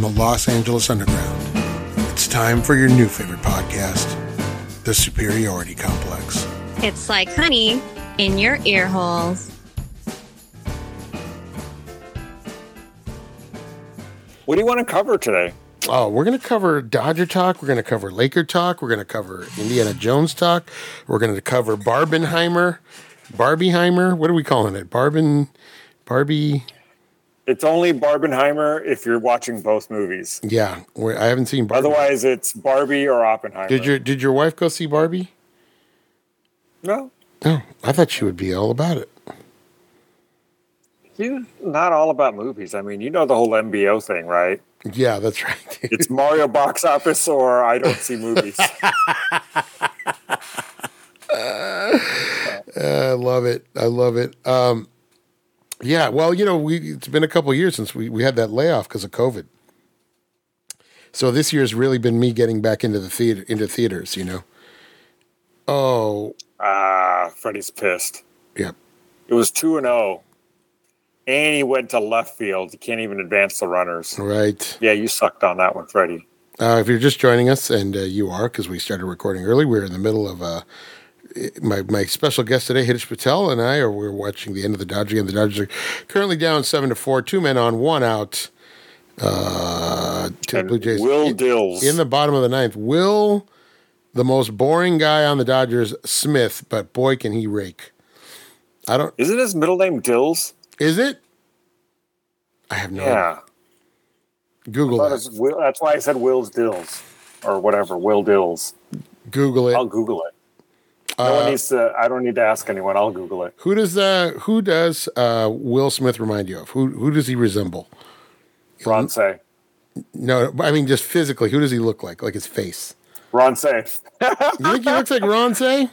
from the Los Angeles Underground. It's time for your new favorite podcast, The Superiority Complex. It's like honey in your ear holes. What do you want to cover today? Oh, we're going to cover Dodger talk. We're going to cover Laker talk. We're going to cover Indiana Jones talk. We're going to cover Barbenheimer, Barbieheimer. What are we calling it? Barben, Barbie. It's only Barbenheimer if you're watching both movies. Yeah, we- I haven't seen Barbie. Otherwise, it's Barbie or Oppenheimer. did your did your wife go see Barbie? No, No, I thought she would be all about it. she's not all about movies. I mean, you know the whole MBO thing, right? Yeah, that's right. It's Mario box office or I don't see movies. I love it. I love it. Um, yeah, well, you know, we it's been a couple years since we, we had that layoff because of COVID. So this year's really been me getting back into the theater into theaters, you know. Oh, Ah, Freddie's pissed. Yep. It was 2 and 0. And he went to left field. He can't even advance the runners. Right. Yeah, you sucked on that one, Freddie. Uh, if you're just joining us, and uh, you are, because we started recording early, we're in the middle of uh, my my special guest today, Hitesh Patel, and I are we're watching the end of the Dodgers game. The Dodgers are currently down seven to four, two men on, one out. Uh, to the Blue Jays Will Dills. in the bottom of the ninth. Will, the most boring guy on the Dodgers, Smith, but boy can he rake. I don't. Isn't his middle name Dills? Is it? I have no. Yeah. Google that. Will, that's why I said Will's Dills or whatever. Will Dills. Google it. I'll Google it. No one Uh, needs to. I don't need to ask anyone. I'll Google it. Who does uh who does uh Will Smith remind you of? Who who does he resemble? Ron Cey. No, I mean just physically. Who does he look like? Like his face. Ron Cey. You think he looks like Ron Cey?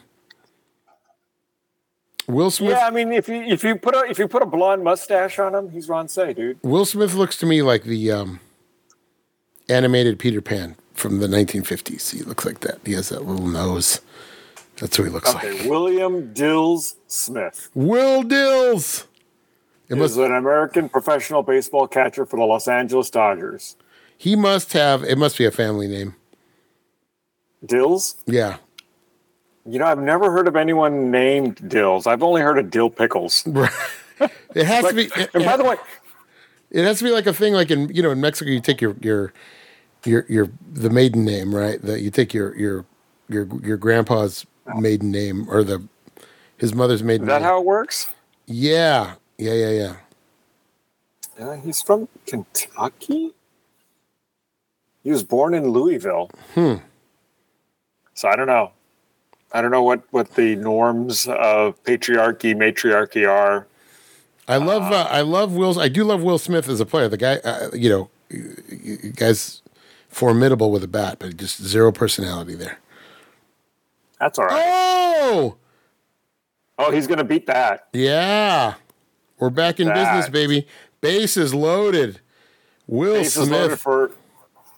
Will Smith. yeah, I mean, if you if you put a if you put a blonde mustache on him, he's Ron Cey, dude. Will Smith looks to me like the um, animated Peter Pan from the 1950s. He looks like that. He has that little nose. That's what he looks Okay, like. William Dills Smith Will Dills. It is must. an American professional baseball catcher for the Los Angeles Dodgers. He must have. It must be a family name. Dills. Yeah. You know, I've never heard of anyone named Dills. I've only heard of Dill Pickles. It has to be. and by the way, It has to be like a thing like in you know in Mexico you take your your your your the maiden name right that you take your your your your grandpa's maiden name or the his mother's maiden name. is that name. how it works? yeah yeah yeah yeah. Yeah, he's from Kentucky. He was born in Louisville. Hmm. So I don't know. I don't know what what the norms of patriarchy, matriarchy are. I love uh, I love Will I do love Will Smith as a player. The guy uh, you know guy's formidable with a bat, but just zero personality there. That's all right. Oh Oh, he's gonna beat that. yeah, we're back in business, baby. Base is loaded. Will Base is loaded Smith. for.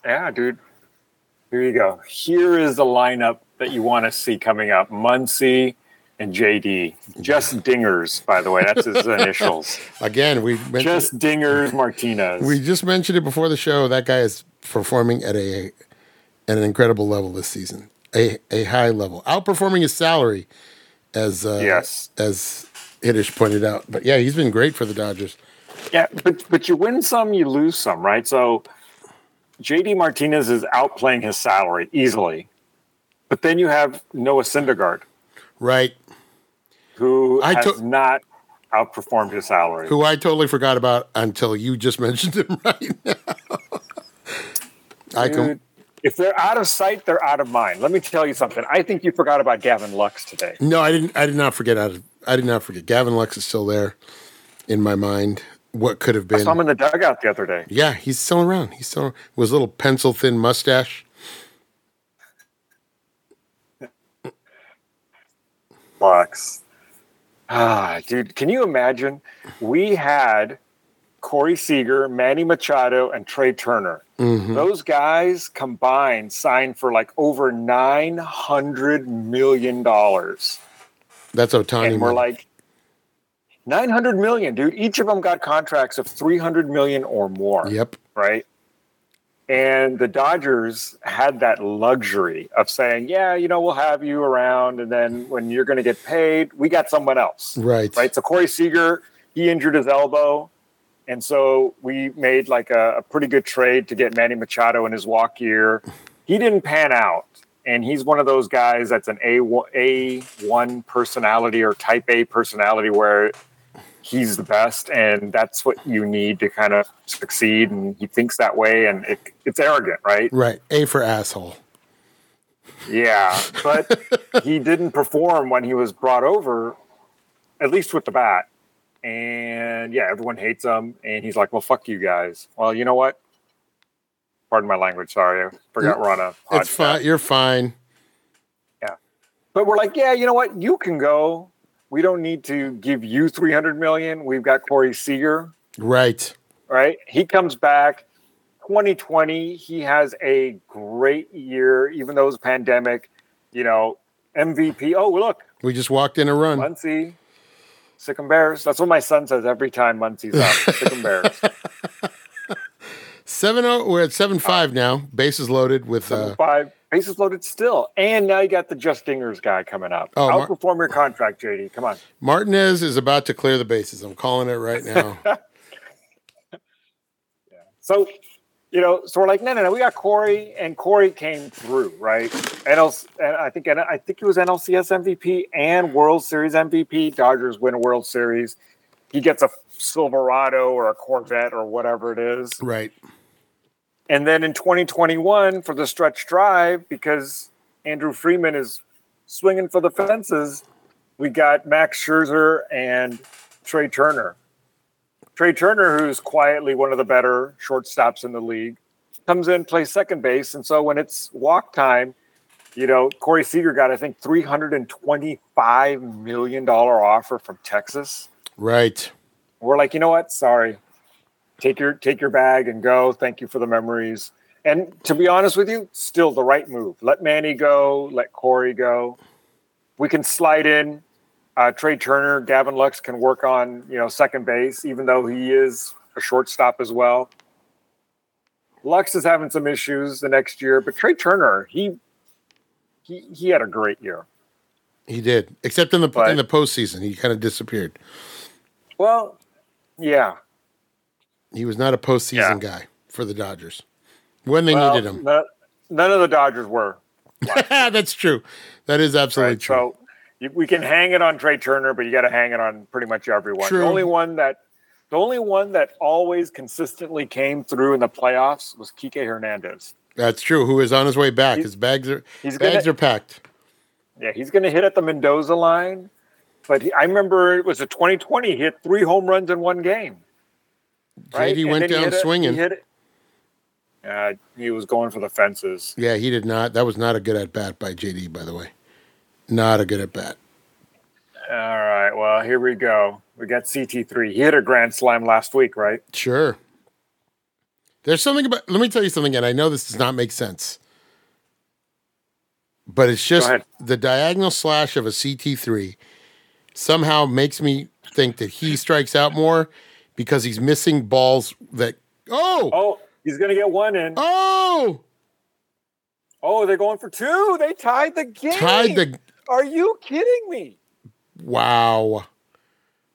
Yeah, dude. Here you go. Here is the lineup that you want to see coming up: Muncy and JD. Just Dingers, by the way. That's his initials. Again, we mentioned Just Dingers Martinez. We just mentioned it before the show. That guy is performing at a at an incredible level this season, a a high level, outperforming his salary, as uh, Yes. as Hitesh pointed out. But yeah, he's been great for the Dodgers. Yeah, but but you win some, you lose some, right? So JD Martinez is outplaying his salary easily. But then you have Noah Syndergaard, Right, who I has took- not outperformed his salary. who I totally forgot about until you just mentioned him right now. I Dude, can. If they're out of sight, they're out of mind. Let me tell you something. I think you forgot about Gavin Lux today. No, I didn't. I did not forget. Out of, I did not forget. Gavin Lux is still there in my mind. What could have been? I saw him in the dugout the other day. Yeah, he's still around. He's still with his little pencil thin mustache. Lux. Ah, dude, can you imagine? We had Corey Seager, Manny Machado, and Trea Turner. Mm-hmm. Those guys combined signed for like over nine hundred million dollars, That's Ohtani. and we're money. like nine hundred million, dude. Each of them got contracts of three hundred million or more. yep. Right? And the Dodgers had that luxury of saying, yeah, you know, we'll have you around. And then when you're going to get paid, we got someone else. Right. Right. So Corey Seager, he injured his elbow. And so we made like a, a pretty good trade to get Manny Machado in his walk year. He didn't pan out. And he's one of those guys that's an A A1 personality or type A personality where he's the best and that's what you need to kind of succeed and he thinks that way and it, it's arrogant right Right. A for asshole. yeah but he didn't perform when he was brought over at least with the bat and yeah everyone hates him and he's like well fuck you guys well you know what pardon my language sorry i forgot we're on a podcast. It's fine. You're fine. Yeah. But we're like yeah you know what you can go we don't need to give you 300 million we've got corey seager Right. right? He comes back 2020. He has a great year, even though it's a pandemic. You know, MVP. Oh, look, We just walked in a run. Muncy, sick and bears. That's what my son says every time Muncy's up. sick and bears. Seven oh. We're at seven five now. Bases loaded with. Uh, Five bases loaded still, and now you got the Just Dingers guy coming up. Oh, Mar- Outperform your contract, JD. Come on. Martinez is about to clear the bases. I'm calling it right now. So, you know, so we're like, no, no, no. We got Corey, and Corey came through, right? NL, and I think and I think he was NLCS MVP and World Series MVP. Dodgers win a World Series. He gets a Silverado or a Corvette or whatever it is. right. And then in 2021 for the stretch drive, because Andrew Freeman is swinging for the fences, we got Max Scherzer and Trea Turner. Trea Turner, who's quietly one of the better shortstops in the league, comes in, plays second base. And so when it's walk time, you know, Corey Seager got, I think, $325 million offer from Texas Right. we're like, you know what? Sorry. Take your take your bag and go. Thank you for the memories. And to be honest with you, still the right move. Let Manny go. Let Corey go. We can slide in uh, Trea Turner. Gavin Lux can work on you know second base, even though he is a shortstop as well. Lux is having some issues the next year, but Trea Turner, he he he had a great year. He did, except in the But- in the postseason, he kind of disappeared. Well, yeah, He was not a postseason Yeah. guy for the Dodgers when they Well, needed him. no- none of the Dodgers were. That's true. That is absolutely right? true. So you, we can hang it on Trea Turner, but you got to hang it on pretty much everyone. True. The only one that the only one that always consistently came through in the playoffs was Kike Hernandez. That's true. Who is on his way back? He- His bags are he's bags gonna- are packed. Yeah, he's going to hit at the Mendoza line, but he, I remember it was a 2020. He hit three home runs in one game. Right? JD went he down it- swinging. He, hit it. Uh, he was going for the fences. Yeah, he did not. That was not a good at bat by JD, by the way. Not a good at bat. All right. Well, here we go. We got CT3. He hit a grand slam last week, right? Sure. There's something about. Let me tell you something, and I know this does not make sense, but it's just the diagonal slash of a CT3 somehow makes me think that he strikes out more because he's missing balls that. Oh, Oh, he's going to get one in. oh, Oh, they're going for two. They tied the game. tied the. Are you kidding me? Wow,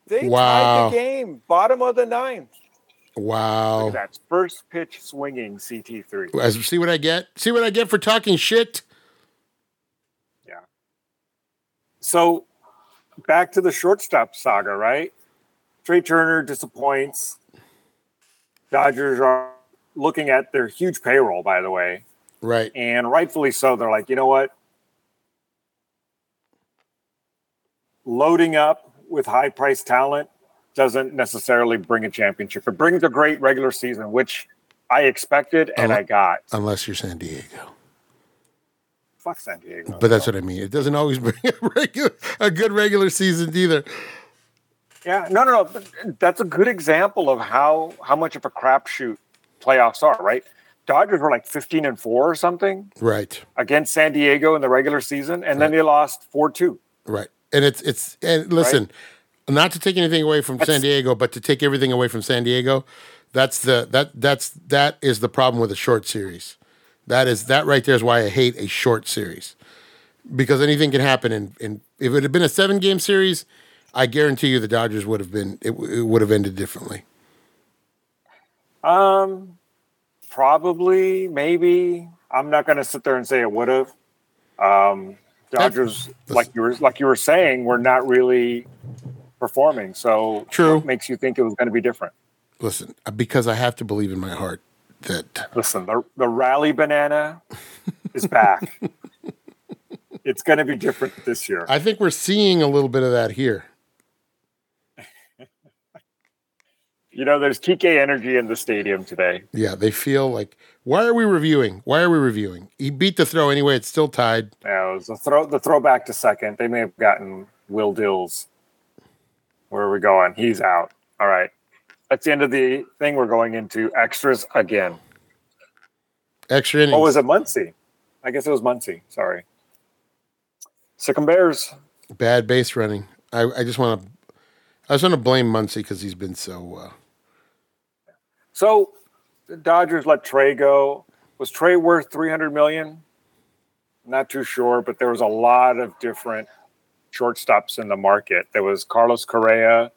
They Wow. tied the game. Bottom of the ninth. wow. That's first pitch swinging CT3. As see what I get. See what I get for talking shit. Yeah. So back to the shortstop saga, right? Trey Turner disappoints. Dodgers are looking at their huge payroll, by the way, Right. and rightfully so. They're like, you know what? Loading up with high price talent doesn't necessarily bring a championship. It brings a great regular season, which I expected and Uh-huh. I got. Unless you're San Diego. Fuck San Diego. But that's what I mean. It doesn't always bring a regular, a good regular season either. Yeah, no, no, no. That's a good example of how how much of a crapshoot playoffs are, right? Dodgers were like fifteen and four or something Right. against San Diego in the regular season, and then they lost four two. Right. And it's it's and listen, not to take anything away from San Diego, but to take everything away from San Diego, That's the that that's that is the problem with a short series. That is that right there is why I hate a short series. Because anything can happen and in if it had been a seven game series, I guarantee you the Dodgers would have been it, it would have ended differently. Um, probably, maybe. I'm not going to sit there and say it would have. Um, Dodgers, like you were like you were saying, were not really performing. So, True. what makes you think it was going to be different? Listen, uh, because I have to believe in my heart that Listen, the the rally banana is back. it's going to be different this year. I think we're seeing a little bit of that here. You know, there's TK energy in the stadium today. Yeah, they feel like why are we reviewing? Why are we reviewing? He beat the throw anyway. It's still tied. Yeah, it was the throw the throwback to second. They may have gotten Will Dills. Where are we going? He's out. All right. That's the end of the thing. We're going into extras again. Extra innings. What was it, Muncy? I guess it was Muncy. Sorry. Sick'em Bears. Bad base running. I, I just want to. I just want to blame Muncy because he's been so. Uh, So the Dodgers let Trea go. Was Trea worth 300 million? Not too sure, but there was a lot of different shortstops in the market. There was Carlos Correa,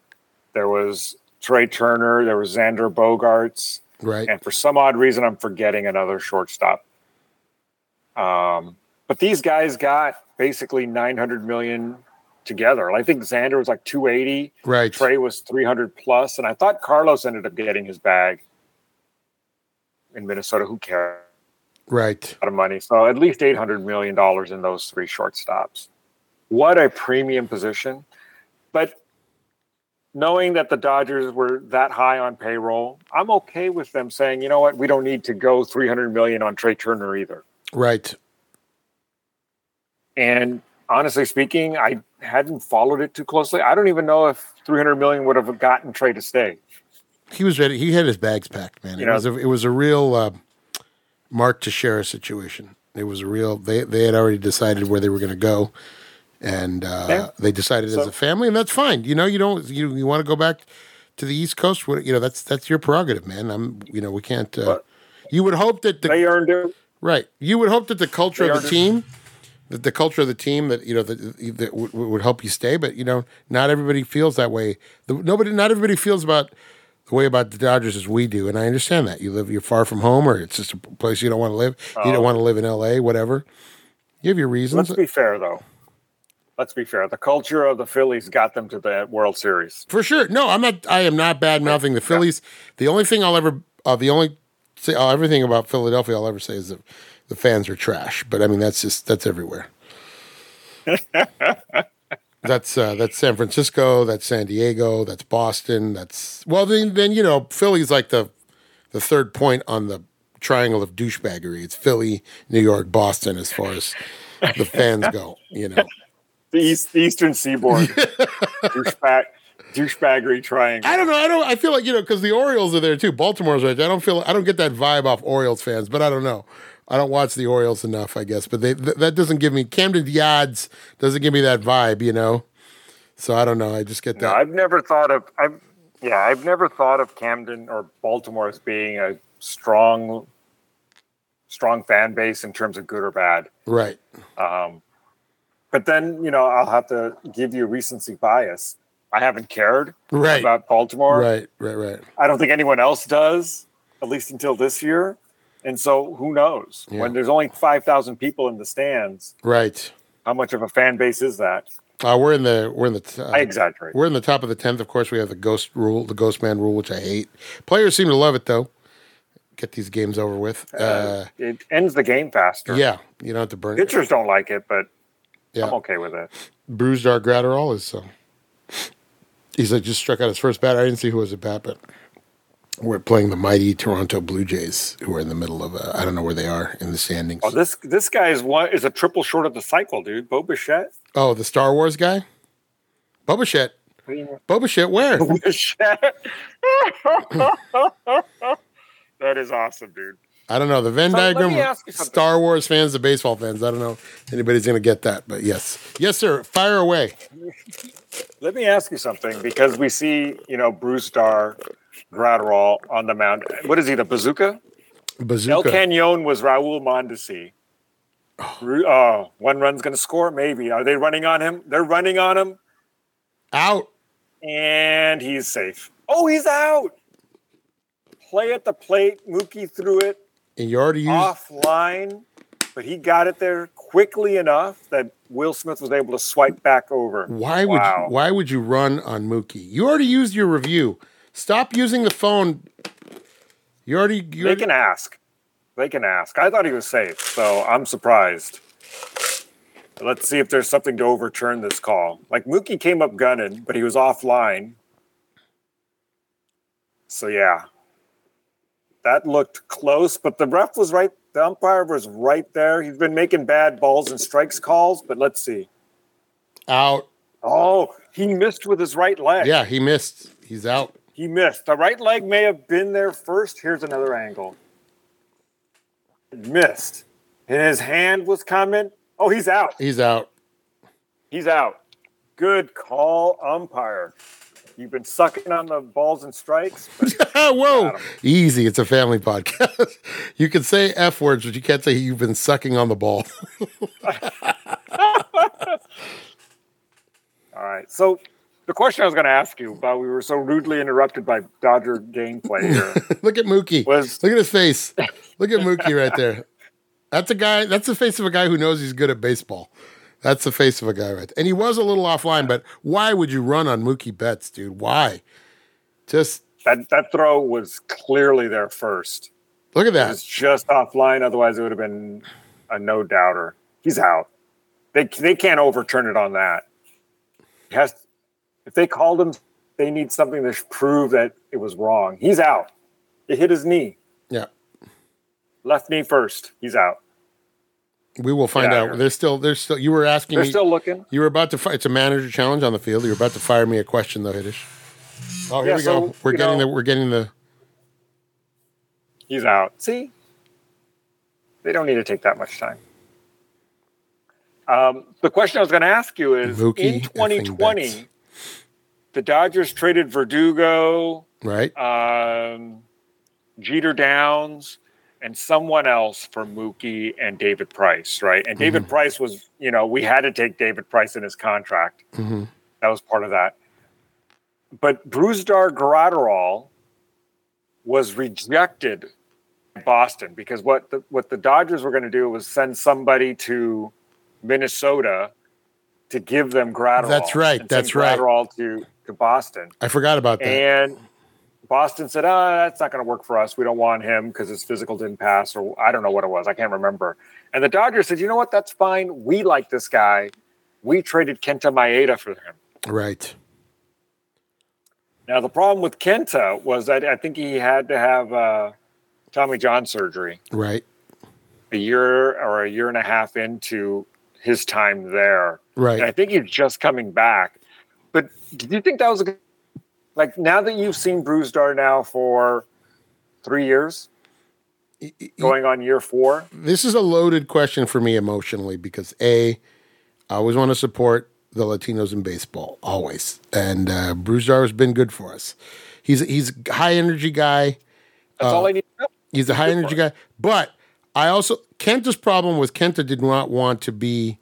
there was Trea Turner, there was Xander Bogaerts, right. and for some odd reason, I'm forgetting another shortstop. Um, but these guys got basically 900 million together. I think Xander was like 280. Right. Trea was 300 plus, and I thought Carlos ended up getting his bag in Minnesota. Who cares? Right. A lot of money. So at least 800 million dollars in those three shortstops. What a premium position! But knowing that the Dodgers were that high on payroll, I'm okay with them saying, you know what, we don't need to go 300 million on Trea Turner either. Right. And honestly speaking, I hadn't followed it too closely. I don't even know if 300 million would have gotten Trea to stay. He was ready. He had his bags packed, man. It know- was a, it was a real uh, Mark Teixeira situation. It was a real. They they had already decided where they were going to go, and uh, Yeah. they decided as a family, and that's fine. You know, you don't you you want to go back to the East Coast. What you know, that's that's your prerogative, man. I'm you know we can't. Uh, you would hope that the They earned it. Right. You would hope that the culture of the team, that the culture of the team, that you know that, that would, would help you stay. But you know, not everybody feels that way. The, nobody, not everybody feels about the way about the Dodgers as we do, and I understand that. You live, you're far from home, or it's just a place you don't want to live. You don't want to live in L.A. Whatever. You have your reasons. Let's be fair, though. Let's be fair. The culture of the Phillies got them to the World Series. For sure. No, I'm not. I am not bad mouthing the Phillies. The only thing I'll ever, uh, the only, say, uh, everything about Philadelphia I'll ever say is that the fans are trash. But I mean, that's just that's everywhere. that's uh, that's San Francisco. That's San Diego. That's Boston. That's well, then then you know, Philly's like the the third point on the triangle of douchebaggery. It's Philly, New York, Boston, as far as the fans go. You know. The, East, the Eastern Seaboard. douchebag, douchebaggery triangle. I don't know. I don't. I feel like you know because the Orioles are there too. Baltimore's right there. I don't feel. I don't get that vibe off Orioles fans, but I don't know. I don't watch the Orioles enough, I guess. But they th- that doesn't give me Camden Yards doesn't give me that vibe, you know. So I don't know. I just get No, that. I've never thought of. I've yeah, I've never thought of Camden or Baltimore as being a strong, strong fan base in terms of good or bad. right. Um, but then you know I'll have to give you recency bias. I haven't cared Right. about Baltimore. Right. Right. Right. I don't think anyone else does, at least until this year. And so who knows? Yeah. When there's only 5,000 people in the stands, Right. how much of a fan base is that? Uh, we're in the we're in the t- uh, I exaggerate. we're in the top of the tenth. Of course, we have the ghost rule, the ghost man rule, which I hate. Players seem to love it though. Get these games over with. Uh, Uh, it ends the game faster. yeah, you don't have to burn. Pitchers don't like it, but Yeah. I'm okay with it. Brusdar Graterol is so. He's like just struck out his first bat. I didn't see who was at bat, but we're playing the mighty Toronto Blue Jays, who are in the middle of I don't know where they are in the standings. Oh, this this guy is one is a triple short of the cycle, dude. Bo Bichette. Oh, the Star Wars guy, Boba Fett. Boba Fett, where? Bichette. that is awesome, dude. I don't know the Venn So, diagram. Star Wars fans, the baseball fans. I don't know anybody's going to get that, but yes, yes, sir. Fire away. Let me ask you something because we see, you know, Brusdar Graterol on the mound. What is he, the bazooka? El Canyon was Raul Mondesi. Oh, uh, one run's going to score? Maybe. Are they running on him? They're running on him, Out. and he's safe. Oh, he's out. Play at the plate. Mookie threw it And you already used. offline, but he got it there quickly enough that Will Smith was able to swipe back over. Why would you, why would you run on Mookie? You already used your review. Stop using the phone. You already. You They already can ask. They can ask. I thought he was safe, so I'm surprised. Let's see if there's something to overturn this call. Like Mookie came up gunning, but he was offline. So yeah, that looked close, but the ref was right. The umpire was right there. He's been making bad balls and strikes calls, but let's see. out. Oh, he missed with his right leg. Yeah, he missed. He's out. He missed. The right leg may have been there first. Here's another angle. Missed. And his hand was coming. Oh, he's out. He's out. He's out. Good call, umpire. You've been sucking on the balls and strikes. Whoa, easy. It's a family podcast. you can say f words, but you can't say you've been sucking on the ball. All right. So the question I was going to ask you about we were so rudely interrupted by Dodger gameplay here Look at Mookie. was Look at his face. Look at Mookie right there. That's a guy. That's the face of a guy who knows he's good at baseball. That's the face of a guy right. There. And he was a little offline, but why would you run on Mookie Betts, dude? Why? Just that that throw was clearly there first. look at It was that. just offline. Otherwise, it would have been a no doubter. He's out. They they can't overturn it on that. He has if they called him, they need something to prove that it was wrong. He's out. It hit his knee, Yeah, left knee first. He's out. we will find out. here. There's still. There's still. You were asking They're me. still looking. you were about to. Fi- it's a manager challenge on the field. You were about to fire me a question though, Hitesh. Oh, here Yeah, we so, go. We're getting know- the. We're getting the. He's out. See, they don't need to take that much time. Um, the question I was going to ask you is: Mookie in effing 2020, Betts. The Dodgers traded Verdugo, Right. um, Jeter Downs, and someone else for Mookie and David Price, right? And David Mm-hmm. Price was, you know, we had to take David Price in his contract. hmm That was part of that. But Brusdar Graterol was rejected by Boston because what the, what the Dodgers were going to do was send somebody to Minnesota to give them Graterol. That's right, that's right. Graterol to to Boston. I forgot about that. And Boston said, "Ah, that's not going to work for us. We don't want him because his physical didn't pass, or I don't know what it was. I can't remember." And the Dodgers said, "You know what? That's fine. We like this guy. We traded Kenta Maeda for him." right. Now the problem with Kenta was that I think he had to have uh, Tommy John surgery Right. a year or a year and a half into his time there. Right. And I think he's just coming back. But do you think that was a good, like now that you've seen Brusdar now for three years, going on year four? this is a loaded question for me emotionally because a I always want to support the Latinos in baseball always, and uh, Brusdar has been good for us. He's he's a high energy guy. That's Uh, all I need to know. He's a high energy guy, but I also Kenta's problem was Kenta did not want to be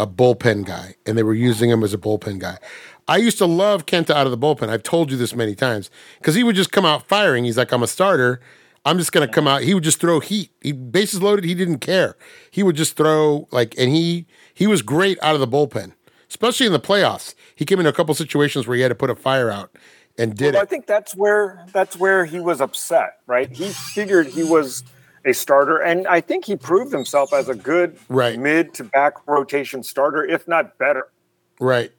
a bullpen guy, and they were using him as a bullpen guy. I used to love Kenta out of the bullpen. I've told you this many times because he would just come out firing. He's like, I'm a starter. I'm just going to come out. He would just throw heat. He bases loaded. He didn't care. He would just throw like, and he he was great out of the bullpen, especially in the playoffs. He came into a couple situations where he had to put a fire out and did Well, I think that's where that's where he was upset, right? He figured he was a starter, and I think he proved himself as a good Right. mid to back rotation starter, if not better. Right,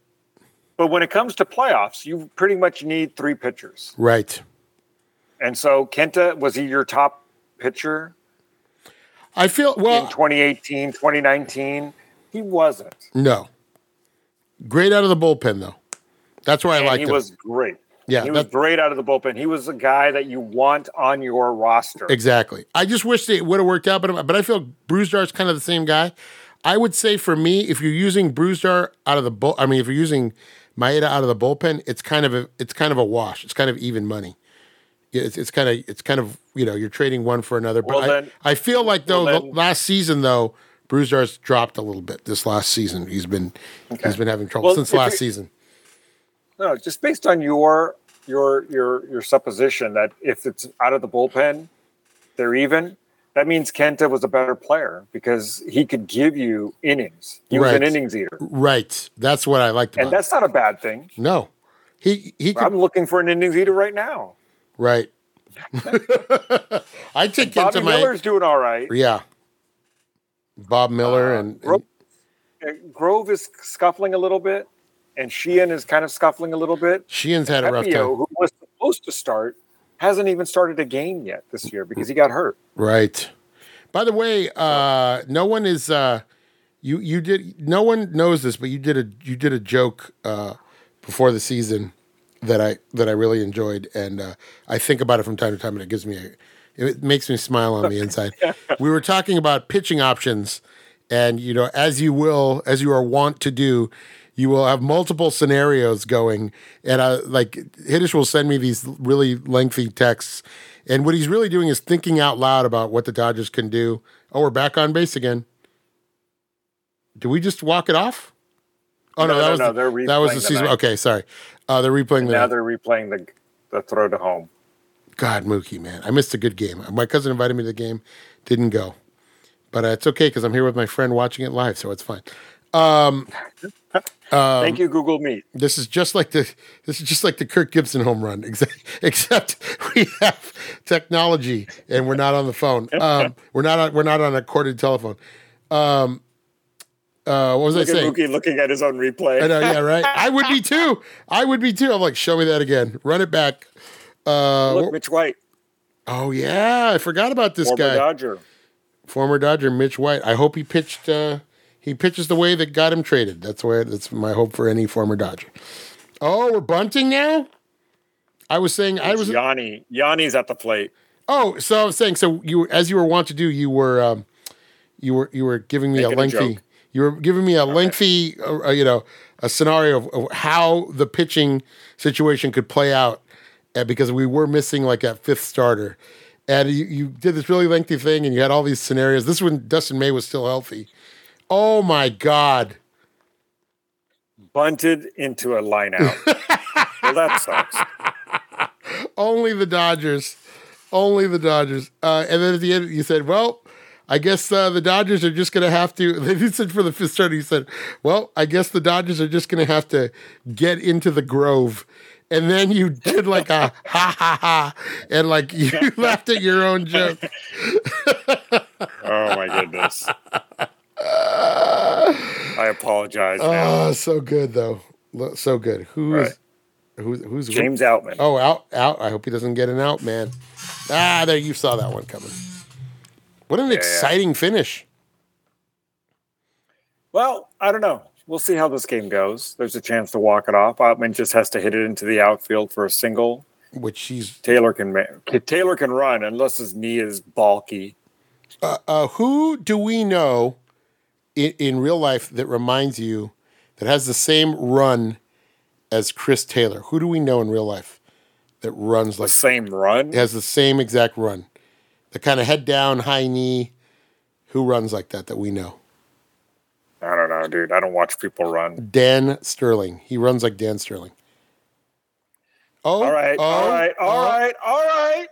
But when it comes to playoffs, you pretty much need three pitchers. right. And so Kenta, was he your top pitcher I feel well. in 2018, 2019? He wasn't. No. Great out of the bullpen though. That's where I And liked he him. was great. Yeah, he was great out of the bullpen. He was a guy that you want on your roster. exactly. I just wish it would have worked out, but but I feel Brusdar's kind of the same guy. I would say for me, if you're using Brusdar out of the bull, I mean, if you're using Maeda out of the bullpen, it's kind of a it's kind of a wash. It's kind of even money. It's, it's kind of it's kind of you know you're trading one for another. But Well, I, then- I feel like though well, the then- last season though Brusdar's dropped a little bit this last season. He's been he's been having trouble Well, since last season. No, just based on your your your your supposition that if it's out of the bullpen, they're even. That means Kenta was a better player because he could give you innings. He was an innings eater, Right. That's what I about. and that's not a bad thing. no. He he could I'm looking for an innings eater right now. right. I take Bobby into my Miller's doing all right. yeah. Bob Miller Uh, and, uh, Grove is scuffling a little bit, and Sheehan is kind of scuffling a little bit. Sheehan's had a rough Pepiot, time. who was supposed to start, hasn't even started a game yet this year because he got hurt. Right. By the way, uh, no one is uh, you you did no one knows this, but you did a you did a joke uh, before the season that I that I really enjoyed, and uh, I think about it from time to time, and it gives me a, it makes me smile on the inside. we were talking about pitching options, and you know, as you will, as you are wont to do. You will have multiple scenarios going, and uh, like Hitesh will send me these really lengthy texts, and what he's really doing is thinking out loud about what the Dodgers can do. Oh, we're back on base again. Do we just walk it off? Oh no, No, that no, was no, the, that was the season. night. Okay, sorry. Uh, they're replaying the Now they're replaying the the throw to home. God, Mookie, man, I missed a good game. My cousin invited me to the game, didn't go, but uh, it's okay because I'm here with my friend watching it live, so it's fine. Um, Thank you, Google Meet. This is just like the this is just like the Kirk Gibson home run, except, except we have technology and we're not on the phone. Um, we're not on, we're not on a corded telephone. Um, uh, what was Look I saying? Mookie looking at his own replay. I know, yeah, right. I would be too. I would be too. I'm like, show me that again. Run it back. Uh, Look, Mitch White, oh yeah, I forgot about this former guy, Dodger. former Dodger Mitch White. I hope he pitched. Uh, he pitches the way that got him traded. That's where that's my hope for any former Dodger. Oh, we're bunting now. I was saying I was Yanni. Yanni's at the plate. Oh, so I was saying, so you, as you were wont to do, you were, um, you were, you were giving me Making a a lengthy, joke. you were giving me a lengthy, uh, uh, you know, a scenario of, of how the pitching situation could play out, uh, because we were missing like a fifth starter, and you, you did this really lengthy thing, and you had all these scenarios. This is when Dustin May was still healthy. Oh my God! Bunted into a line out. well, that sucks. Only the Dodgers. Only the Dodgers. Uh, and then at the end, you said, well, I guess uh, the Dodgers are just going to have to. Then you said for the fifth starter, you said, well, I guess the Dodgers are just going to have to get into the Grove. And then you did like a ha ha ha, and like you laughed at your own joke. Oh my goodness. I apologize. Oh, so good though, so good. Who is Right. who's who's James Outman. Oh, out out. I hope he doesn't get an out, man. Ah, there you saw that one coming. What an yeah. exciting finish. Well, I don't know. We'll see how this game goes. There's a chance to walk it off. Outman just has to hit it into the outfield for a single. Which he's Taylor can ma- Taylor can run unless his knee is bulky. uh, uh, who do we know in, in real life that reminds you that has the same run as Chris Taylor? Who do we know in real life that runs like The same run. He has the same exact run? The kind of head down, high knee. Who runs like that that we know? I don't know, dude. I don't watch people run. Dan Sterling. He runs like Dan Sterling. Oh, All right, oh, all right, all oh, right, all right.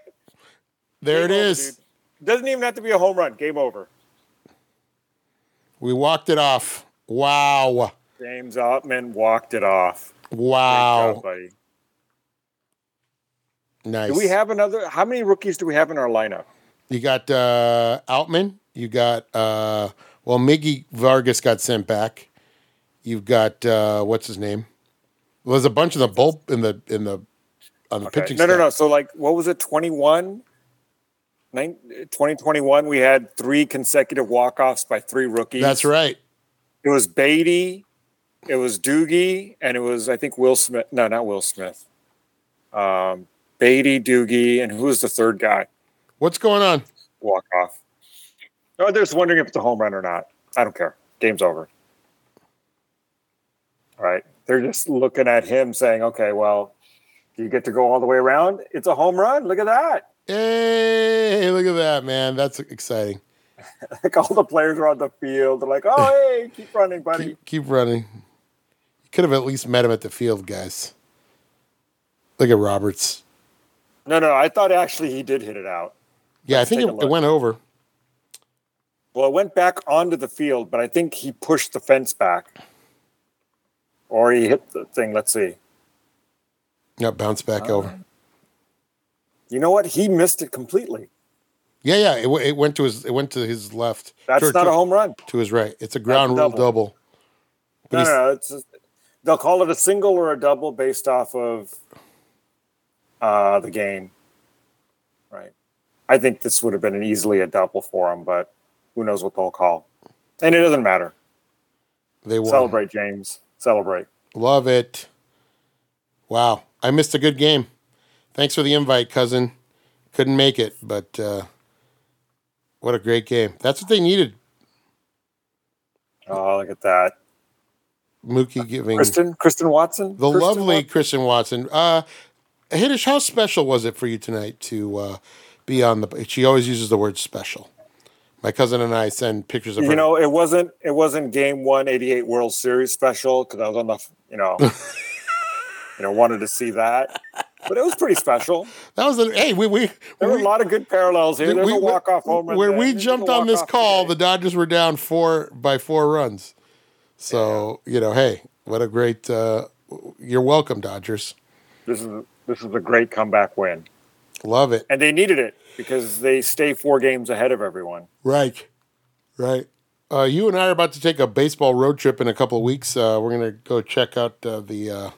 There it Game over, Doesn't even have to be a home run. Game over. We walked it off. Wow. James Outman walked it off. Wow. job, buddy. Nice. Do we have another? How many rookies do we have in our lineup? You got uh, Outman. You got uh, well, Miggy Vargas got sent back. You've got uh, what's his name? Well, there's a bunch of the bull in the in the on the Okay. pitching. No, no, staff. no. So, like, what was it? 21? Nin- 2021, we had three consecutive walk-offs by three rookies. That's right. It was Beaty, it was Doogie, and it was, I think, Will Smith. No, not Will Smith. Um, Beaty, Doogie, and who was the third guy? What's going on? Walk off. Oh, they're just wondering if it's a home run or not. I don't care. Game's over. All right. They're just looking at him saying, okay, well, Do you get to go all the way around? It's a home run. Look at that. Hey, look at that, man. That's exciting. Like all the players are on the field. They're like, oh, hey, keep running, buddy. Keep, keep running. You could have at least met him at the field, guys. Look at Roberts. No, no, I thought actually he did hit it out. Yeah, Let's I think it, it went over. Well, it went back onto the field, but I think he pushed the fence back. Or he hit the thing. Let's see. Yeah, bounce back over. You know what? He missed it completely. Yeah, yeah. It, w- it went to his. It went to his left. That's to, not to, a home run. to his right. It's a ground rule double. double. No, no, no. It's just, they'll call it a single or a double based off of uh, the game. Right. I think this would have been an easily a double for him, but who knows what they'll call. And it doesn't matter. They won. Celebrate, James. Celebrate. Love it. Wow, I missed a good game. Thanks for the invite, cousin. Couldn't make it, but uh, what a great game. That's what they needed. Oh, look at that. Mookie giving Kristen, Kristen Watson. the Kristen lovely Watson? Christian Watson. Uh, Hitesh, how special was it for you tonight to uh, be on the? She always uses the word special. My cousin and I send pictures of her. You know, it wasn't it wasn't game one eighty eight World Series special because I was on the you know you know wanted to see that. But it was pretty special. that was a hey. We we There were we- a lot of good parallels here. There's we- a walk off home run. Where there. we There's jumped on this call, today. the Dodgers were down four by four runs. So you know, hey, what a great! Uh, you're welcome, Dodgers. this is this is a great comeback win, Love it. and they needed it because they stay four games ahead of everyone. Right, right. Uh, you and I are about to take a baseball road trip in a couple of weeks. Uh, we're gonna go check out uh, the.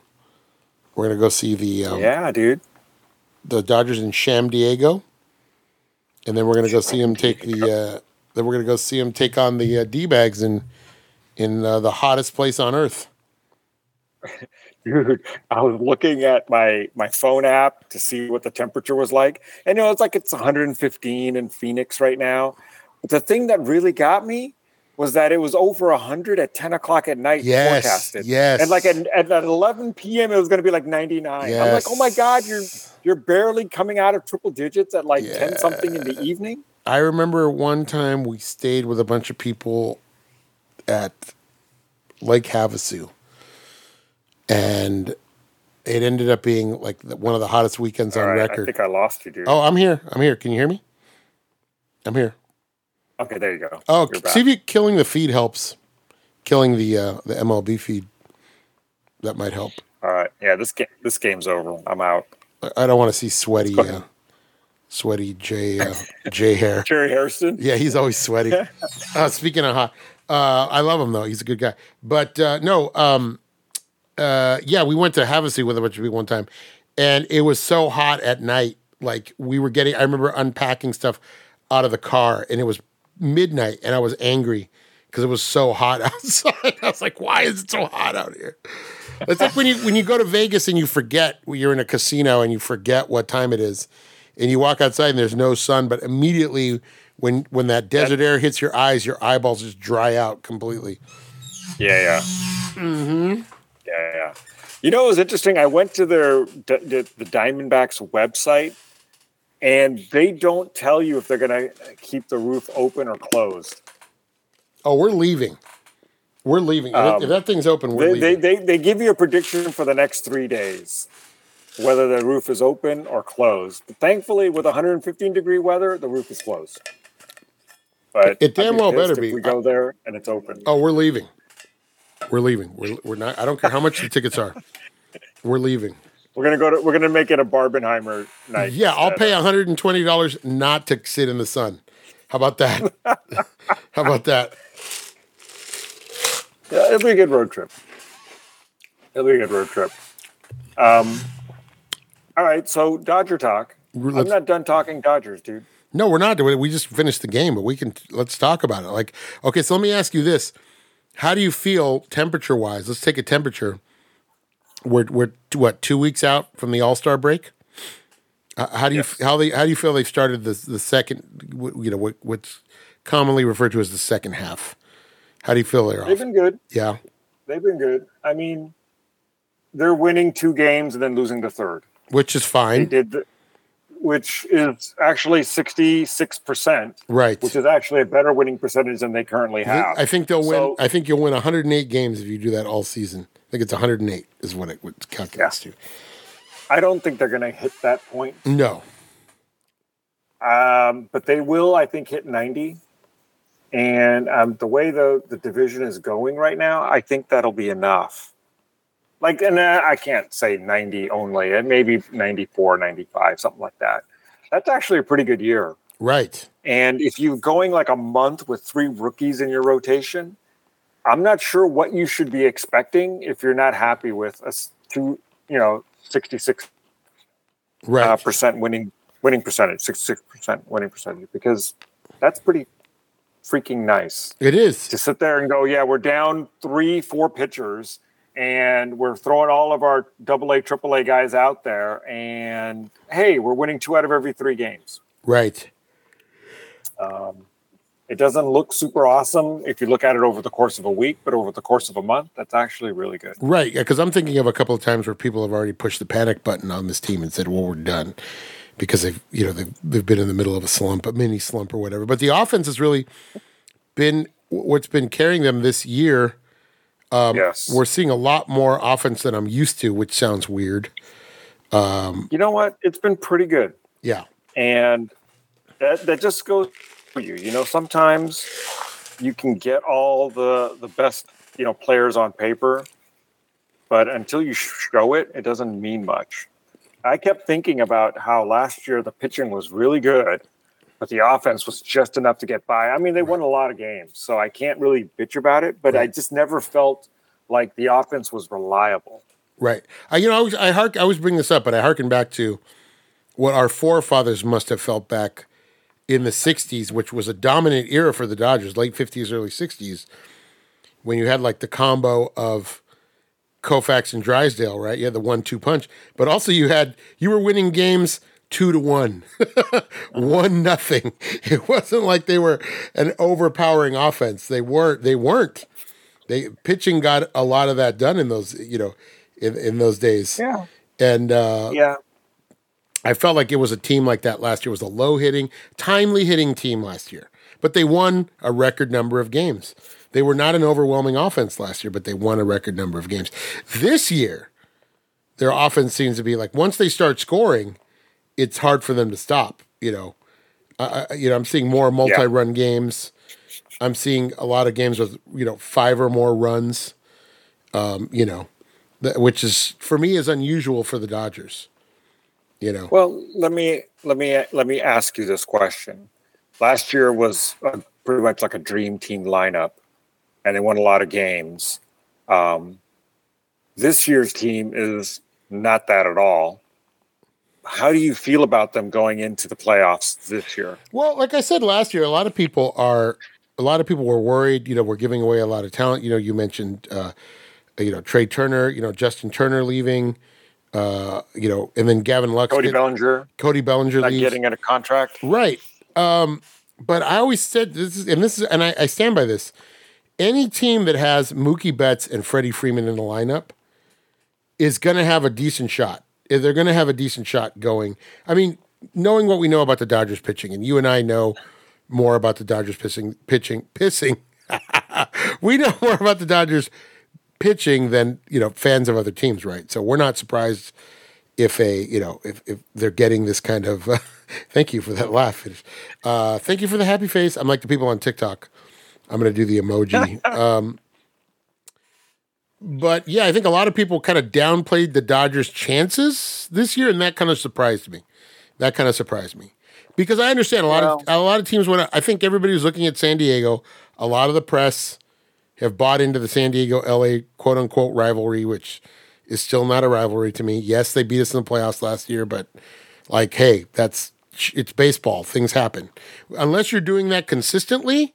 We're gonna go see the um, yeah, dude. the Dodgers in Sham Diego, and then we're gonna go see him take the. Uh, then we're gonna go see him take on the uh, D bags in in uh, the hottest place on earth. Dude, I was looking at my my phone app to see what the temperature was like. And you know, it's like it's 115 in Phoenix right now. But the thing that really got me was that it was over 100 at 10 o'clock at night Yes, forecasted. yes. And like at, at, at 11 p.m. it was going to be like 99. I'm like, oh my god, you're you're barely coming out of triple digits at like 10 something in the evening. I remember one time we stayed with a bunch of people at Lake Havasu, and it ended up being like one of the hottest weekends on All right, I record. think I lost you, dude. oh, I'm here. I'm here. Can you hear me? I'm here. Okay, there you go. Oh, You're see if you, killing the feed helps. Killing the uh, the MLB feed that might help. All right. Yeah, this game this game's over. I'm out. I- I don't want to see sweaty, uh, sweaty J uh, J hair. Jerry Harrison. Yeah, he's always sweaty. uh, speaking of hot, uh, I love him though. He's a good guy. But uh, no, um, uh, yeah, we went to Havasu with a bunch of people one time, and it was so hot at night. Like we were getting, I remember unpacking stuff out of the car, and it was midnight, and I was angry because it was so hot outside. I was like, "Why is it so hot out here?" It's like when you when you go to Vegas and you forget you're in a casino and you forget what time it is, and you walk outside and there's no sun, but immediately when when that desert air hits your eyes, your eyeballs just dry out completely. Yeah, yeah. Mm-hmm. Yeah, yeah. You know, it was interesting. I went to their the, the Diamondbacks website, and they don't tell you if they're going to keep the roof open or closed. Oh, we're leaving. We're leaving. If, that- if that thing's open, we're Um, They, they, leaving. they, they give you a prediction for the next three days, whether the roof is open or closed. But thankfully, with 115 degree weather, the roof is closed. But It damn well better be. We go there and it's open. oh, we're leaving. We're leaving. We're, we're not. I don't care how much the tickets are. We're leaving. We're gonna go to. We're gonna make it a Barbenheimer night. Yeah, I'll pay hundred and twenty dollars not to sit in the sun. How about that? how about that? Yeah, it'll be a good road trip. It'll be a good road trip. Um, all right, so Dodger talk. I'm not done talking Dodgers, dude. No, we're not doing it. We just finished the game, but we can let's talk about it. Like, okay, so let me ask you this: How do you feel temperature wise? Let's take a temperature. We're we're what two weeks out from the All Star break. Uh, how do you Yes. how they how do you feel they've started the the second you know what, what's commonly referred to as the second half? How do you feel they're They've off? been good. Yeah, They've been good. I mean, they're winning two games and then losing the third. which is They fine. did, the, which is actually sixty six percent, Right. which is actually a better winning percentage than they currently I think, have. I think they'll win. So- I think you'll win 108 games if you do that all season. I think it's 108 is what it would calculate to. I don't think they're going to hit that point, No. um, but they will. I think hit ninety. And um, the way the the division is going right now, I think that'll be enough. Like, and uh, I can't say 90 only, and maybe 94, 95, something like that. That's actually a pretty good year. Right. And if you're going like a month with three rookies in your rotation, I'm not sure what you should be expecting if you're not happy with a two, you know, 66 Right. uh, percent winning winning percentage, 66 percent winning percentage, because that's pretty freaking nice it is. to sit there and go, yeah, we're down three, four pitchers, and we're throwing all of our double A, triple A guys out there, and hey, we're winning two out of every three games. Right. Um, it doesn't look super awesome if you look at it over the course of a week, but over the course of a month, that's actually really good. Right. Yeah. Because I'm thinking of a couple of times where people have already pushed the panic button on this team and said, "Well, we're done," because they've you know they've they've been in the middle of a slump, a mini slump or whatever. But the offense has really been what's been carrying them this year. Um, yes. We're seeing a lot more offense than I'm used to, which sounds weird. Um, you know what? It's been pretty good. Yeah. and that that just goes for you. You know, sometimes you can get all the the best you know players on paper, but until you show it, it doesn't mean much. I kept thinking about how last year the pitching was really good, but the offense was just enough to get by. I mean, they won a lot of games, so I can't really bitch about it. But I just never felt like the offense was reliable. Right. I, you know, I, was, I, hark, I always bring this up, but I harken back to what our forefathers must have felt back in the 60s, which was a dominant era for the Dodgers, late 50s, early 60s, when you had like the combo of Koufax and Drysdale, right? You had the one two punch, but also you had, you were winning games two to one, one nothing. It wasn't like they were an overpowering offense. They weren't, they weren't. They pitching got a lot of that done in those, you know, in, in those days. Yeah, And uh, yeah, I felt like it was a team like that last year. It was a low hitting, timely hitting team last year. But they won a record number of games. They were not an overwhelming offense last year, but they won a record number of games. This year, their offense seems to be like once they start scoring, it's hard for them to stop. You know, I, I- you know, I'm seeing more multi-run games. I'm seeing a lot of games with you know five or more runs. Um, you know, which is for me is unusual for the Dodgers. You know, Well, let me let me let me ask you this question. Last year was uh pretty much like a dream team lineup, and they won a lot of games. Um, this year's team is not that at all. How do you feel about them going into the playoffs this year? Well, like I said last year, a lot of people are a lot of people were worried. You know, we're giving away a lot of talent. You know, you mentioned uh, you know Trea Turner. You know, Justin Turner leaving. Uh, you know, and then Gavin Lux. Cody Bellinger Cody Bellinger not leaves. getting in a contract. Right. Um, but I always said this is, and this is, and I, I stand by this. Any team that has Mookie Betts and Freddie Freeman in the lineup is going to have a decent shot. They're going to have a decent shot going. I mean, knowing what we know about the Dodgers pitching, and you and I know more about the Dodgers pitching, pitching, pissing. we know more about the Dodgers pitching than you know fans of other teams, right? So we're not surprised if a you know if, if they're getting this kind of uh, thank you for that laugh uh, thank you for the happy face. I'm like the people on tiktok. I'm going to do the emoji. Um, but yeah i think a lot of people kind of downplayed the dodgers chances this year and that kind of surprised me. That kind of surprised me. Because i understand a lot of a lot of teams when i think everybody was looking at san diego a lot of the press have bought into the san diego la quote unquote rivalry which is still not a rivalry to me. Yes, they beat us in the playoffs last year, but like, hey, that's it's baseball. Things happen. Unless you're doing that consistently,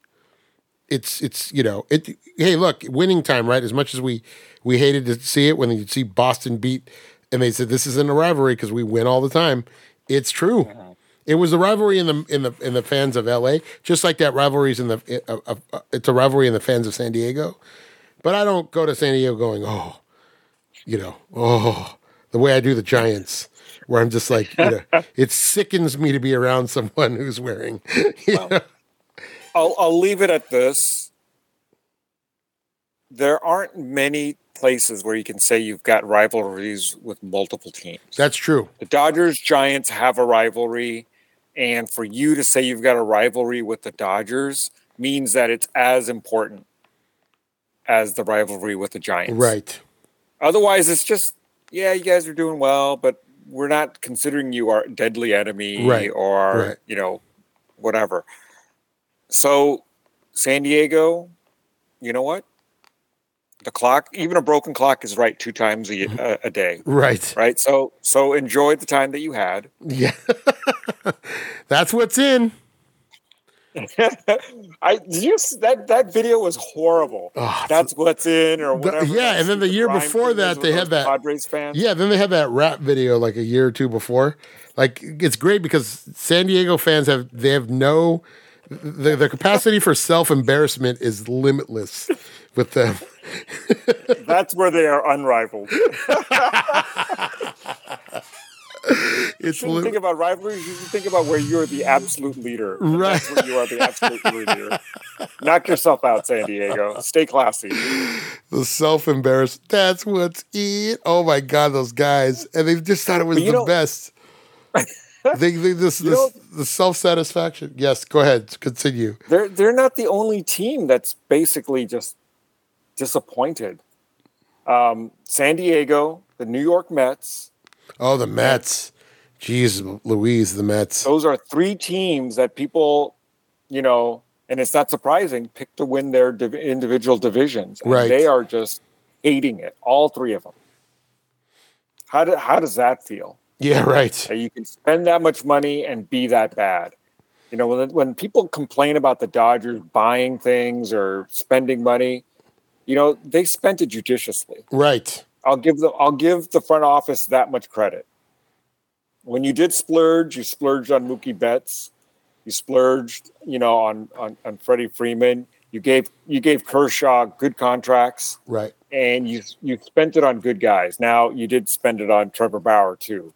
it's it's you know it. Hey, look, winning time, right? As much as we we hated to see it when you see Boston beat, and they said this isn't a rivalry because we win all the time. It's true. It was the rivalry in the in the in the fans of LA, just like that rivalries in the uh, uh, uh, it's a rivalry in the fans of San Diego. But I don't go to San Diego going, oh, you know, oh, the way I do the Giants where I'm just like, you know, it sickens me to be around someone who's wearing. Well. I'll I'll leave it at this. There aren't many places where you can say you've got rivalries with multiple teams. That's true. the Dodgers Giants have a rivalry, and for you to say you've got a rivalry with the Dodgers means that it's as important as the rivalry with the Giants. Right. Otherwise, it's just yeah, you guys are doing well, but we're not considering you our deadly enemy Right, or right. you know whatever. So San Diego, you know what? The clock, even a broken clock, is right two times a, mm-hmm. a, a day. Right. Right. So so enjoy the time that you had. Yeah. That's what's in. I s- that that video was horrible. Oh, That's what's in or The- whatever. yeah, and then the stupid year before that, they had that- Padres fans. Yeah, then they had that rap video like a year or two before. Like it's great because San Diego fans have they have no the, the capacity for self embarrassment is limitless with them. That's where they are unrivaled. It's shouldn't li- think about rivalries. You should think about where you're the absolute leader. Right. That's where you are the absolute leader. Knock yourself out, San Diego. Stay classy. the self embarrassed. That's what's it. Oh my god, those guys, and they just thought it was you the know- best. they, they this, You this the self satisfaction. Yes, go ahead, continue. They're they're not the only team that's basically just disappointed. Um, San Diego, the New York Mets, Oh, the Mets. Jeez, Louise, the Mets. those are three teams that people, you know, and it's not surprising, pick to win their div- individual divisions. And Right. They are just hating it, all three of them. How, do, how does that feel? Yeah, right. You can spend that much money and be that bad? You know, when, when people complain about the Dodgers buying things or spending money, you know, they spent it judiciously. Right. I'll give the I'll give the front office that much credit. When you did splurge, you splurged on Mookie Betts, you splurged, you know, on on, on Freddie Freeman. You gave you gave Kershaw good contracts, Right. and you you spent it on good guys. Now you did spend it on Trevor Bauer too,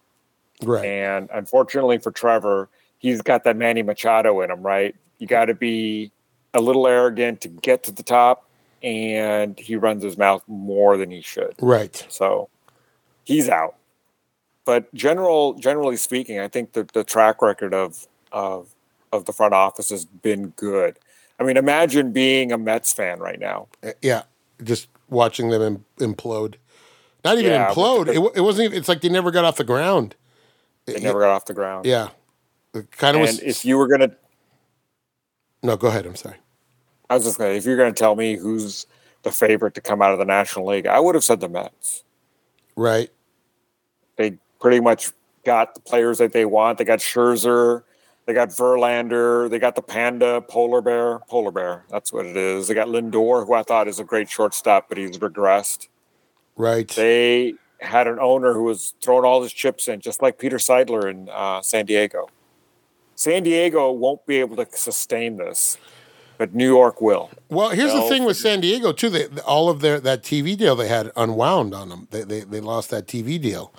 Right. and unfortunately for Trevor, he's got that Manny Machado in him. Right, you got to be a little arrogant to get to the top, and he runs his mouth more than he should. Right. So he's out. But general, generally speaking, I think that the track record of of of the front office has been good. I mean, imagine being a Mets fan right now. Uh, Yeah. Just watching them implode. Not even Yeah, implode. It, it wasn't even, it's like they never got off the ground. They never got off the ground. Yeah. It kind of and was. if you were gonna, no, go ahead. I'm sorry. I was just gonna, if you're gonna tell me who's the favorite to come out of the National League, I would have said the Mets. Right. They pretty much got the players that they want. They got Scherzer, they got Verlander, they got the Panda, Polar Bear, Polar Bear. That's what it is. They got Lindor, who I thought is a great shortstop, but he's regressed. Right. They had an owner who was throwing all his chips in, just like Peter Seidler in uh, San Diego. San Diego won't be able to sustain this, but New York will. Well, here's the thing with San Diego too. They, all of their that TV deal they had unwound on them. They they, they lost that TV deal.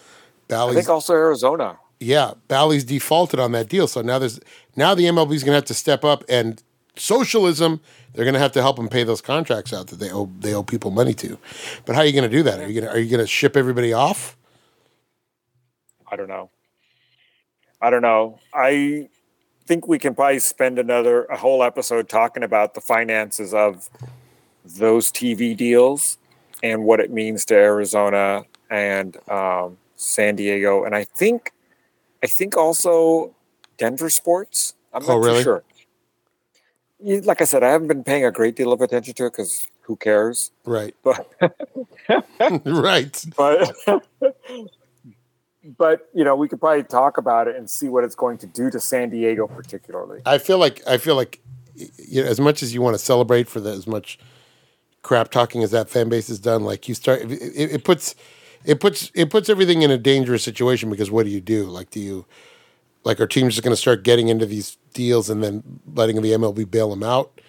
Bally's, I think also Arizona. yeah, Bally's defaulted on that deal. So now there's now the MLB's going to have to step up and socialism. They're going to have to help them pay those contracts out that they owe they owe people money to. But how are you going to do that? Are you going to are you going to ship everybody off? I don't know. I don't know. I think we can probably spend another a whole episode talking about the finances of those TV deals and what it means to Arizona and um, San Diego, and I think, I think also Denver sports. I'm Oh, not really? too sure. Like I said, I haven't been paying a great deal of attention to it because who cares? Right. But right. but but you know we could probably talk about it and see what it's going to do to San Diego particularly. I feel like I feel like you know, as much as you want to celebrate for the, as much crap talking as that fan base has done, like you start it, it puts it puts it puts everything in a dangerous situation because what do you do? Like do you like our teams just going to start getting into these deals and then letting the MLB bail them out?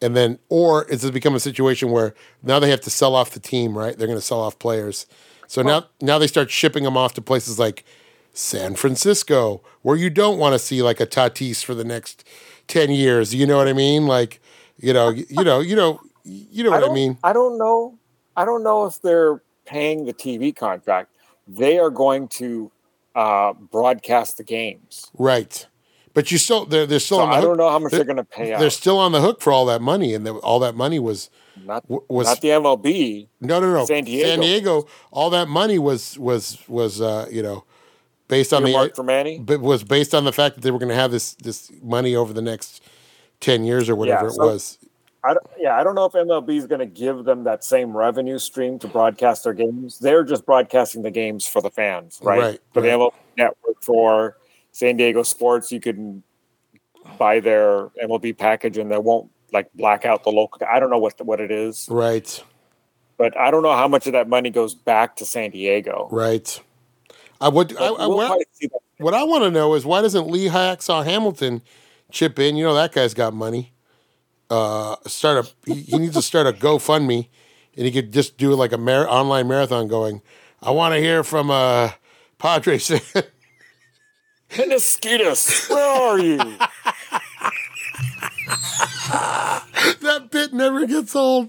And then, or is it become a situation where now they have to sell off the team, right? They're going to sell off players. So now, now they start shipping them off to places like San Francisco, where you don't want to see like a Tatis for the next ten years. You know what I mean? Like, you know, you know, you know, you know what I, don't, mean? I don't know. I don't know if they're paying the TV contract. They are going to uh, broadcast the games. Right. But you still they're they're still So on the I hook. don't know how much they're- they're, going to pay out. They're still on the hook for all that money, and the, all that money was not, was not the MLB. no no no San Diego. San Diego. All that money was was was uh, you know based on Earmarked the for Manny. but was based on the fact that they were going to have this this money over the next ten years or whatever Yeah, it was. I don't, yeah, I don't know if MLB is going to give them that same revenue stream to broadcast their games. They're just broadcasting the games for the fans, right? Right, For the right. MLB network, for San Diego sports, you can buy their MLB package and they won't like black out the local. I don't know what the, what it is, Right, but I don't know how much of that money goes back to San Diego. right. I would. I, I, we'll what, that. what I want to know is why doesn't Lee Hacksaw Hamilton chip in? You know that guy's got money. Uh, start a. He, he needs to start a GoFundMe, and he could just do like a mar- online marathon. Going, I want to hear from uh, Padres. Mosquitoes, where are you? that bit never gets old.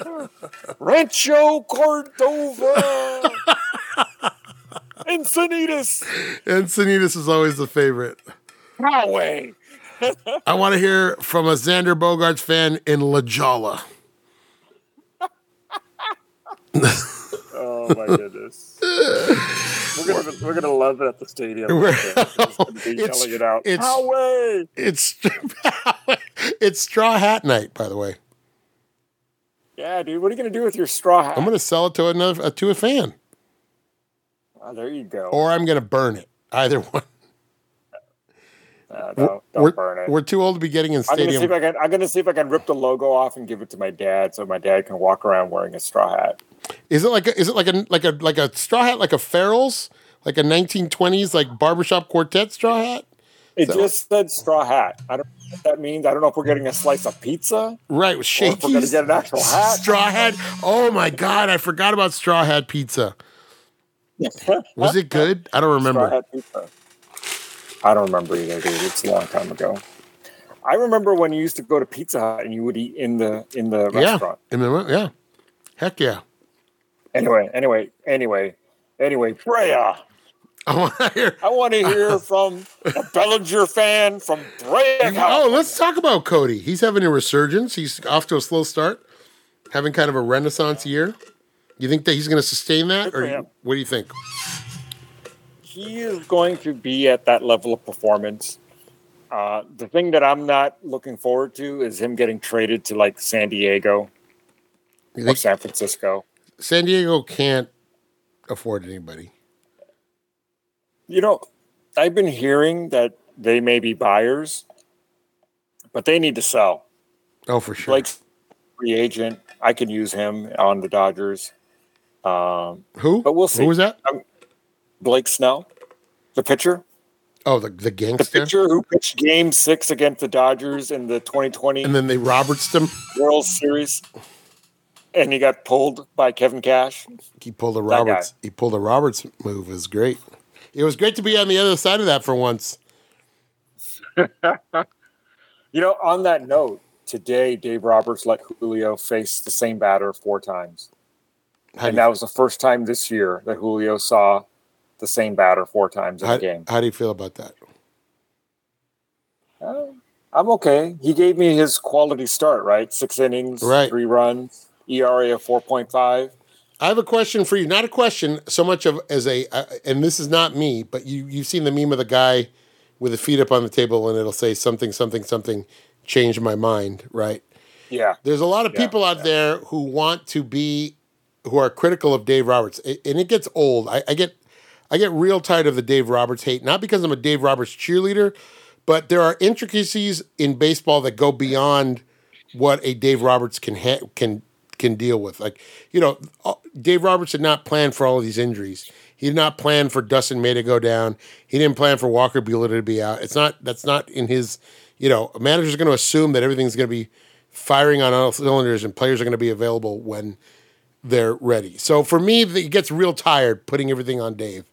Rancho Cordova. Encinitas. Encinitas is always the favorite. Highway. I want to hear from a Xander Bogaerts fan in La Jolla. Oh my goodness. we're gonna we're gonna love it at the stadium. We're- It's yelling it out. it's- Highway. It's it's Straw Hat Night, by the way. Yeah, dude. What are you gonna do with your straw hat? I'm going to sell it to another uh, to a fan, Oh, there you go. or I'm going to burn it. Either one. Uh, don't we're, burn it. we're too old to be getting in I'm gonna see if. I can. I'm gonna see if I can rip the logo off and give it to my dad, so my dad can walk around wearing a straw hat. Is it like a, is it like a like a like a straw hat like a Farrell's like a 1920s like barbershop quartet straw hat? It So- just said straw hat. I don't know what that means. I don't know if we're getting a slice of pizza. Right, with if we're gonna get an actual hat. Straw hat. Oh my god, I forgot about straw hat pizza. Was it good? I don't Straw remember. I don't remember either, dude. It's a long time ago. I remember when you used to go to Pizza Hut and you would eat in the in the Yeah. restaurant. Remember? Yeah. Heck yeah. Anyway, anyway, anyway, anyway, Brea. I want to hear. I want to hear from a Bellinger fan from Brea. Oh, let's talk about Cody. He's having a resurgence. He's off to a slow start, having kind of a renaissance year. Do you think that he's going to sustain that, Good or what do you think? He is going to be at that level of performance. Uh, the thing that I'm not looking forward to is him getting traded to like San Diego or think San Francisco. San Diego can't afford anybody? You know, I've been hearing that they may be buyers, but they need to sell. Oh, for sure. Like free agent. I could use him on the Dodgers. Um, Who? but we'll see. Who was that? Blake Snell, the pitcher, Oh, the the gangster. the pitcher who pitched Game Six against the Dodgers in the 2020 And then they Roberts him. World Series, and he got pulled by Kevin Cash. He pulled a Roberts. He pulled a Roberts move. It was great. It was great to be on the other side of that for once. You know, on that note, today Dave Roberts let Julio face the same batter four times, How and that was the first time this year that Julio saw the same batter four times in how, a game. how do you feel about that? Uh, I'm okay. He gave me his quality start, right? Six innings, Right. three runs, ERA of 4.5. I have a question for you. Not a question so much of as a, uh, and this is not me, but you you've seen the meme of the guy with the feet up on the table, and it'll say something, something, something, changed my mind. Right? Yeah. There's a lot of Yeah, people out there who want to be, who are critical of Dave Roberts, and it gets old. I, I get, I get real tired of the Dave Roberts hate. Not because I'm a Dave Roberts cheerleader, but there are intricacies in baseball that go beyond what a Dave Roberts can ha- can can deal with. Like you know, uh, Dave Roberts did not plan for all of these injuries. He did not plan for Dustin May to go down. He didn't plan for Walker Buehler to be out. It's not that's not in his. You know, a manager's going to assume that everything's going to be firing on all cylinders and players are going to be available when they're ready. So for me, it gets real tired putting everything on Dave.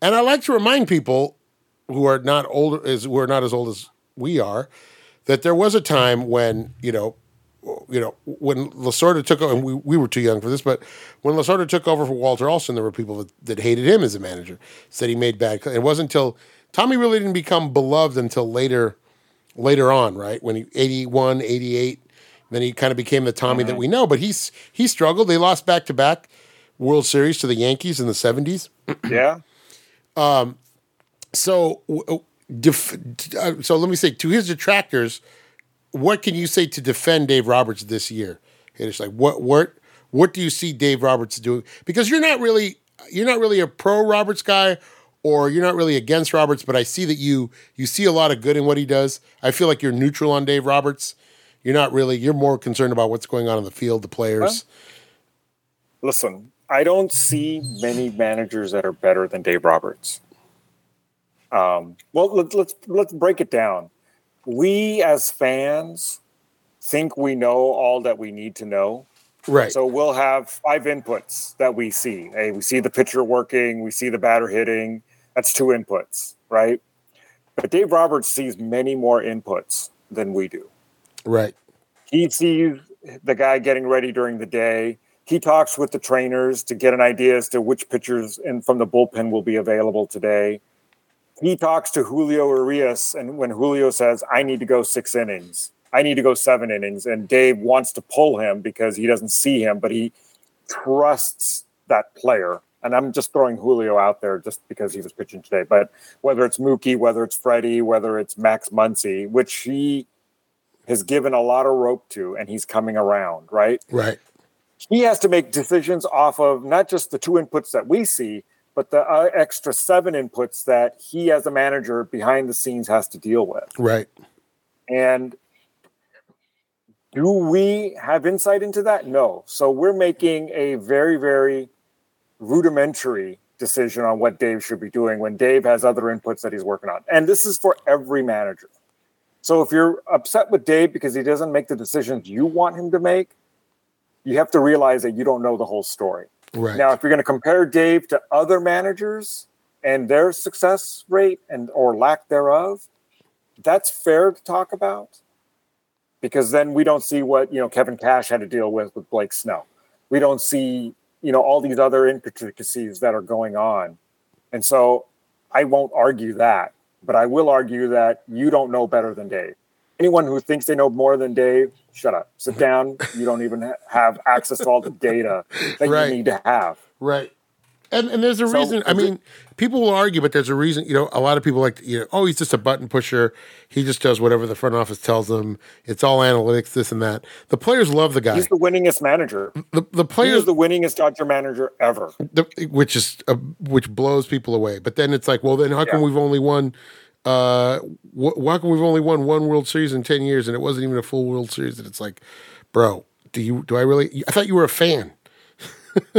And I like to remind people who are not old as who are not as old as we are that there was a time when you know you know when Lasorda took over and we, we were too young for this but when Lasorda took over for Walter Alston there were people that, that hated him as a manager said he made bad it wasn't until Tommy really didn't become beloved until later later on right when he 81 88 then he kind of became the Tommy mm-hmm. that we know but he's he struggled they lost back to back World Series to the Yankees in the 70s yeah um so def, uh, so let me say to his detractors, what can you say to defend Dave Roberts this year? And it's like what what what do you see Dave Roberts doing? Because you're not really you're not really a pro Roberts guy or you're not really against Roberts, but I see that you you see a lot of good in what he does. I feel like you're neutral on Dave Roberts. You're not really you're more concerned about what's going on in the field, the players. Well, listen, I don't see many managers that are better than Dave Roberts. Um, well, let, let's let's break it down. We as fans think we know all that we need to know. Right. So we'll have five inputs that we see. Hey, we see the pitcher working, we see the batter hitting. That's two inputs, right? But Dave Roberts sees many more inputs than we do. Right. He sees the guy getting ready during the day. He talks with the trainers to get an idea as to which pitchers in from the bullpen will be available today he talks to Julio Urias, and when Julio says, "I need to go six innings," I need to go seven innings, and Dave wants to pull him because he doesn't see him, but he trusts that player. And I'm just throwing Julio out there just because he was pitching today. But whether it's Mookie, whether it's Freddie, whether it's Max Muncy, which he has given a lot of rope to, and he's coming around, right? Right. He has to make decisions off of not just the two inputs that we see, but the uh, extra seven inputs that he as a manager behind the scenes has to deal with. Right. And do we have insight into that? No. So we're making a very, very rudimentary decision on what Dave should be doing when Dave has other inputs that he's working on. And this is for every manager. So if you're upset with Dave because he doesn't make the decisions you want him to make, you have to realize that you don't know the whole story. Right. Now, if you're going to compare Dave to other managers and their success rate and or lack thereof, that's fair to talk about because then we don't see what you know Kevin Cash had to deal with with Blake Snow. We don't see you know all these other intricacies that are going on, and so I won't argue that, but I will argue that you don't know better than Dave. Anyone who thinks they know more than Dave shut up, sit down. You don't even have access to all the data that right. you need to have. Right. And, and there's a so, reason. I mean, people will argue, but there's a reason. You know, a lot of people like, you know, oh, he's just a button pusher. He just does whatever the front office tells him. It's all analytics, this and that. The players love the guy. He's the winningest manager. The, the players, he the winningest Dodger manager ever. The, which is uh, which blows people away. But then it's like, well, then how come yeah. we've only won uh, wh- why come we've only won one World Series in ten years and it wasn't even a full World Series? And it's like, bro, do you do I really? I thought you were a fan.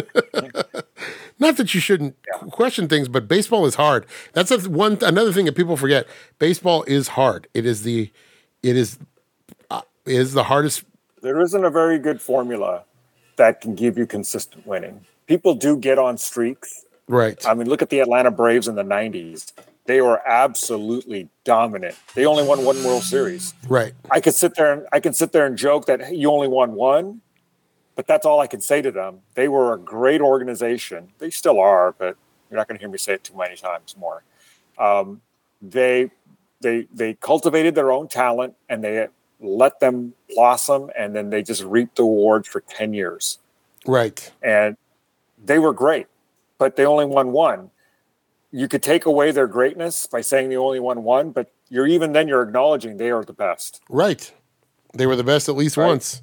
Not that you shouldn't yeah. question things, but baseball is hard. That's a, one another thing that people forget. Baseball is hard. It is the it is uh, is the hardest. There isn't a very good formula that can give you consistent winning. People do get on streaks. Right. I mean, look at the Atlanta Braves in the '90s they were absolutely dominant. They only won one World Series. Right. I could sit there and I can sit there and joke that hey, you only won one, but that's all I can say to them. They were a great organization. They still are, but you're not going to hear me say it too many times more. Um, they they they cultivated their own talent and they let them blossom, and then they just reaped the awards for ten years. Right. And they were great, but they only won one you could take away their greatness by saying they only won one, but you're even then you're acknowledging they are the best. Right. They were the best at least right. once.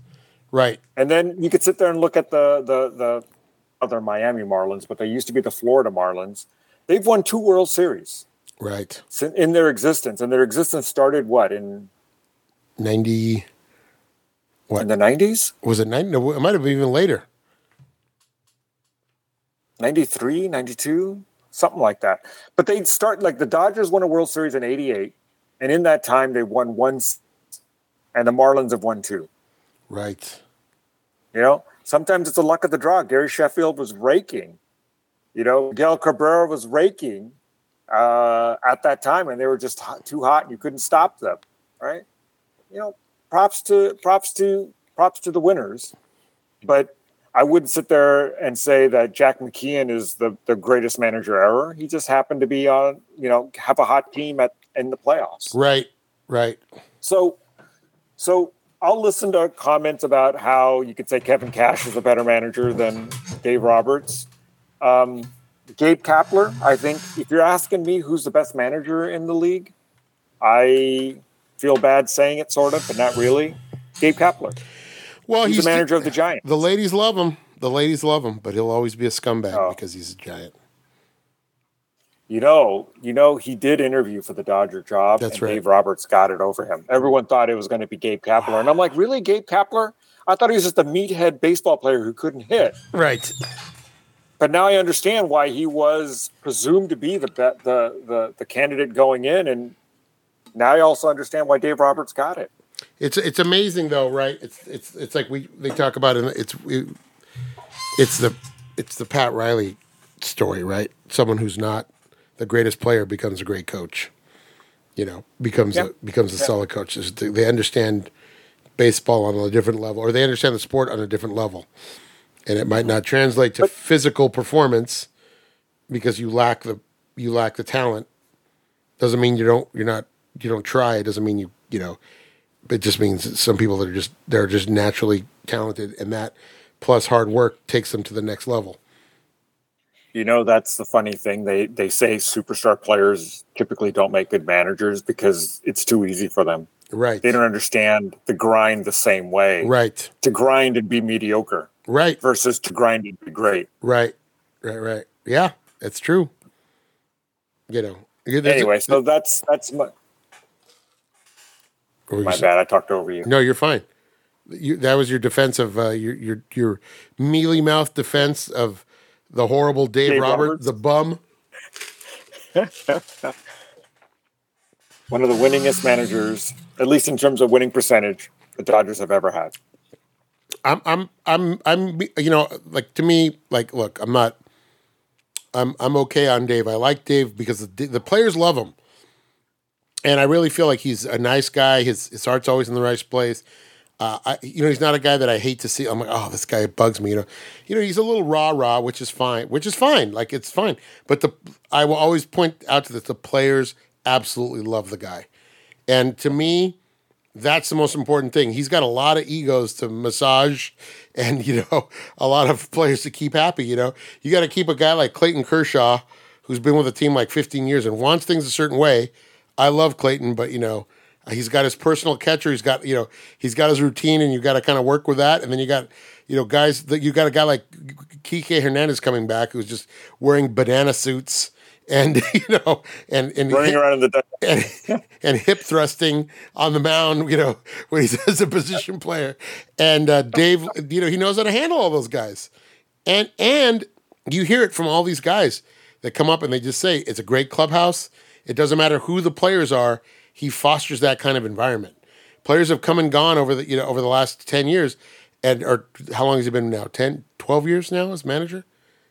Right. And then you could sit there and look at the the the other Miami Marlins, but they used to be the Florida Marlins. They've won two World Series. Right. In their existence. And their existence started what in 90 what? In the 90s? Was it 90? No, it might have been even later. 93, 92? something like that. But they'd start like the Dodgers won a World Series in '88, and in that time they won one, and the Marlins have won two. Right. You know, sometimes it's the luck of the draw. Gary Sheffield was raking. You know, Miguel Cabrera was raking uh, at that time, and they were just hot, too hot, and you couldn't stop them. Right? You know, props to props to props to the winners, but I wouldn't sit there and say that Jack McKeon is the, the greatest manager ever. He just happened to be on, you know, have a hot team at in the playoffs. Right, right. So, so I'll listen to comments about how you could say Kevin Cash is a better manager than Dave Roberts. Um, Gabe Kapler, I think if you're asking me who's the best manager in the league, I feel bad saying it, sort of, but not really. Gabe Kapler. Well, he's, he's the manager of the Giants. The ladies love him. The ladies love him, but he'll always be a scumbag Oh. because he's a giant. You know, you know, he did interview for the Dodger job. That's and right. Dave Roberts got it over him. Everyone thought it was going to be Gabe Kapler, and I'm like, really, Gabe Kapler? I thought he was just a meathead baseball player who couldn't hit. Right. But now I understand why he was presumed to be the the the the candidate going in, and now I also understand why Dave Roberts got it. It's it's amazing though, right? It's it's it's like we they talk about it. It's it, it's the it's the Pat Riley story, right? Someone who's not the greatest player becomes a great coach. You know, becomes Yeah. a becomes a solid coach. They understand baseball on a different level, or they understand the sport on a different level, and it might not translate to physical performance because you lack the you lack the talent. Doesn't mean you don't you're not you don't try. It doesn't mean you you know it just means some people that are just they're just naturally talented and that plus hard work takes them to the next level You know, that's the funny thing. They they say superstar players typically don't make good managers because it's too easy for them. right They don't understand the grind the same way. right To grind and be mediocre right versus to grind and be great. right right right yeah that's true you know there's a- Anyway, so that's that's my, what were you my bad. I talked over you. no you're fine you, that was your defense of uh, your your your mealy mouth defense of the horrible Dave, Dave Robert, Roberts? the bum. One of the winningest managers, at least in terms of winning percentage, the Dodgers have ever had. I'm I'm I'm I'm you know like to me like look I'm not I'm I'm okay on Dave. I like Dave because the, the players love him, and I really feel like he's a nice guy. His his heart's always in the right place. Uh, I, you know, he's not a guy that I hate to see. I'm like, oh, this guy bugs me. You know, you know, he's a little rah rah, which is fine, which is fine. Like it's fine. But the I will always point out to this: the players absolutely love the guy, and to me, that's the most important thing. He's got a lot of egos to massage and, you know, a lot of players to keep happy. You know, you got to keep a guy like Clayton Kershaw, who's been with the team like 15 years and wants things a certain way. I love Clayton, but, you know, he's got his personal catcher. He's got, you know, he's got his routine and you got to kind of work with that. And then you got, you know, guys that you got a guy like Kike Hernandez coming back who's just wearing banana suits and, you know, and, and Running around in the and, and hip thrusting on the mound, you know, when he's as a position player. And uh, Dave, you know, he knows how to handle all those guys. And and you hear it from all these guys that come up and they just say it's a great clubhouse. It doesn't matter who the players are. He fosters that kind of environment. Players have come and gone over the you know over the last 10 years and or how long has he been now? 10 12 years now as manager?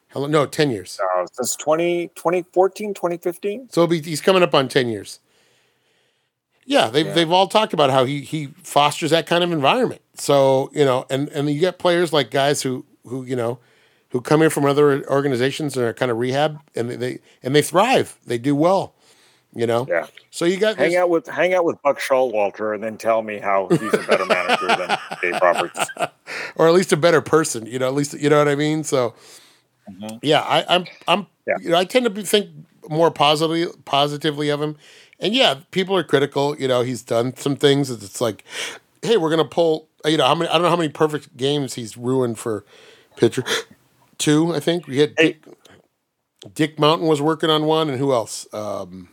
How long? No, 10 years. uh, since 20, 2014, 2015. So be, he's coming up on 10 years. Yeah, they've, Yeah. they've all talked about how he, he fosters that kind of environment. So, you know, and, and you get players like guys who, who, you know, who come here from other organizations and are kind of rehab and they, they and they thrive. They do well, you know? Yeah. So you got Hang this- out with hang out with Buck Showalter and then tell me how he's a better manager than Dave Roberts. or at least a better person, you know, at least, you know what I mean? So, yeah, I, I'm, I'm, Yeah. you know, I tend to be, think more positively, positively of him. And yeah, people are critical. You know, he's done some things. It's like, hey, we're gonna pull. You know, how many? I don't know how many perfect games he's ruined for pitcher. Two, I think we had. Hey. Dick, Dick Mountain was working on one, and who else? Um,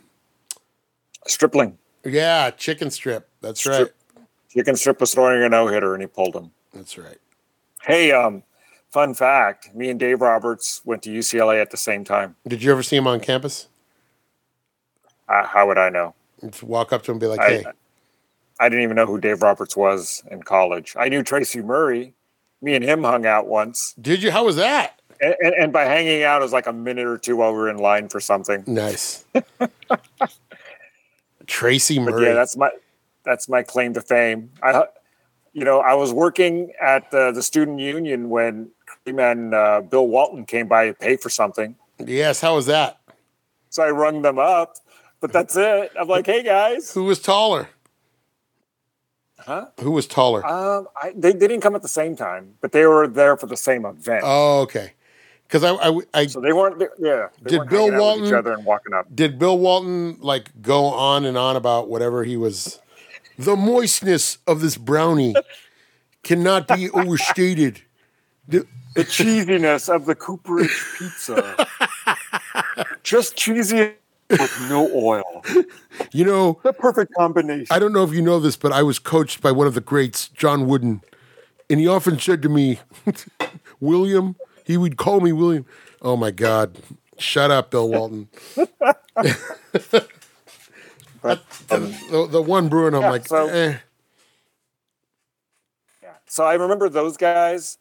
Stripling. yeah, Chicken Strip. That's right. Chicken Strip was throwing a no hitter and he pulled him. That's right. Hey, um, fun fact: me and Dave Roberts went to UCLA at the same time. Did you ever see him on campus? Uh, how would I know? Just walk up to him and be like, I, "Hey, I didn't even know who Dave Roberts was in college. I knew Tracy Murray me and him hung out once. Did you? How was that? And, and, and by hanging out, it was like a minute or two while we were in line for something. Nice. Tracy But Murray. yeah, that's my that's my claim to fame. I, you know, I was working at the, the student union when and uh, Bill Walton came by to pay for something. yes. How was that? So I rung them up, but that's it. I'm like, hey guys, Who was taller? huh? Who was taller? Um, I, they, they didn't come at the same time, but they were there for the same event. oh, okay. Because I, I, I so they weren't, yeah. They Did weren't Bill hanging out with Walton- each other and walking up? did Bill Walton like go on and on about whatever he was. The moistness of this brownie cannot be overstated. The- The cheesiness of the Cooperage pizza, just cheesy with no oil. you know, The perfect combination. I don't know if you know this, but I was coached by one of the greats, John Wooden, and he often said to me, "William." He would call me William. Oh my God! Shut up, Bill Walton. But, um, the, the one Bruin, I'm like, so- eh. yeah. So I remember those guys.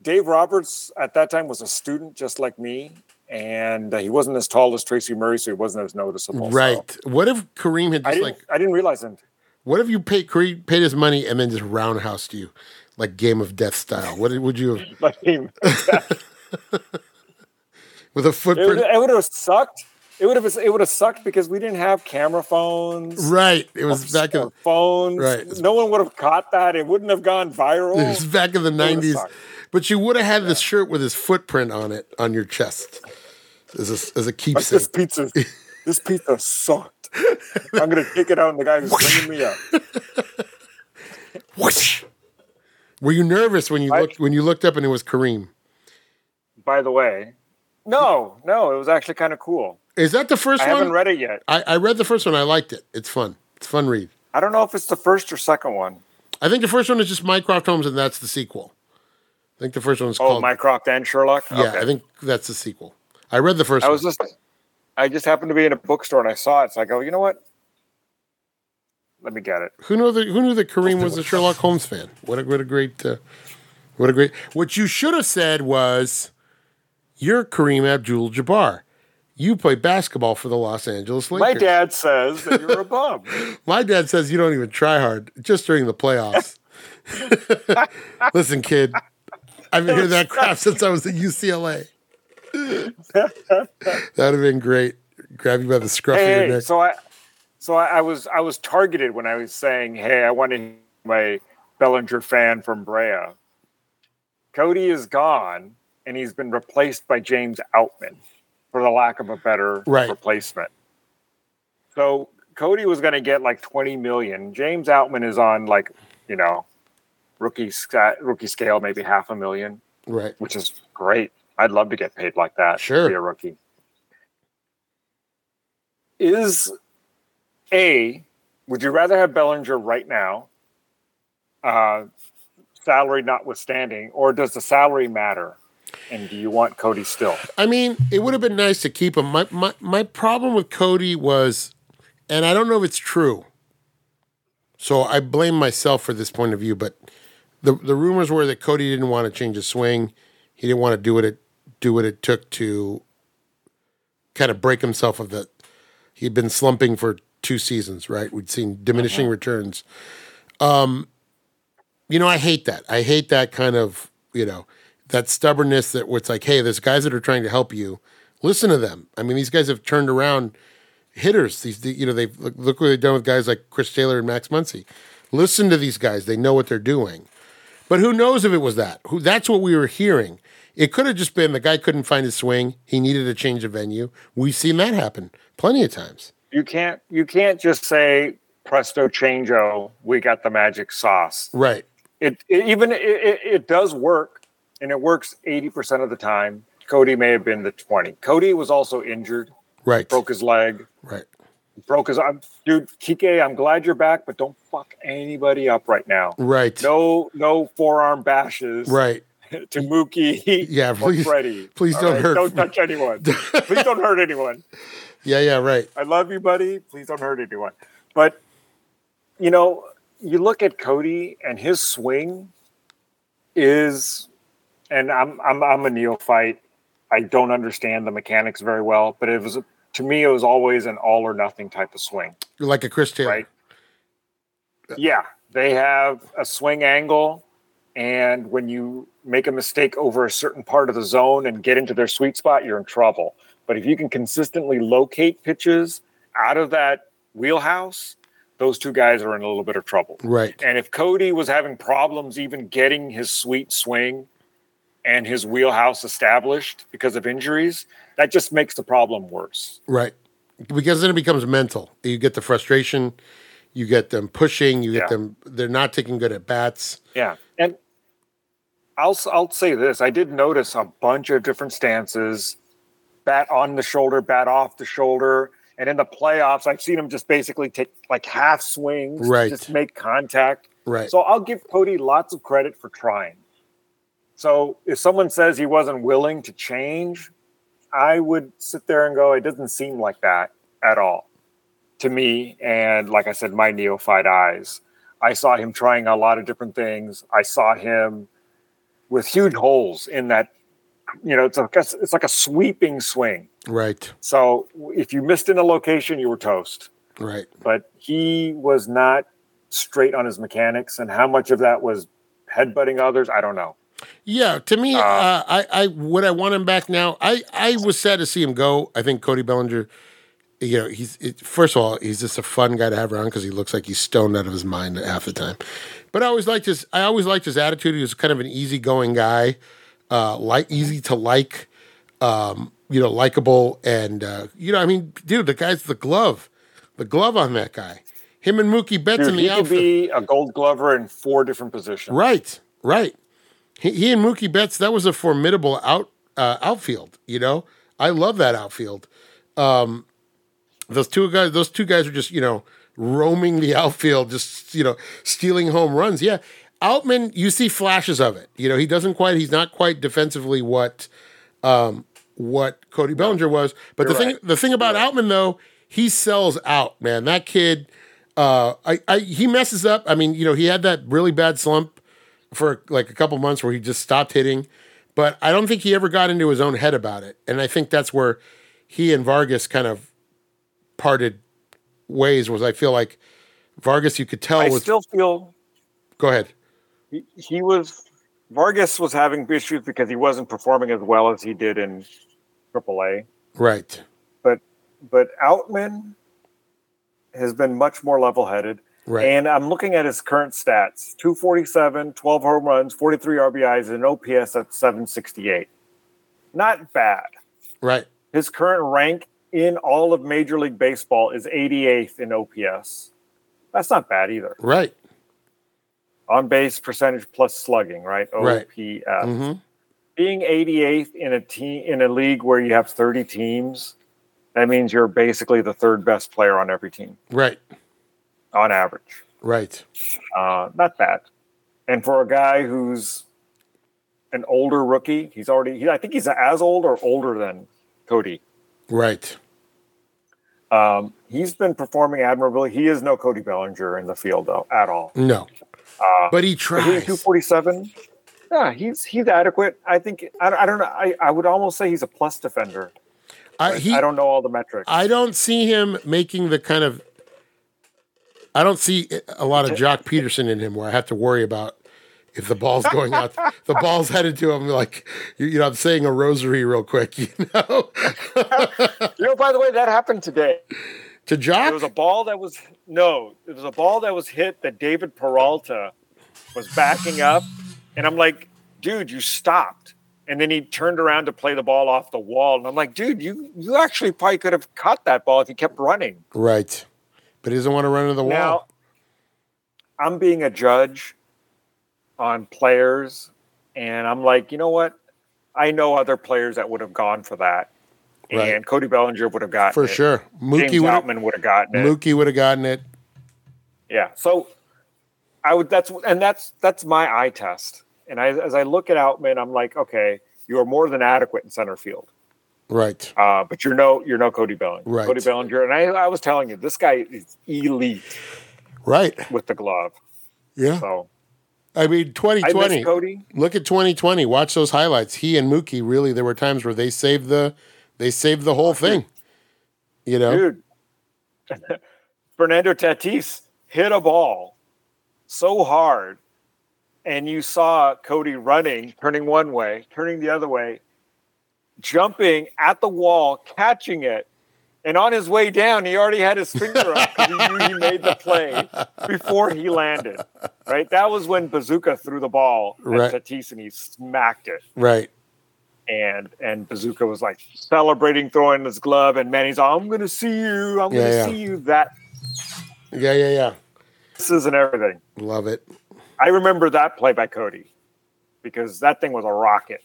Dave Roberts at that time was a student just like me, and uh, he wasn't as tall as Tracy Murray, so he wasn't as noticeable. So right. What if Kareem had I just didn't. like? I didn't realize him. What if you paid Kareem paid his money and then just roundhoused you, like Game of Death style? What would you have Like. with a footprint? it would have sucked. It would have. It would have sucked because we didn't have camera phones. Right. It was back in phones. Right. No one would have caught that. It wouldn't have gone viral. it was back in the nineties. But you would have had this shirt with his footprint on it on your chest as a, as a keepsake. this pizza, this pizza sucked. I'm gonna kick it out, and the guy who's bringing me up. Whoosh. Were you nervous when you I- looked when you looked up and it was Kareem? By the way, no, no, it was actually kind of cool. Is that the first I one? I haven't read it yet. I, I read the first one. I liked it. It's fun. It's a fun read. I don't know if it's the first or second one. I think the first one is just Mycroft Holmes, and that's the sequel. I think the first one is Oh, called. Mycroft and Sherlock. yeah, Okay. I think that's the sequel. I read the first I one. was just, I just happened to be in a bookstore and I saw it. So I go, you know what? Let me get it. Who knew that? Who knew that Kareem was a Sherlock Holmes fan? What a what a great, uh, what a great. What you should have said was, "You're Kareem Abdul-Jabbar. You play basketball for the Los Angeles Lakers." My dad says that you're a bum. My dad says you don't even try hard just during the playoffs. Listen, kid, I've been hearing that crap since I was at UCLA. That'd have been great. Grab you by the scruff of your neck. so I, so I, I was, I was targeted when I was saying, hey, I want to hear my Bellinger fan from Brea. Cody is gone, and he's been replaced by James Outman, for the lack of a better Right. replacement. So Cody was going to get like twenty million. James Outman is on like, you know, rookie sca- rookie scale, maybe half a million, right. which is great. I'd love to get paid like that. to Sure. be a rookie. Is a would you rather have Bellinger right now, uh, salary notwithstanding, or does the salary matter? And do you want Cody still? I mean, it would have been nice to keep him. My, my my problem with Cody was, and I don't know if it's true. So I blame myself for this point of view, but the the rumors were that Cody didn't want to change his swing. He didn't want to do what it do what it took to kind of break himself of the. He'd been slumping for two seasons, right? We'd seen diminishing returns. Um, you know, I hate that. I hate that kind of you know that stubbornness that it's like, hey, there's guys that are trying to help you. Listen to them. I mean, these guys have turned around hitters. These, you know, they've look, look what they've done with guys like Chris Taylor and Max Muncy. Listen to these guys. They know what they're doing. But who knows if it was that? Who? That's what we were hearing. It could have just been the guy couldn't find his swing. He needed a change of venue. We've seen that happen plenty of times. You can't you can't just say presto changeo, we got the magic sauce. Right. It, it even it, it does work, and it works eighty percent of the time. Cody may have been the twenty. Cody was also injured, Right. broke his leg, Right. broke his arm. Dude, Kike, I'm glad you're back, but don't fuck anybody up right now. Right. No, no forearm bashes Right. to Mookie. Yeah, please- Freddie. please All don't hurt- Don't touch anyone. please don't hurt anyone. Yeah. Yeah. Right. I love you, buddy. Please don't hurt anyone. But you know, you look at Cody and his swing. is, and I'm I'm I'm a neophyte. I don't understand the mechanics very well, but it was to me it was always an all or nothing type of swing. like a Chris Taylor. Right. Yeah, they have a swing angle, and when you make a mistake over a certain part of the zone and get into their sweet spot, you're in trouble. But if you can consistently locate pitches out of that wheelhouse, those two guys are in a little bit of trouble. Right. And if Cody was having problems even getting his sweet swing and his wheelhouse established because of injuries, that just makes the problem worse. Right. Because then it becomes mental. You get the frustration, you get them pushing, you get Yeah. them they're not taking good at bats. Yeah, and I'll I'll say this: I did notice a bunch of different stances, bat on the shoulder, bat off the shoulder, and in the playoffs, I've seen him just basically take like half swings, Right. just make contact. Right. So I'll give Cody lots of credit for trying. So if someone says he wasn't willing to change, I would sit there and go, it doesn't seem like that at all to me. And like I said, my neophyte eyes, I saw him trying a lot of different things. I saw him with huge holes in that. You know, it's like a, it's like a sweeping swing. right. So if you missed in a location, you were toast Right. but he was not straight on his mechanics and how much of that was headbutting others i don't know Yeah, to me, uh, Uh, I, I would I want him back now. I, I was sad to see him go. I think Cody Bellinger, you know, he's it, first of all, he's just a fun guy to have around because he looks like he's stoned out of his mind half the time. But I always liked his. I always liked his attitude. He was kind of an easygoing guy, uh, like easy to like, um, you know, likable, and uh, you know, I mean, dude, the guy's the glove, the glove on that guy. Him and Mookie Betts Dude, in the he could outfield. be a gold glover in four different positions Right, right. He, he and Mookie Betts, that was a formidable out uh, outfield. You know, I love that outfield. Um, those two guys, those two guys are just you know roaming the outfield, just you know stealing home runs. Yeah, Outman, you see flashes of it. You know, he doesn't quite, he's not quite defensively what um, what Cody Bellinger was. But the You're thing, right. the thing about Outman though, he sells out, man. That kid, uh, I, I, he messes up. I mean, you know, he had that really bad slump for like a couple months where he just stopped hitting, but I don't think he ever got into his own head about it. And I think that's where he and Vargas kind of parted ways. Was I feel like Vargas, you could tell i was. still feel go ahead. he, he was vargas was having issues because he wasn't performing as well as he did in aaa Right. but but outman has been much more level-headed Right. And I'm looking at his current stats 247, 12 home runs, 43 RBIs, and an OPS at 768. Not bad. right. His current rank in all of Major League Baseball is 88th in OPS. That's not bad either. Right. On base percentage plus slugging, right? Right. OPS. hmm Being 88th in a team in a league where you have 30 teams, that means you're basically the third best player on every team Right. On average. Right. Uh, not bad. And for a guy who's an older rookie, he's already, he, I think he's as old or older than Cody. Right. Um, he's been performing admirably. He is no Cody Bellinger in the field, though, at all. No. Uh, But he tries. he's 247. Yeah, he's he's adequate. I think, I, I don't know. I, I would almost say he's a plus defender. I, he, I don't know all the metrics. I don't see him making the kind of. I don't see a lot of Joc Pederson in him where I have to worry about if the ball's going out. the ball's headed to him like you, you know. I'm saying a rosary real quick. You know, you know, by the way, that happened today. to There it was a ball that was no, it was a ball that was hit that David Peralta was backing up, and I'm like, dude, you stopped. And then he turned around to play the ball off the wall, and I'm like, dude, you you actually probably could have caught that ball if you kept running. right, but he doesn't want to run into the Now, wall. I'm being a judge on players, and I'm like, you know what? I know other players that would have gone for that, Right. and Cody Bellinger would have gotten it. For it. sure, Mookie James. Outman would have gotten it. Mookie would have gotten it. Yeah. So I would that's and that's that's my eye test. And I, as I look at Outman, I'm like, okay, you are more than adequate in center field. Right. Uh, but you're no you're no Cody Bellinger. Right. Cody Bellinger. And I, I was telling you, this guy is elite Right. with the glove. Yeah. So I mean, I 2020. miss Cody. Look at 2020. Watch those highlights. He and Mookie really. There were times where they saved the, they saved the whole thing. You know, Dude, Fernando Tatis hit a ball so hard, and you saw Cody running, turning one way, turning the other way, jumping at the wall, catching it. And on his way down, he already had his finger up because he knew he made the play before he landed. Right? That was when Bazooka threw the ball at Right. Tatis and he smacked it. right? and and Bazooka was like celebrating, throwing his glove, and Manny's, I'm gonna see you, I'm gonna Yeah, yeah. see you. That Yeah, yeah, yeah. this isn't everything. Love it. I remember that play by Cody because that thing was a rocket,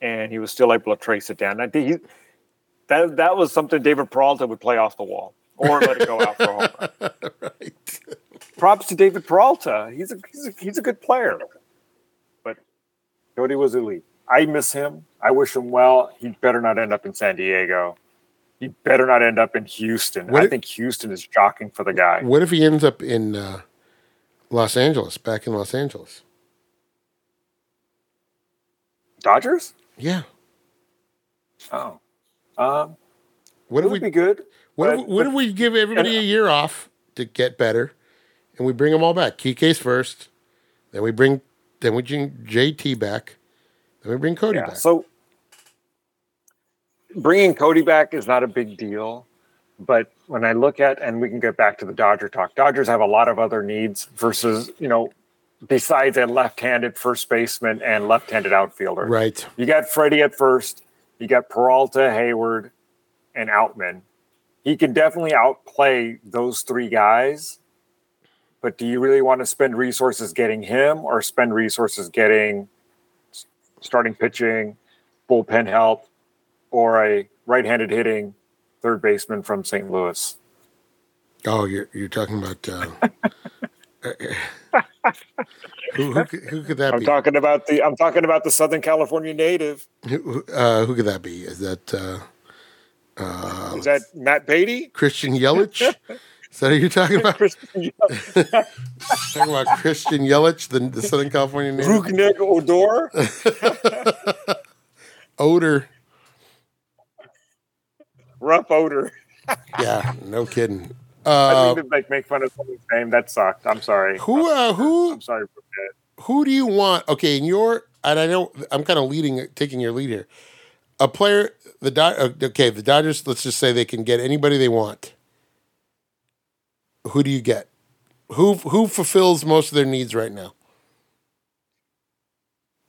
and he was still able to trace it down. I think he, that that was something David Peralta would play off the wall or let it go out for a home run. right. Props to David Peralta. He's a he's a, he's a good player, but Cody was elite. I miss him. I wish him well. He better not end up in San Diego. He better not end up in Houston. What I if- think Houston is jockeying for the guy. What if he ends up in uh, Los Angeles, back in Los Angeles? Dodgers? Yeah. Oh, um, What it if we be good. what if, what if we give everybody a year off to get better, and we bring them all back? Key case first, then we bring then we bring JT back, then we bring Cody Yeah. back. So bringing Cody back is not a big deal, but when I look at and we can get back to the Dodger talk, Dodgers have a lot of other needs versus you know besides a left-handed first baseman and left-handed outfielder. right. You got Freddie at first. You got Peralta, Heyward, and Outman. He can definitely outplay those three guys. But do you really want to spend resources getting him or spend resources getting starting pitching, bullpen help, or a right handed hitting third baseman from St. Louis? Oh, you're you're talking about uh, who, who could- who could that I'm be? talking about the I'm talking about the Southern California native. Who, uh, who could that be? Is that uh, uh, Is that Matt Beaty? Christian Yelich? Is that who you're talking about? Christian talking about Christian Yelich, the, the Southern California native? Rougned Odor? Odor. Rough odor. Yeah, no kidding. I Uh, didn't make make fun of someone's name. That sucked. I'm sorry. who uh, who I'm sorry for that. who do you want? Okay, in your and I know I'm kind of leading, taking your lead here. A player, the Do- uh, okay, the Dodgers. Let's just say they can get anybody they want. Who do you get? Who who fulfills most of their needs right now?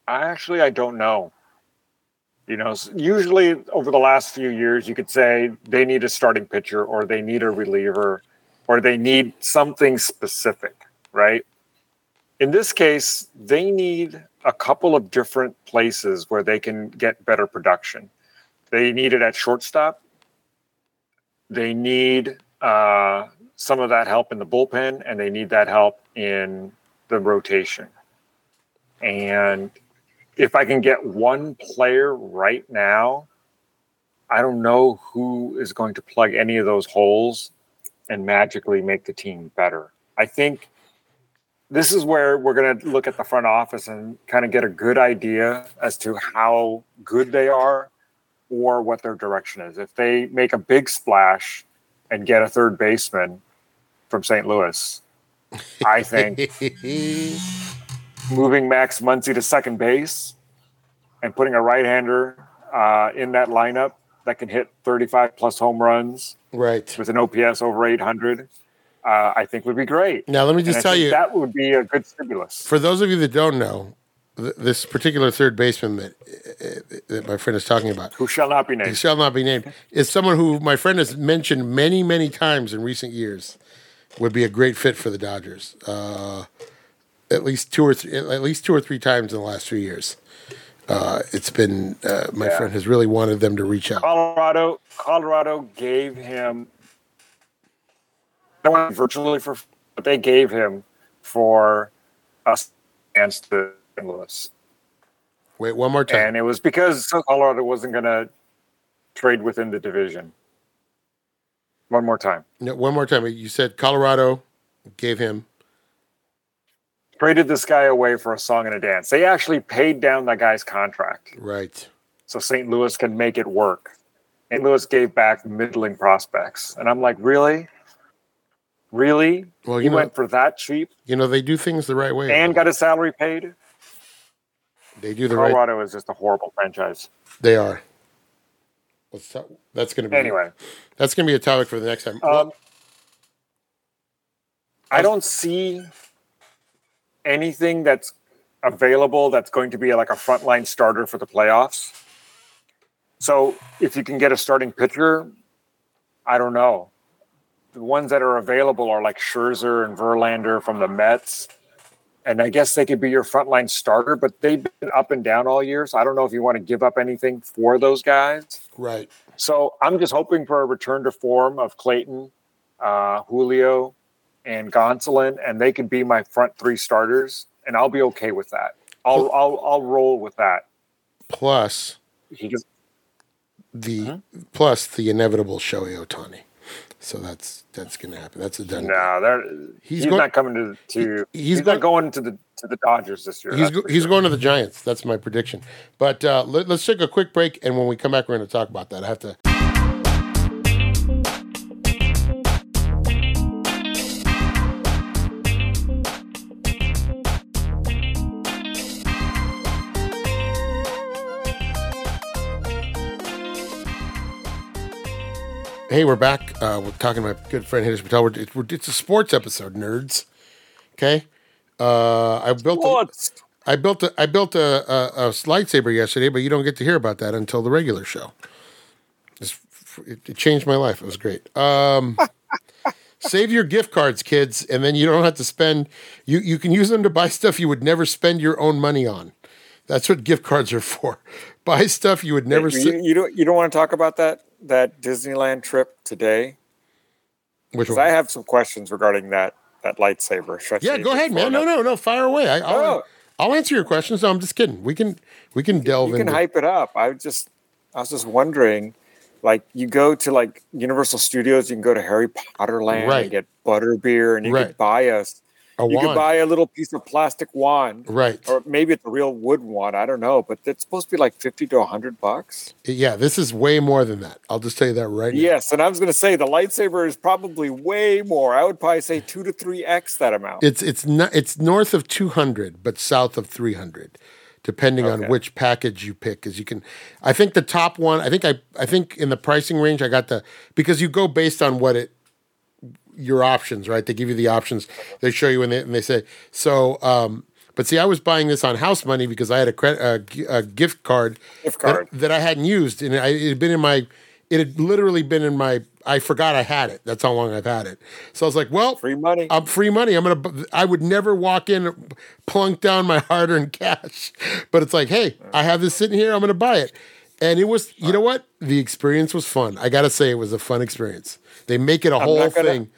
I actually I don't know. You know, usually over the last few years, you could say they need a starting pitcher, or they need a reliever, or they need something specific, right? In this case, they need a couple of different places where they can get better production. They need it at shortstop. They need uh, some of that help in the bullpen, and they need that help in the rotation. And if I can get one player right now, I don't know who is going to plug any of those holes and magically make the team better. I think this is where we're going to look at the front office and kind of get a good idea as to how good they are or what their direction is. If they make a big splash and get a third baseman from St. Louis, I think moving Max Muncy to second base and putting a right-hander uh, in that lineup that can hit 35 plus home runs right with an OPS over 800, uh, I think would be great. now, let me just tell you. that would be a good stimulus. For those of you that don't know, th- this particular third baseman that, uh, that my friend is talking about, Who shall not be named? shall not be named, is someone who my friend has mentioned many, many times in recent years would be a great fit for the Dodgers. Uh, at least two or three, at least two or three times in the last three years. Uh, it's been uh, my Yeah. friend has really wanted them to reach out. Colorado, Colorado gave him. Virtually for, but they gave him for us against the St. Louis. Wait, one more time. and it was because Colorado wasn't going to trade within the division. One more time. No, one more time. You said Colorado gave him. Traded this guy away for a song and a dance. They actually paid down that guy's contract Right. so St. Louis can make it work. St. Louis gave back middling prospects, and I'm like, really, really? Well, you know, went for that cheap you know they do things the right way. and got his salary paid. they do the right. Colorado is just a horrible franchise. They are. Let's talk, that's going to be Anyway, That's going to be a topic for the next time. um, I don't see anything that's available that's going to be like a frontline starter for the playoffs. So if you can get a starting pitcher, I don't know. The ones that are available are like Scherzer and Verlander from the Mets. And I guess they could be your frontline starter, but they've been up and down all year. So I don't know if you want to give up anything for those guys. right. So I'm just hoping for a return to form of Clayton, uh, Julio, and Gonsolin, and they can be my front three starters, and I'll be okay with that. I'll I'll I'll roll with that. Plus He just, the Uh-huh. plus the inevitable Shohei Ohtani. So that's that's going to happen. That's a done. no, they're, He's he's, going- not coming to to. He- he's, he's not going- going to the to the Dodgers this year. He's go, he's sure. going to the Giants. That's my prediction. But uh, let, us take a quick break, and when we come back, we're going to talk about that. I have to. Hey, we're back. Uh, we're talking to my good friend Hitesh Patel. We're, it's, we're, it's a sports episode, nerds. Okay. Uh, I built. A, What? I built a I built a, a, a lightsaber yesterday, but you don't get to hear about that until the regular show. It's, it, it changed my life. It was great. Um, save your gift cards, kids, and then you don't have to spend. You you can use them to buy stuff you would never spend your own money on. That's what gift cards are for. Buy stuff you would never. you, you don't you don't want to talk about that that Disneyland trip today? Which? I have some questions regarding that that lightsaber. Should yeah, go ahead, man. No, no, no. Fire away. I, I'll, No. I'll answer your questions. No, I'm just kidding. We can we can delve in you can into. hype it up. I was just I was just wondering, like you go to like Universal Studios, you can go to Harry Potter Land Right. and get butterbeer, and you Right. could buy a a you wand. could buy a little piece of plastic wand, right. or maybe it's a real wood wand. I don't know, but it's supposed to be like fifty to hundred bucks. Yeah, this is way more than that. I'll just tell you that right now. Yes, and I was going to say the lightsaber is probably way more. I would probably say two to three x that amount. It's it's not it's north of 200 but south of 300 depending on which package you pick cuz you can I think the top one I think I I think in the pricing range I got the because you go based on what it your options, right? They give you the options. They show you and they, and they say so um but see, I was buying this on house money because I had a credit a, a gift card, Gift that- card. That, I hadn't used, and I, it had been in my, it had literally been in my. I forgot I had it. That's how long I've had it. So I was like, well, Free money. I'm free money. I'm gonna. I would never walk in, plunk down my hard-earned cash, but it's like, hey, I have this sitting here. I'm gonna buy it, and it was. You know what? The experience was fun. I gotta say, it was a fun experience. They make it a whole gonna- thing.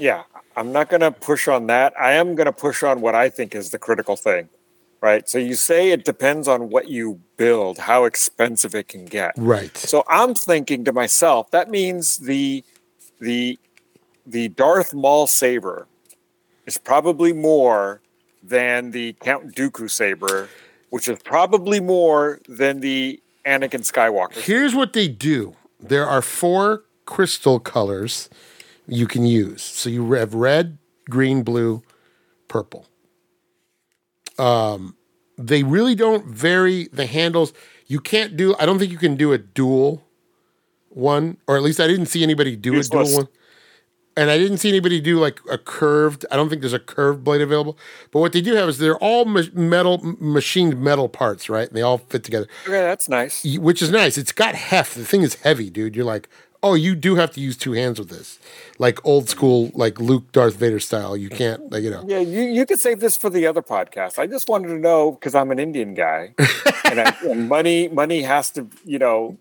Yeah, I'm not going to push on that. I am going to push on what I think is the critical thing, right? So you say it depends on what you build, how expensive it can get. Right. So I'm thinking to myself, that means the the the Darth Maul saber is probably more than the Count Dooku saber, which is probably more than the Anakin Skywalker. Here's what they do. There are four crystal colors you can use. So you have red, green, blue, purple. Um, they really don't vary the handles. You can't do. I don't think you can do a dual one, or at least I didn't see anybody do a dual one. And I didn't see anybody do like a curved. I don't think there's a curved blade available. But what they do have is they're all metal, machined metal parts, right? And they all fit together Okay, that's nice. which is nice. It's got heft. The thing is heavy, dude. You're like, oh, you do have to use two hands with this, like old school, like Luke, Darth Vader style. You can't, like, you know. Yeah, you, you could save this for the other podcast. I just wanted to know because I'm an Indian guy, and, I, and money money has to you know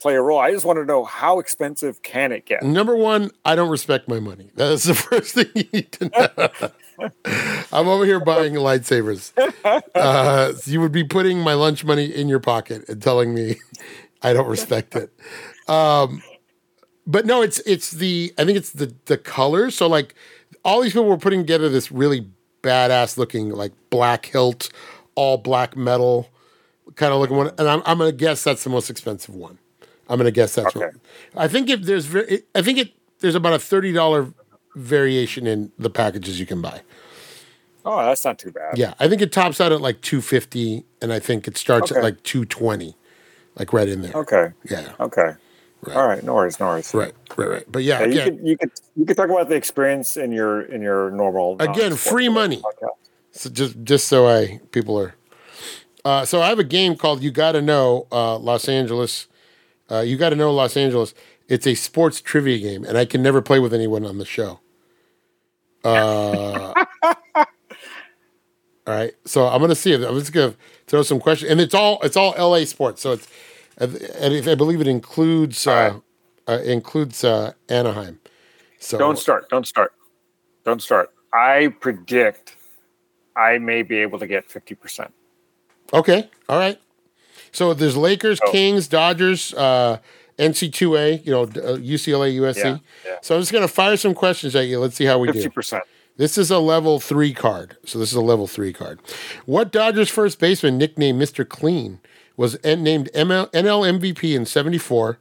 play a role. I just want to know how expensive can it get? Number one, I don't respect my money. That's the first thing you need to know. I'm over here buying lightsabers. Uh, so you would be putting my lunch money in your pocket and telling me I don't respect it. Um, but no, it's it's the I think it's the the colors. So like all these people were putting together this really badass looking, like black hilt, all black metal kind of looking one. And I'm, I'm going to guess that's the most expensive one. I'm going to guess that's Okay. one. I think if there's, very, I think it there's about a thirty dollar variation in the packages you can buy. Oh, that's not too bad. Yeah, I think it tops out at like two fifty, and I think it starts at like two twenty, like right in there. Okay. Yeah, Okay. Right. All right. No worries. No worries. right, right, right. But yeah, Yeah, you again, could you could you could talk about the experience in your in your normal Again, free money. podcast. So just just so I people are. Uh, so I have a game called You Gotta Know uh, Los Angeles. Uh, you Gotta Know Los Angeles. It's a sports trivia game, and I can never play with anyone on the show. Uh, all right, so I'm gonna see if I'm just gonna throw some questions, and it's all it's all LA sports. So it's and if I believe it includes uh, uh, includes uh, Anaheim. So Don't start. Don't start. Don't start. I predict I may be able to get fifty percent. Okay. All right. So there's Lakers, Oh. Kings, Dodgers, uh, NC2A, you know, uh, UCLA, USC. Yeah, yeah. So I'm just going to fire some questions at you. Let's see how we Fifty do. percent. This is a level three card. So this is a level three card. What Dodgers first baseman nicknamed Mr. Clean was named ML- NL MVP in 74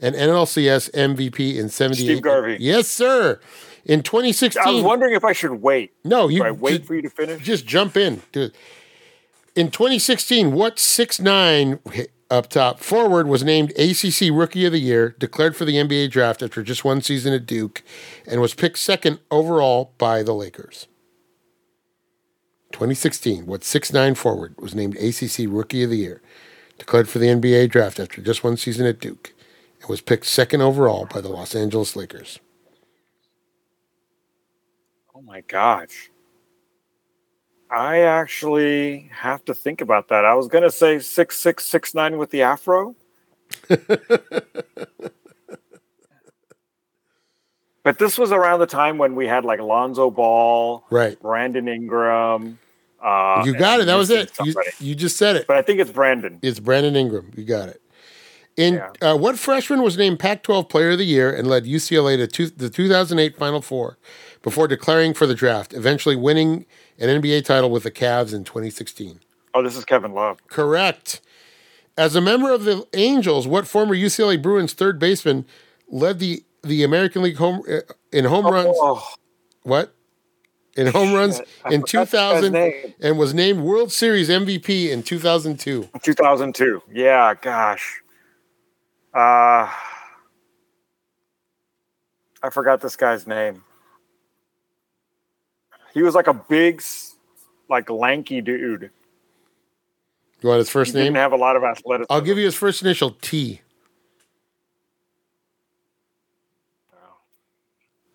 and NLCS MVP in 78? Steve Garvey. Yes, sir. In 2016. I was wondering if I should wait. no, you Do I wait for you to finish? just jump in. Dude. In 2016, what six nine up top forward was named ACC Rookie of the Year, declared for the NBA draft after just one season at Duke, and was picked second overall by the Lakers. 2016, what six nine forward was named ACC Rookie of the Year, declared for the NBA draft after just one season at Duke, and was picked second overall by the Los Angeles Lakers. Oh my gosh. I actually have to think about that. I was gonna say six six six nine with the afro. but this was around the time when we had like Lonzo Ball, Right. Brandon Ingram. Uh, You got it. That was it. You, you just said it. but I think it's Brandon. It's Brandon Ingram. You got it. In Yeah. uh, what freshman was named Pac-12 Player of the Year and led UCLA to two, the 2008 Final Four before declaring for the draft, eventually winning an NBA title with the Cavs in 2016? Oh, this is Kevin Love. Correct. As a member of the Angels, what former UCLA Bruins third baseman led the the American League home uh, in home runs? Oh, What? In home runs in forgot this guy's 2000 and was named World Series MVP in 2002. 2002. Yeah, gosh. Uh, I forgot this guy's name. He was like a big, like lanky dude. You want his He first didn't name? have a lot of athleticism. I'll give you his first initial T.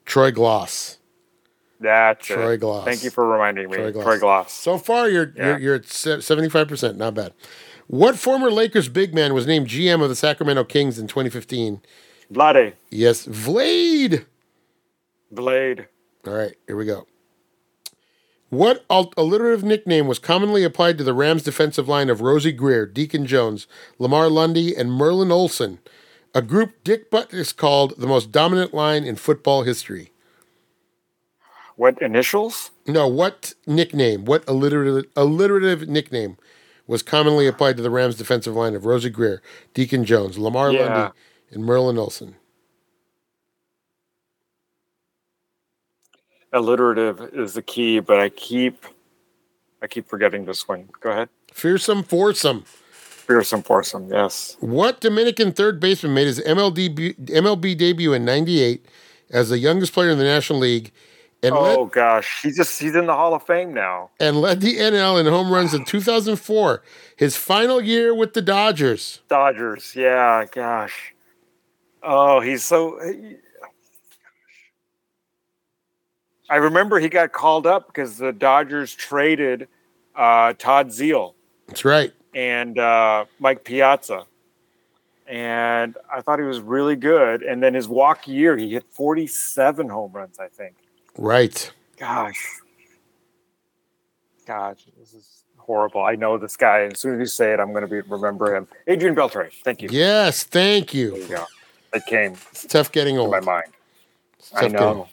Troy Glaus. That's Troy it. Glaus. Thank you for reminding me. Troy Troy Glaus. Glaus. So far, you're Yeah. you're, you're at seventy five percent. Not bad. What former Lakers big man was named GM of the Sacramento Kings in 2015? Vlade. Yes, Vlade. Blade. All right, here we go. What alliterative nickname was commonly applied to the Rams' defensive line of Rosey Grier, Deacon Jones, Lamar Lundy, and Merlin Olsen, a group Dick Butkus called the most dominant line in football history? What initials? No, what nickname, what alliterative, alliterative nickname was commonly applied to the Rams' defensive line of Rosey Grier, Deacon Jones, Lamar Yeah. Lundy, and Merlin Olsen? Alliterative is the key, but I keep, I keep forgetting this one. Go ahead. Fearsome foursome. Fearsome foursome. Yes. What Dominican third baseman made his MLD, MLB debut in 98 as the youngest player in the National League and, Oh led, gosh, he's just he's in the Hall of Fame now. and led the NL in home runs in 2004, his final year with the Dodgers? Dodgers, yeah, gosh. Oh, he's so. I remember he got called up because the Dodgers traded uh, Todd Zeile That's right. and uh, Mike Piazza, and I thought he was really good. And then his walk year, he hit forty-seven home runs, I think. Right. Gosh, gosh, this is horrible. I know this guy. As soon as you say it, I'm going to be remember him. Adrian Beltre. Thank you. Yes, thank There you. go. It came It's tough getting old. my mind. It's I tough getting know.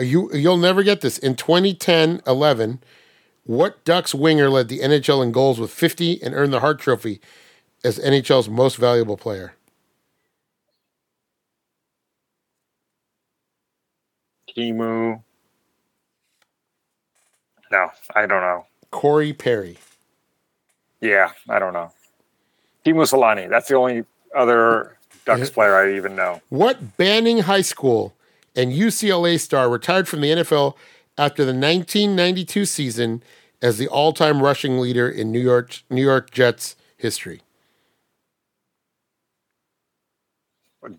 You you'll never get this. In 2010-11, what Ducks winger led the NHL in goals with 50 and earned the Hart Trophy as NHL's most valuable player? Kimu. No, I don't know. Corey Perry. Yeah, I don't know. Teemu Selanne. That's the only other Ducks player I even know. What Banning High School and UCLA star retired from the NFL after the 1992 season as the all-time rushing leader in New York New York Jets history?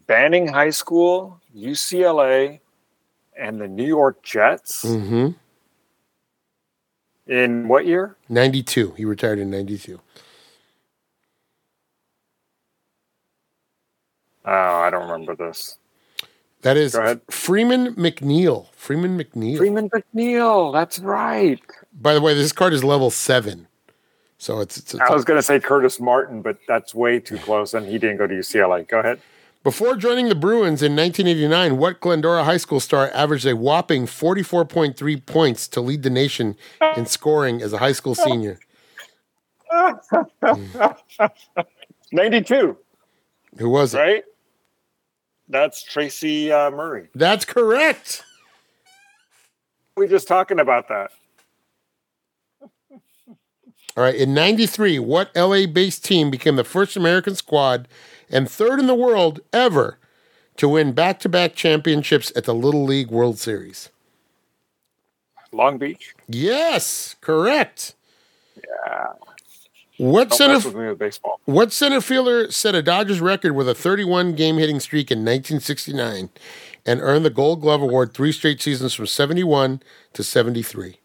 Banning High School, UCLA, and the New York Jets Mm-hmm. in what year? 92. He retired in 92. Oh, I don't remember this. That is Freeman McNeil. Freeman McNeil. Freeman McNeil. That's right. By the way, this card is level seven. So it's, it's, it's I was going to say Curtis Martin, but that's way too close, and he didn't go to UCLA. Go ahead. Before joining the Bruins in 1989, what Glendora High School star averaged a whopping 44.3 points to lead the nation in scoring as a high school senior? 92, Who was it? right? That's Tracy uh, Murray. That's correct. We just talking about that. All right. In 93, what LA based team became the first American squad and third in the world ever to win back to back championships at the Little League World Series? Long Beach. Yes, correct. Yeah. What Don't center, mess with me with baseball. what center fielder set a Dodgers record with a 31 game hitting streak in 1969 and earned the Gold Glove Award three straight seasons from 71 to 73?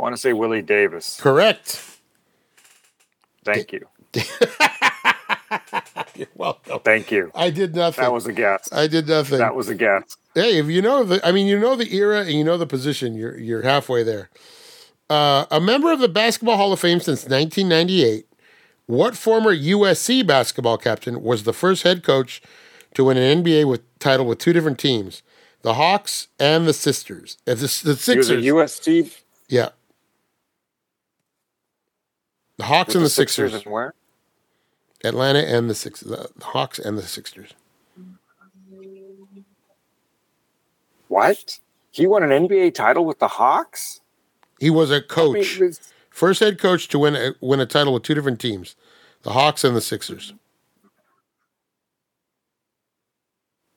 I want to say Willie Davis. Correct. Thank you. You're welcome. Thank you. I did nothing. That was a guess. I did nothing. That was a guess. hey, if you know the, I mean, you know the era and you know the position, you're you're halfway there. Uh, a member of the Basketball Hall of Fame since 1998, what former USC basketball captain was the first head coach to win an NBA with title with two different teams, the Hawks and the Sisters, uh, the, the He was a Sixers? USC. yeah, the Hawks and the the Sixers, and where? Atlanta and the Sixers, the, the Hawks and the Sixers. What? He won an NBA title with the Hawks. He was a mean, coach. it was- First head coach to win a, win a title with two different teams, the Hawks and the Sixers.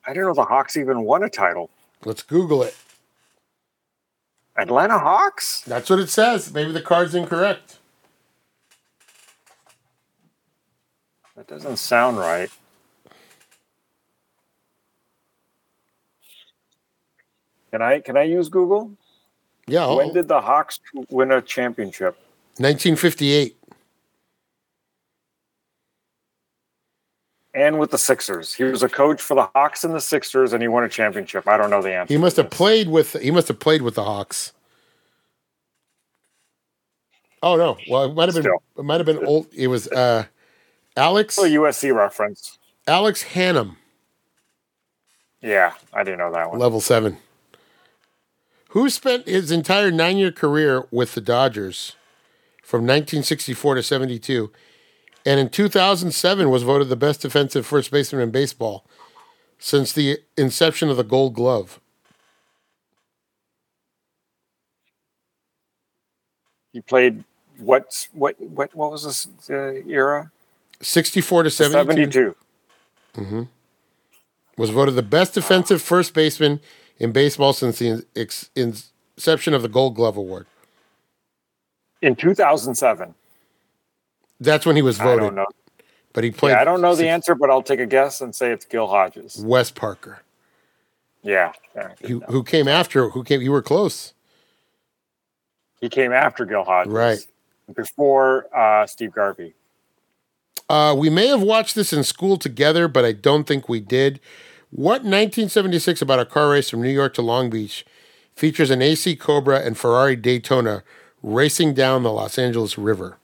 I don't know if the Hawks even won a title. Let's Google it. Atlanta Hawks? That's what it says. Maybe the card's incorrect. That doesn't sound right. Can I can I use Google? Yeah, When did the Hawks win a championship? 1958. And with the Sixers. He was a coach for the Hawks and the Sixers and he won a championship. I don't know the answer. He must have played with. He must have played with the Hawks. Oh no! Well, it might have been. Still. It might have been old. It was uh, Alex a USC reference. Alex Hannum, Yeah, I didn't know that one. level seven, who spent his entire nine-year career with the Dodgers from 1964 to 72, and in 2007 was voted the best defensive first baseman in baseball since the inception of the Gold Glove. He played what what what what was this uh, era? 64 to 72. 72. was voted the best defensive first baseman in baseball since the ex- inception of the Gold Glove Award. In 2007. That's when he was I voted, don't know. but he played. Yeah, I don't know the answer, but I'll take a guess and say it's Gil Hodges. Wes Parker, Yeah. yeah, who, who came after. Who came? You were close. He came after Gil Hodges. Right. Before uh, Steve Garvey. Uh, we may have watched this in school together, but I don't think we did. What 1976 about a car race from New York to Long Beach features an AC Cobra and Ferrari Daytona racing down the Los Angeles River?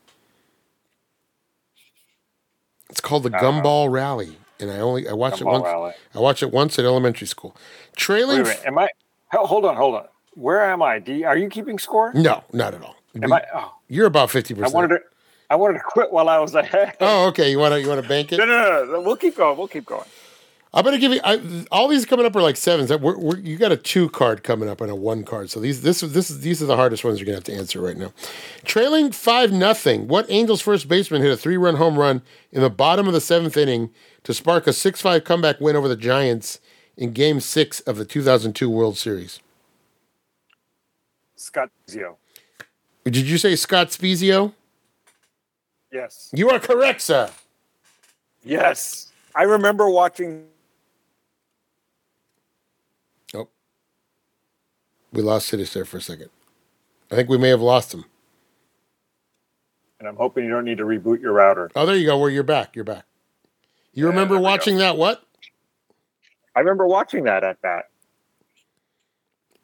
It's called the Gumball Rally, and I only I watched Gumball it once. Rally. I watched it once at elementary school. Trailing. Wait a minute. Am I? Hold on. Hold on. Where am I? You, are you keeping score? no, not at all. Am I? Oh, You're about fifty I percent. wanted to. I wanted to quit while I was ahead. Oh, okay. You want to you want to bank it? No, no, no, no. We'll keep going. We'll keep going. I'm gonna give you I, all these coming up are like sevens. We're, we're, you got a two card coming up and a one card. So these this is this is these are the hardest ones you're gonna have to answer right now. Trailing five nothing. What Angels first baseman hit a three run home run in the bottom of the seventh inning to spark a six five comeback win over the Giants in Game Six of the 2002 World Series? Scott Zio. Did you say Scott Spezio? Yes. You are correct, sir. Yes. I remember watching. Oh, we lost Siddish there for a second. I think we may have lost him. And I'm hoping you don't need to reboot your router. Oh, there you go. Where you're back. You're back. You remember we go. watching that? What I remember watching that at bat.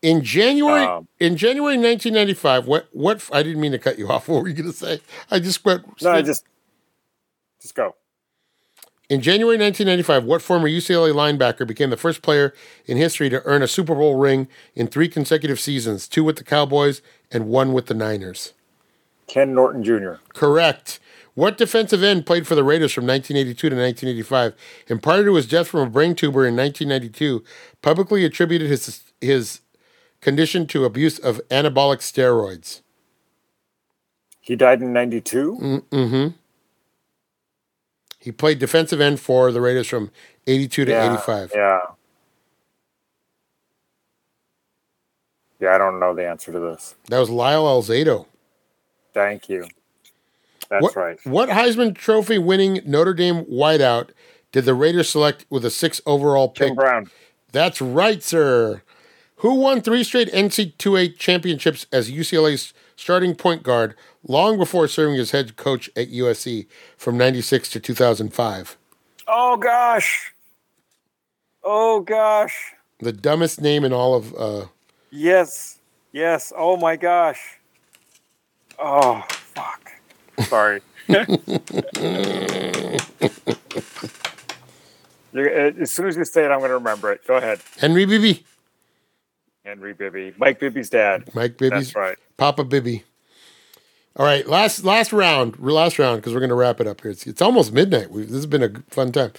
In January? Um, in January 1995. What? What? I didn't mean to cut you off. What were you going to say? I just went. No, I just just go. in January 1995, what former UCLA linebacker became the first player in history to earn a Super Bowl ring in three consecutive seasons, two with the Cowboys and one with the Niners? Ken Norton Jr. Correct. What defensive end played for the Raiders from 1982 to 1985 and prior to his death from a brain tumor in 1992 publicly attributed his his condition to abuse of anabolic steroids? He died in '92. Mm-hmm. He played defensive end for the Raiders from 82 to 85. Yeah. Yeah, I don't know the answer to this. That was Lyle Alzado. Thank you. That's what, right. What Heisman Trophy winning Notre Dame wideout did the Raiders select with a six overall pick? Tim Brown. That's right, sir. Who won three straight NC2A championships as UCLA's starting point guard long before serving as head coach at USC from 96 to 2005? Oh gosh. Oh gosh. The dumbest name in all of. Uh, Yes. Yes. Oh my gosh. Oh fuck. Sorry. Uh, as soon as you say it, I'm going to remember it. Go ahead, Henry Bibby. Henry Bibby, Mike Bibby's dad. Mike Bibby's That's right. Papa Bibby. All right, last last round, last round, because we're going to wrap it up here. It's, it's almost midnight. we this has been a fun time.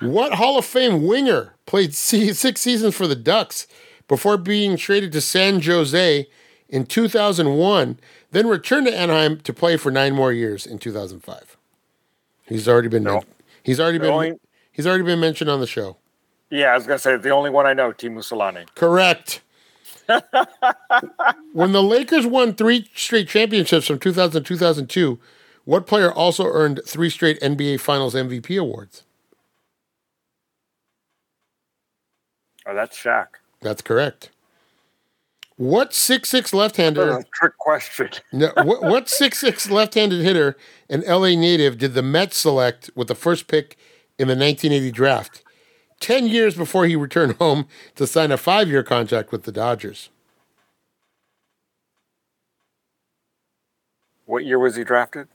What Hall of Fame winger played six seasons for the Ducks before being traded to San Jose in 2001, then returned to Anaheim to play for nine more years in 2005? He's already been No. he's already The been only- he's already been mentioned on the show. Yeah, I was going to say the only one I know, Teemu Selanne. Correct. When the Lakers won three straight championships from 2000 to 2002, what player also earned three straight NBA Finals MVP awards? Oh, that's Shaq. That's correct. What six six left-hander? Trick question. no, what, what six six left-handed hitter, an LA native, did the Mets select with the first pick in the 1980 draft? Ten years before he returned home to sign a five-year contract with the Dodgers. What year was he drafted?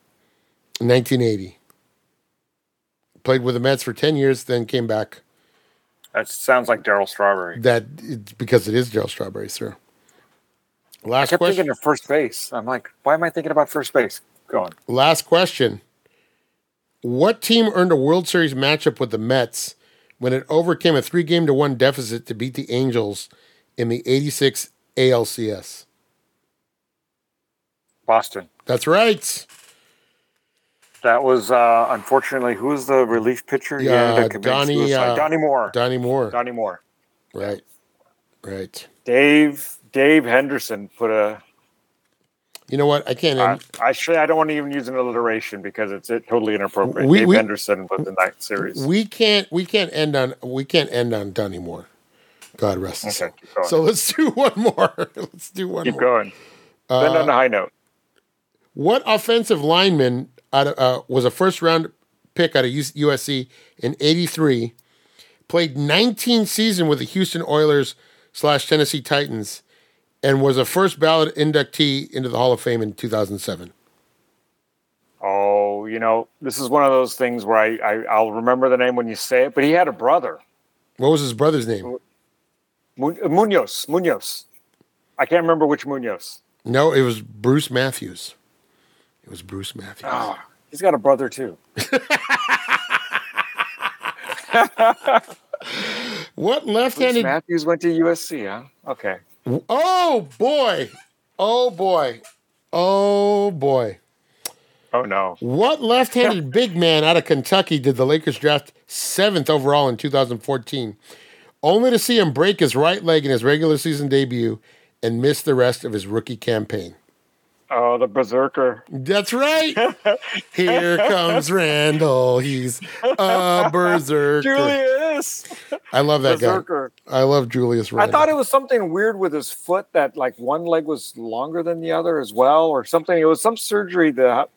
1980. Played with the Mets for 10 years, then came back. That sounds like Darryl Strawberry. That because it is Darryl Strawberry, sir. I Last kept question. thinking of first base. I'm like, why am I thinking about first base? Go on. Last question. What team earned a World Series matchup with the Mets when it overcame a three game to one deficit to beat the Angels in the 86 ALCS? Boston. That's right. That was uh, unfortunately who was the relief pitcher? He Yeah, committing Donnie, uh, Donnie Moore. Donnie Moore. Donnie Moore. Right. Right. Dave Dave Henderson put a. You know what? I can't I end. actually, I don't want to even use an alliteration because it's it, totally inappropriate. We- Dave we- Henderson was in that series. we can't we can't end on we can't end on Donnie Moore. God rest his soul. Okay. So let's do one more. let's do one Keep more. going. End on a high note. What offensive lineman out of, uh, was a first round pick out of USC in '83? Played 19 seasons with the Houston Oilers slash Tennessee Titans, and was a first ballot inductee into the Hall of Fame in 2007. Oh you know, this is one of those things where I, I I'll remember the name when you say it. But he had a brother, What was his brother's name? Mu- uh, Munoz. Munoz. I can't remember which Munoz. No, it was Bruce Matthews. It was Bruce Matthews. Oh, he's got a brother too. What left-handed? Matthews went to USC, huh? Okay. Oh boy! Oh boy! Oh boy! Oh no. What left-handed big man out of Kentucky did the Lakers draft seventh overall in 2014, only to see him break his right leg in his regular season debut and miss the rest of his rookie campaign? Oh, the berserker. That's right. Here comes Randle. He's a berserker. Julius. I love that Berserker. guy. I love Julius Randle. I thought it was something weird with his foot that like one leg was longer than the other as well, or something. It was some surgery to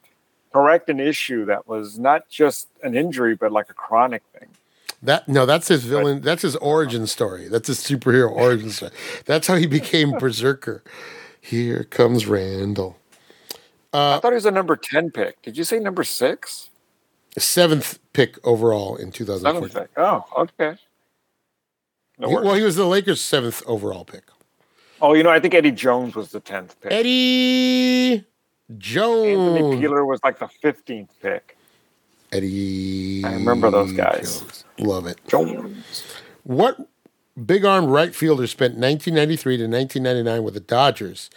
correct an issue that was not just an injury, but like a chronic thing. That no, that's his villain. That's his origin story. That's his superhero origin story. That's how he became berserker. Here comes Randle. I uh, thought he was a number 10 pick. Did you say number six? Seventh pick overall in Seventh 2014. pick. Oh, okay. No He- well, he was the Lakers' seventh overall pick. oh, you know, I think Eddie Jones was the 10th pick. Eddie Jones. Anthony Peeler was like the 15th pick. Eddie. I remember those guys. Jones. Love it. Jones. What big arm right fielder spent 1993 to 1999 with the Dodgers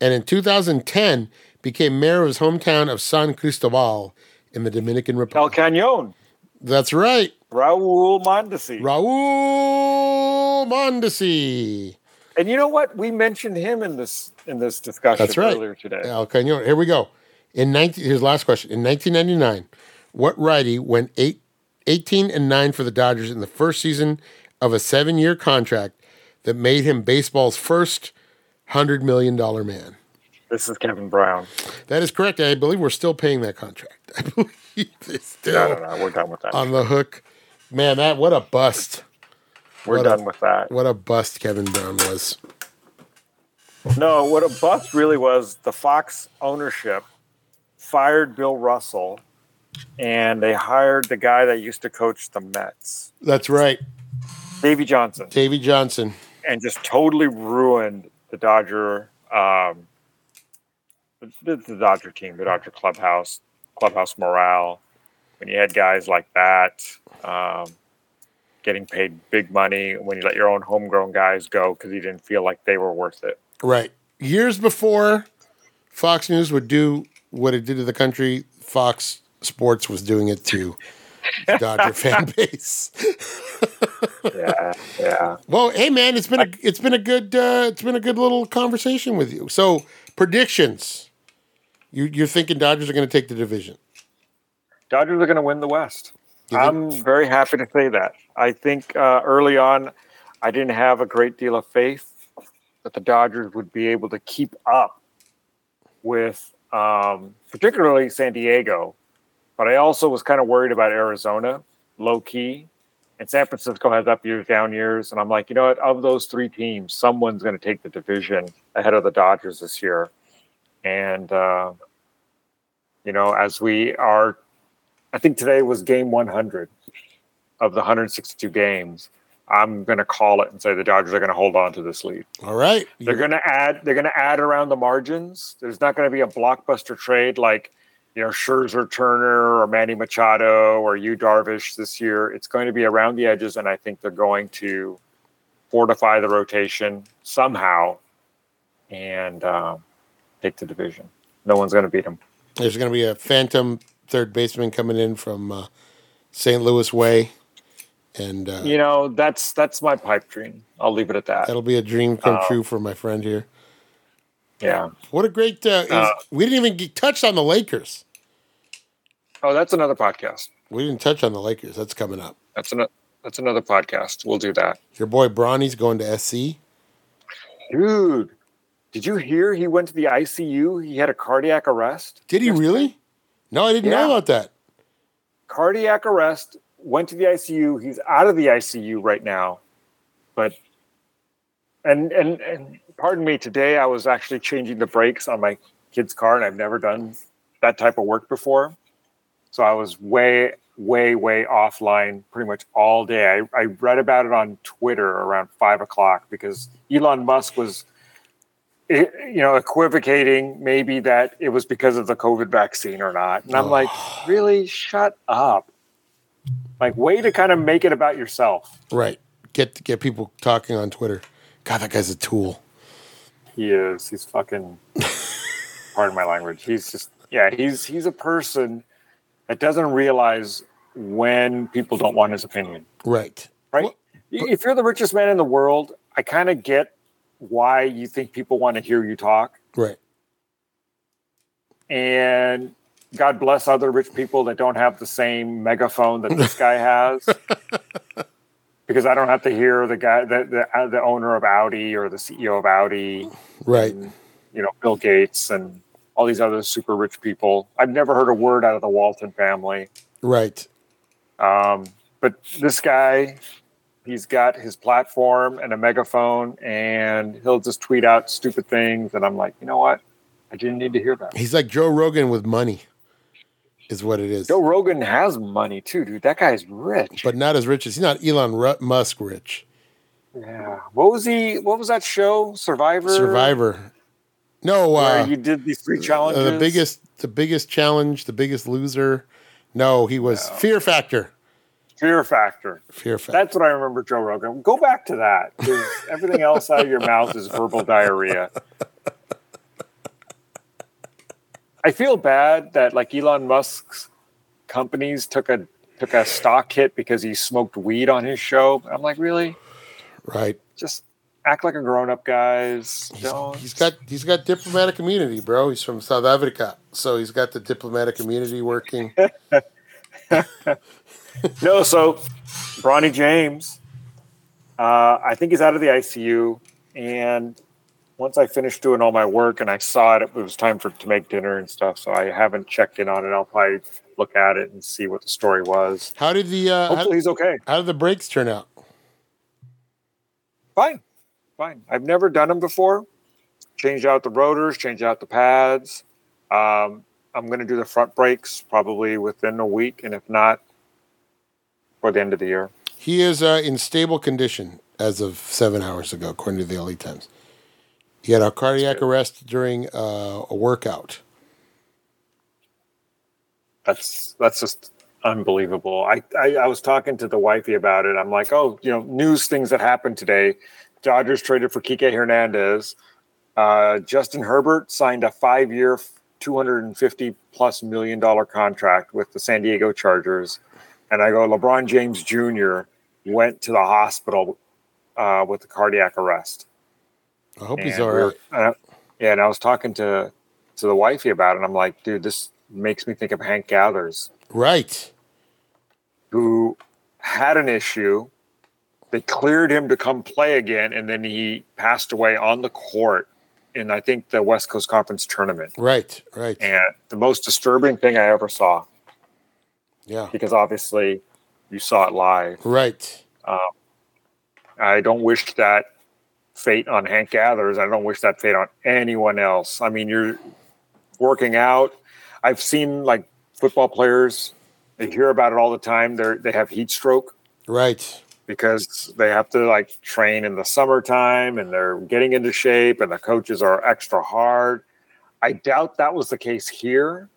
and in 2010 became mayor of his hometown of San Cristobal in the Dominican Republic. El? Cañon. That's right. Raul Mondesi. Raul Mondesi. and you know what? We mentioned him in this in this discussion That's right. earlier today. El Cañon. Here we go. In 19, here's last question. In 1999, what righty went eight, 18 and 9 for the Dodgers in the first season of a seven year contract that made him baseball's first $100 million man? This is Kevin Brown. That is correct. I believe we're still paying that contract. I believe it's still no, no. No. We're done with that. on the hook. Man, that what a bust. We're what a- done with that. What a bust Kevin Brown was. No, what a bust really was the Fox ownership fired Bill Russell and they hired the guy that used to coach the Mets, That's right. Davey Johnson, Davy Johnson. and just totally ruined the Dodger um the, the Dodger team, the Dodger clubhouse, clubhouse morale. When you had guys like that, um, getting paid big money when you let your own homegrown guys go because you didn't feel like they were worth it. Right. Years before Fox News would do what it did to the country, Fox Sports was doing it to the Dodger fan base. Yeah, yeah. Well, hey man, it's been a it's been a good uh, it's been a good little conversation with you. So predictions. You you're thinking Dodgers are going to take the division. Dodgers are going to win the West. I'm very happy to say that. I think uh, early on, I didn't have a great deal of faith that the Dodgers would be able to keep up with, um, particularly San Diego. But I also was kind of worried about Arizona, low key. And San Francisco has up years, down years. And I'm like, you know what? Of those three teams, someone's going to take the division ahead of the Dodgers this year. And, uh, you know, as we are I think today was game 100 of the 162 games. I'm going to call it and say the Dodgers are going to hold on to this lead. All right. They're going to add. They're going to add around the margins. There's not going to be a blockbuster trade like you know Scherzer, Turner, or Manny Machado or you Darvish this year. It's going to be around the edges, and I think they're going to fortify the rotation somehow and um, take the division. No one's going to beat them. There's going to be a phantom third baseman coming in from uh, St. Louis way, and uh, You know, that's that's my pipe dream. I'll leave it at that. that'll be a dream come Uh, true for my friend here. Yeah. What a great! Uh, Uh, we didn't even get touched on the Lakers. Oh, that's another podcast. We didn't touch on the Lakers. That's coming up. That's another that's another podcast. We'll do that. Your boy Bronny's going to SC. Dude, did you hear he went to the ICU? He had a cardiac arrest. Did he really? No, I didn't know about that. Cardiac arrest, went to the ICU. He's out of the ICU right now. But and and and pardon me, today I was actually changing the brakes on my kid's car and I've never done that type of work before. So I was way, way, way offline pretty much all day. I, I read about it on Twitter around five o'clock because Elon Musk was, you know, equivocating maybe that it was because of the COVID vaccine or not. And I'm like, really? Shut up. Like, way to kind of make it about yourself. Right. Get get people talking on Twitter. God, that guy's a tool. He is. He's fucking. pardon my language. He's just yeah. He's he's a person that doesn't realize when people don't want his opinion. Right. Right. Well, if you're the richest man in the world, I kind of get why you think people want to hear you talk. Right. And God bless other rich people that don't have the same megaphone that this guy has. because I don't have to hear the guy, the, the, uh, the owner of Audi or the CEO of Audi Right. And, you know, Bill Gates and all these other super rich people. I've never heard a word out of the Walton family. Right. Um, but this guy, he's got his platform and a megaphone, and he'll just tweet out stupid things. And I'm like, you know what? I didn't need to hear that. He's like Joe Rogan with money, is what it is. Joe Rogan has money too, dude. That guy's rich. But not as rich as he's not Elon Musk rich. yeah. What was he? What was that show? Survivor. Survivor. No, Where uh, you did these three uh, challenges. the biggest, the biggest challenge, the biggest loser. No, he was Fear Factor. Fear Factor. Fear Factor. That's what I remember Joe Rogan. Go back to that because everything else out of your mouth is verbal diarrhea. I feel bad that like Elon Musk's companies took a took a stock hit because he smoked weed on his show. I'm like, really? right. Just act like a grown up, guys. He's, Don't. he's got he's got diplomatic immunity, bro. He's from South Africa, so he's got the diplomatic immunity working. No, so Bronny James, uh, I think he's out of the ICU. And once I finished doing all my work and I saw it, it was time for to make dinner and stuff. So I haven't checked in on it. I'll probably look at it and see what the story was. How did the uh, how, Hopefully he's okay. how did the breaks turn out? Fine, fine. I've never done them before. Changed out the rotors, changed out the pads. Um, I'm going to do the front brakes probably within a week, and if not, for the end of the year. He is uh, in stable condition as of seven hours ago, according to the LA Times. He had a cardiac arrest during uh, a workout. that's that's just unbelievable. I, I I was talking to the wifey about it. I'm like, oh, you know, news things that happened today. Dodgers traded for Kike Hernandez. Uh, Justin Herbert signed a five-year, 250 plus million dollar contract with the San Diego Chargers. And I go, LeBron James Jr. went to the hospital uh, with a cardiac arrest. I hope he's And all we right. uh, yeah, and I was talking to to the wifey about it. And I'm like, dude, this makes me think of Hank Gathers, Right. who had an issue. They cleared him to come play again, and then he passed away on the court in I think the West Coast Conference tournament. Right. Right. And the most disturbing thing I ever saw, Yeah. because obviously you saw it live. Right. Um, I don't wish that fate on Hank Gathers. I don't wish that fate on anyone else. I mean, you're working out. I've seen like football players. They hear about it all the time. They're, they have heat stroke Right. because they have to like train in the summertime and they're getting into shape and the coaches are extra hard. I doubt that was the case here.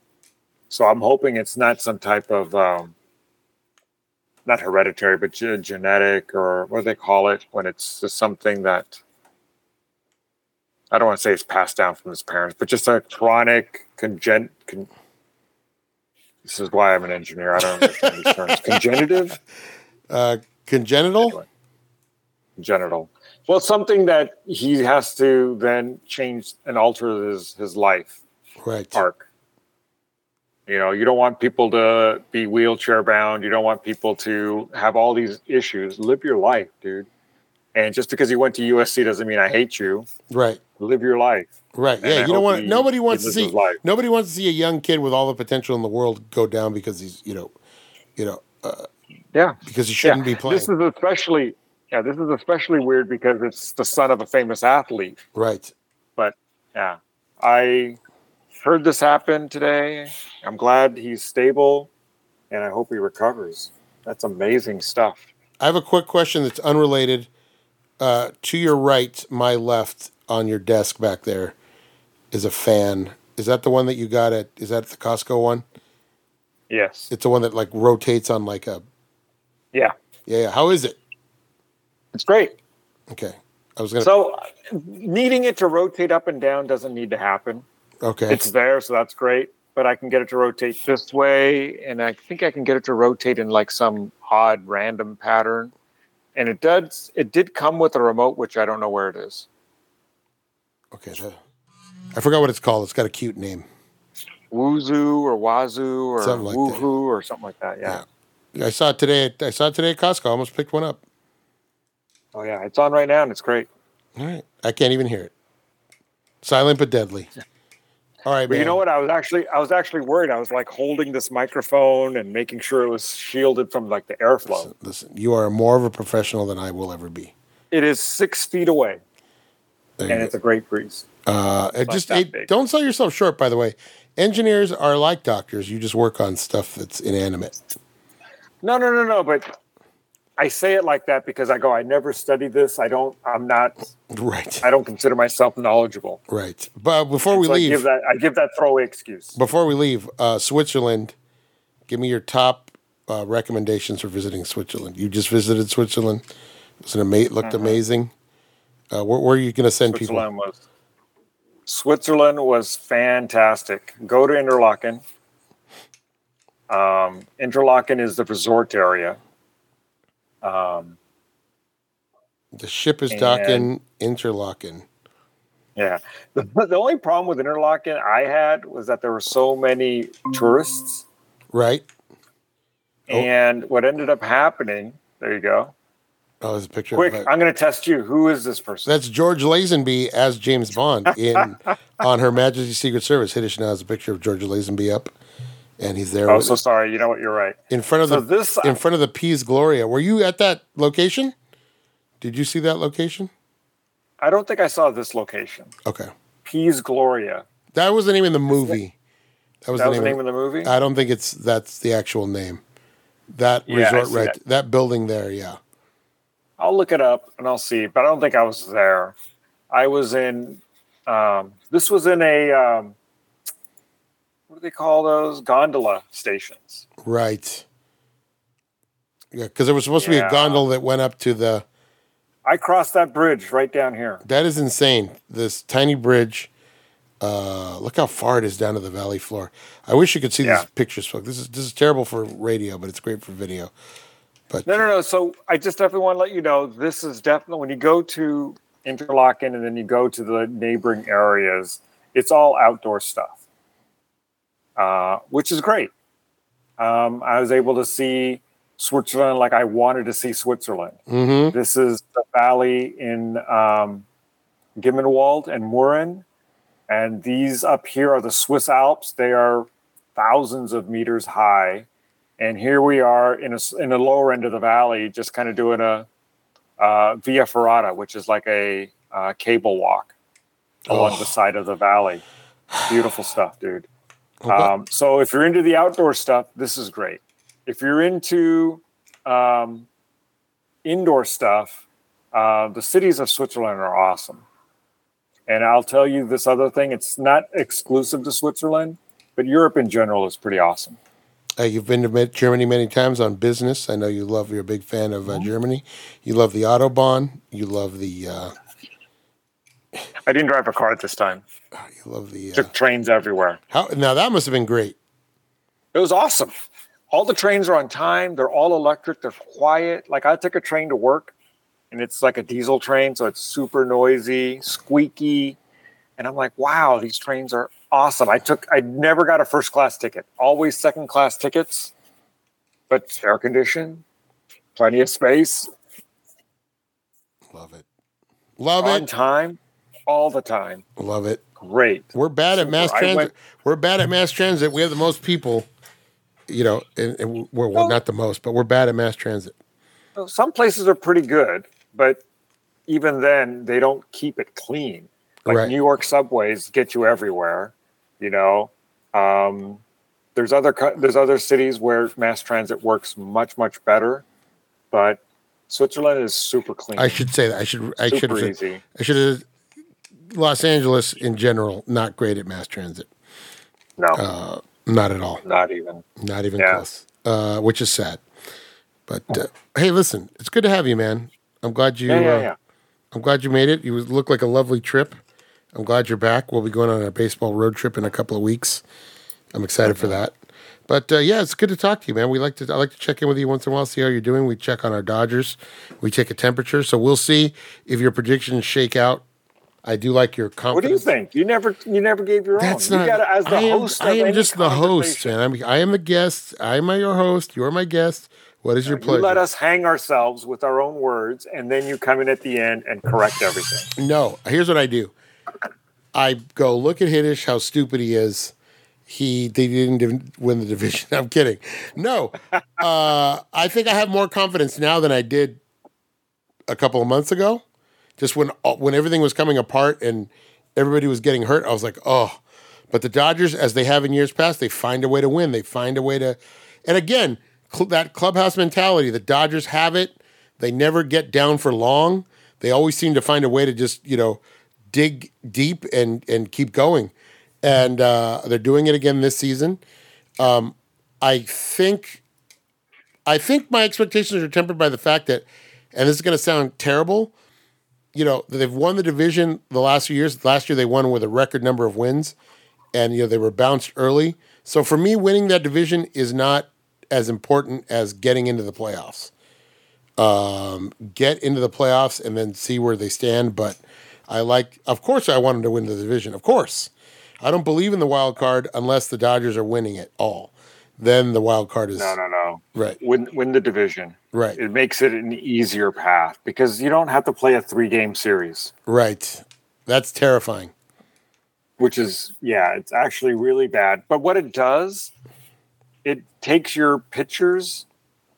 So I'm hoping it's not some type of um, not hereditary, but ge- genetic or what do they call it when it's just something that I don't want to say it's passed down from his parents, but just a chronic congen. Con- this is why I'm an engineer. I don't understand these terms. Congenitive Uh, congenital. genital. Well, something that he has to then change and alter his his life Right. arc. You know, you don't want people to be wheelchair bound. You don't want people to have all these issues. Live your life, dude. And just because you went to USC doesn't mean I hate you. Right. Live your life. Right. And Yeah. I You don't want. he- Nobody wants to see. Nobody wants to see a young kid with all the potential in the world go down because he's, you know, you know, uh, Yeah. because he shouldn't yeah. be playing. This is especially yeah, this is especially weird because it's the son of a famous athlete. right. But yeah, I heard this happen today. I'm glad he's stable. and I hope he recovers. That's amazing stuff. I have a quick question that's unrelated. Uh, to your right, my left, on your desk back there, is a fan. Is that the one that you got at? Is that the Costco one? Yes. It's the one that like rotates on like a. Yeah. Yeah, yeah. How is it? It's great. Okay, I was gonna. So needing it to rotate up and down doesn't need to happen. Okay, It's there, so that's great. But I can get it to rotate this way, and I think I can get it to rotate in like some odd random pattern. And it does. It did come with a remote, which I don't know where it is. okay. that- I forgot what it's called. It's got a cute name. Woozoo or Wazoo or Something like that. Woohoo or something like that. Yeah. I saw it today. At, I saw it today at Costco. I almost picked one up. Oh yeah, it's on right now, and it's great. All right, I can't even hear it. Silent but deadly. All right, But man. you know what? I was actually I was actually worried. I was like holding this microphone and making sure it was shielded from like the airflow. Listen, listen, you are more of a professional than I will ever be. It is six feet away, and go. it's a great breeze. Uh, it just big. don't sell yourself short. By the way, engineers are like doctors. You just work on stuff that's inanimate. No, no, no, no. But I say it like that because I go. I never studied this. I don't. I'm not. Right, I don't consider myself knowledgeable. right. But before we so I leave, give that. I give that throwaway excuse. before we leave, uh, Switzerland. Give me your top uh, recommendations for visiting Switzerland. You just visited Switzerland. It was an ama- looked amazing. Uh, where, where are you going to send people? Mm-hmm. Switzerland was. Switzerland was fantastic. Go to Interlaken. Um, Interlaken is the resort area. Um, The ship is docking Interlaken. yeah. The, the only problem with Interlaken I had was that there were so many tourists. Right? Oh. And what ended up happening, there you go. Oh, there's a picture. Quick. I'm going to test you. Who is this person? That's George Lazenby as James Bond in on Her Majesty's Secret Service. Hitesh now has a picture of George Lazenby up, and he's there Oh, so sorry. You know what? You're right. in front of So the this, in front of the Piz Gloria. Were you at that location? Did you see that location? I don't think I saw this location. Okay, Piz Gloria. that was the name of the movie. That was That the was name. the name of, of the movie. I don't think it's that's the actual name. That Yeah, resort, right? that. That. building there, yeah. I'll look it up and I'll see, but I don't think I was there. I was in. Um, this was in a. Um, what do they call those gondola stations? Right. Yeah, because there was supposed to be a Yeah. gondola that went up to the. I crossed that bridge right down here. That is insane. This tiny bridge. Uh, look how far it is down to the valley floor. I wish you could see Yeah. these pictures, folks. This is this is terrible for radio, but it's great for video. But No, no, no. So I just definitely want to let you know this is definitely when you go to Interlaken and then you go to the neighboring areas, it's all outdoor stuff, uh, which is great. Um, I was able to see Switzerland like I wanted to see Switzerland. hmm This is the valley in um, Gimmelwald and Mürren. And these up here are the Swiss Alps. They are thousands of meters high. And here we are in a, in the lower end of the valley, just kind of doing a uh, Via Ferrata, which is like a uh, cable walk along Oh. the side of the valley. Beautiful stuff, dude. Okay. Um, so if you're into the outdoor stuff, this is great. If you're into um, indoor stuff, uh, the cities of Switzerland are awesome. And I'll tell you this other thing: it's not exclusive to Switzerland, but Europe in general is pretty awesome. Uh, you've been to Germany many times on business. I know you love. You're a big fan of uh, Germany. You love the autobahn. You love the. Uh, I didn't drive a car at this time. You love the. Uh, Took trains everywhere. how now that must have been great. It was awesome. All the trains are on time. They're all electric. They're quiet. Like I took a train to work, and it's like a diesel train, so it's super noisy, squeaky, and I'm like, wow, these trains are awesome. I took. I never got a first class ticket. Always second class tickets, but air conditioned, plenty of space, Love it. Love on it. On time, all the time. Love it. Great. We're bad at mass I transit. went- we're bad at mass transit. We have the most people. You know, and, and we're well, not the most, but we're bad at mass transit. Some places are pretty good, but even then, they don't keep it clean. Like Right. New York subways get you everywhere, you know. Um, there's other there's other cities where mass transit works much much better, but Switzerland is super clean. I should say that. I should. I super should have. easy. I should have. Los Angeles in general, not great at mass transit. No, Uh, Not at all. not even. Not even Yeah. close. Uh, which is sad. But uh, hey, listen, it's good to have you, man. I'm glad you. Yeah, yeah, uh, yeah. I'm glad you made it. You look like a lovely trip. I'm glad you're back. We'll be going on a baseball road trip in a couple of weeks. I'm excited for that. But uh, yeah, it's good to talk to you, man. We like to I like to check in with you once in a while, see how you're doing. We check on our Dodgers. We take a temperature, so we'll see if your predictions shake out. I do like your confidence. What do you think? You never you never gave your That's own. not. you gotta, as the I am, host. I am just the host, man. I'm, I am the guest. I'm your host. You're my guest. What is your pleasure? You let us hang ourselves with our own words, and then you come in at the end and correct everything. No, here's what I do. I go look at Hitesh, how stupid he is. He they didn't even win the division. I'm kidding. No, uh, I think I have more confidence now than I did a couple of months ago. Just when when everything was coming apart and everybody was getting hurt, I was like, oh. But the Dodgers, as they have in years past, they find a way to win. They find a way to, and again, cl- that clubhouse mentality. The Dodgers have it. They never get down for long. They always seem to find a way to just you know dig deep and and keep going. And uh, they're doing it again this season. Um, I think I think my expectations are tempered by the fact that, and this is going to sound terrible, you know, they've won the division the last few years. Last year they won with a record number of wins, and you know they were bounced early. So for me, winning that division is not as important as getting into the playoffs. Um, get into the playoffs and then see where they stand. But I like, of course, I want them to win the division. Of course, I don't believe in the wild card unless the Dodgers are winning it all. Then the wild card is No, no, no. right, Win win the division. Right, It makes it an easier path because you don't have to play a three game series, right. That's terrifying. which is yeah, it's actually really bad. But what it does, it takes your pitchers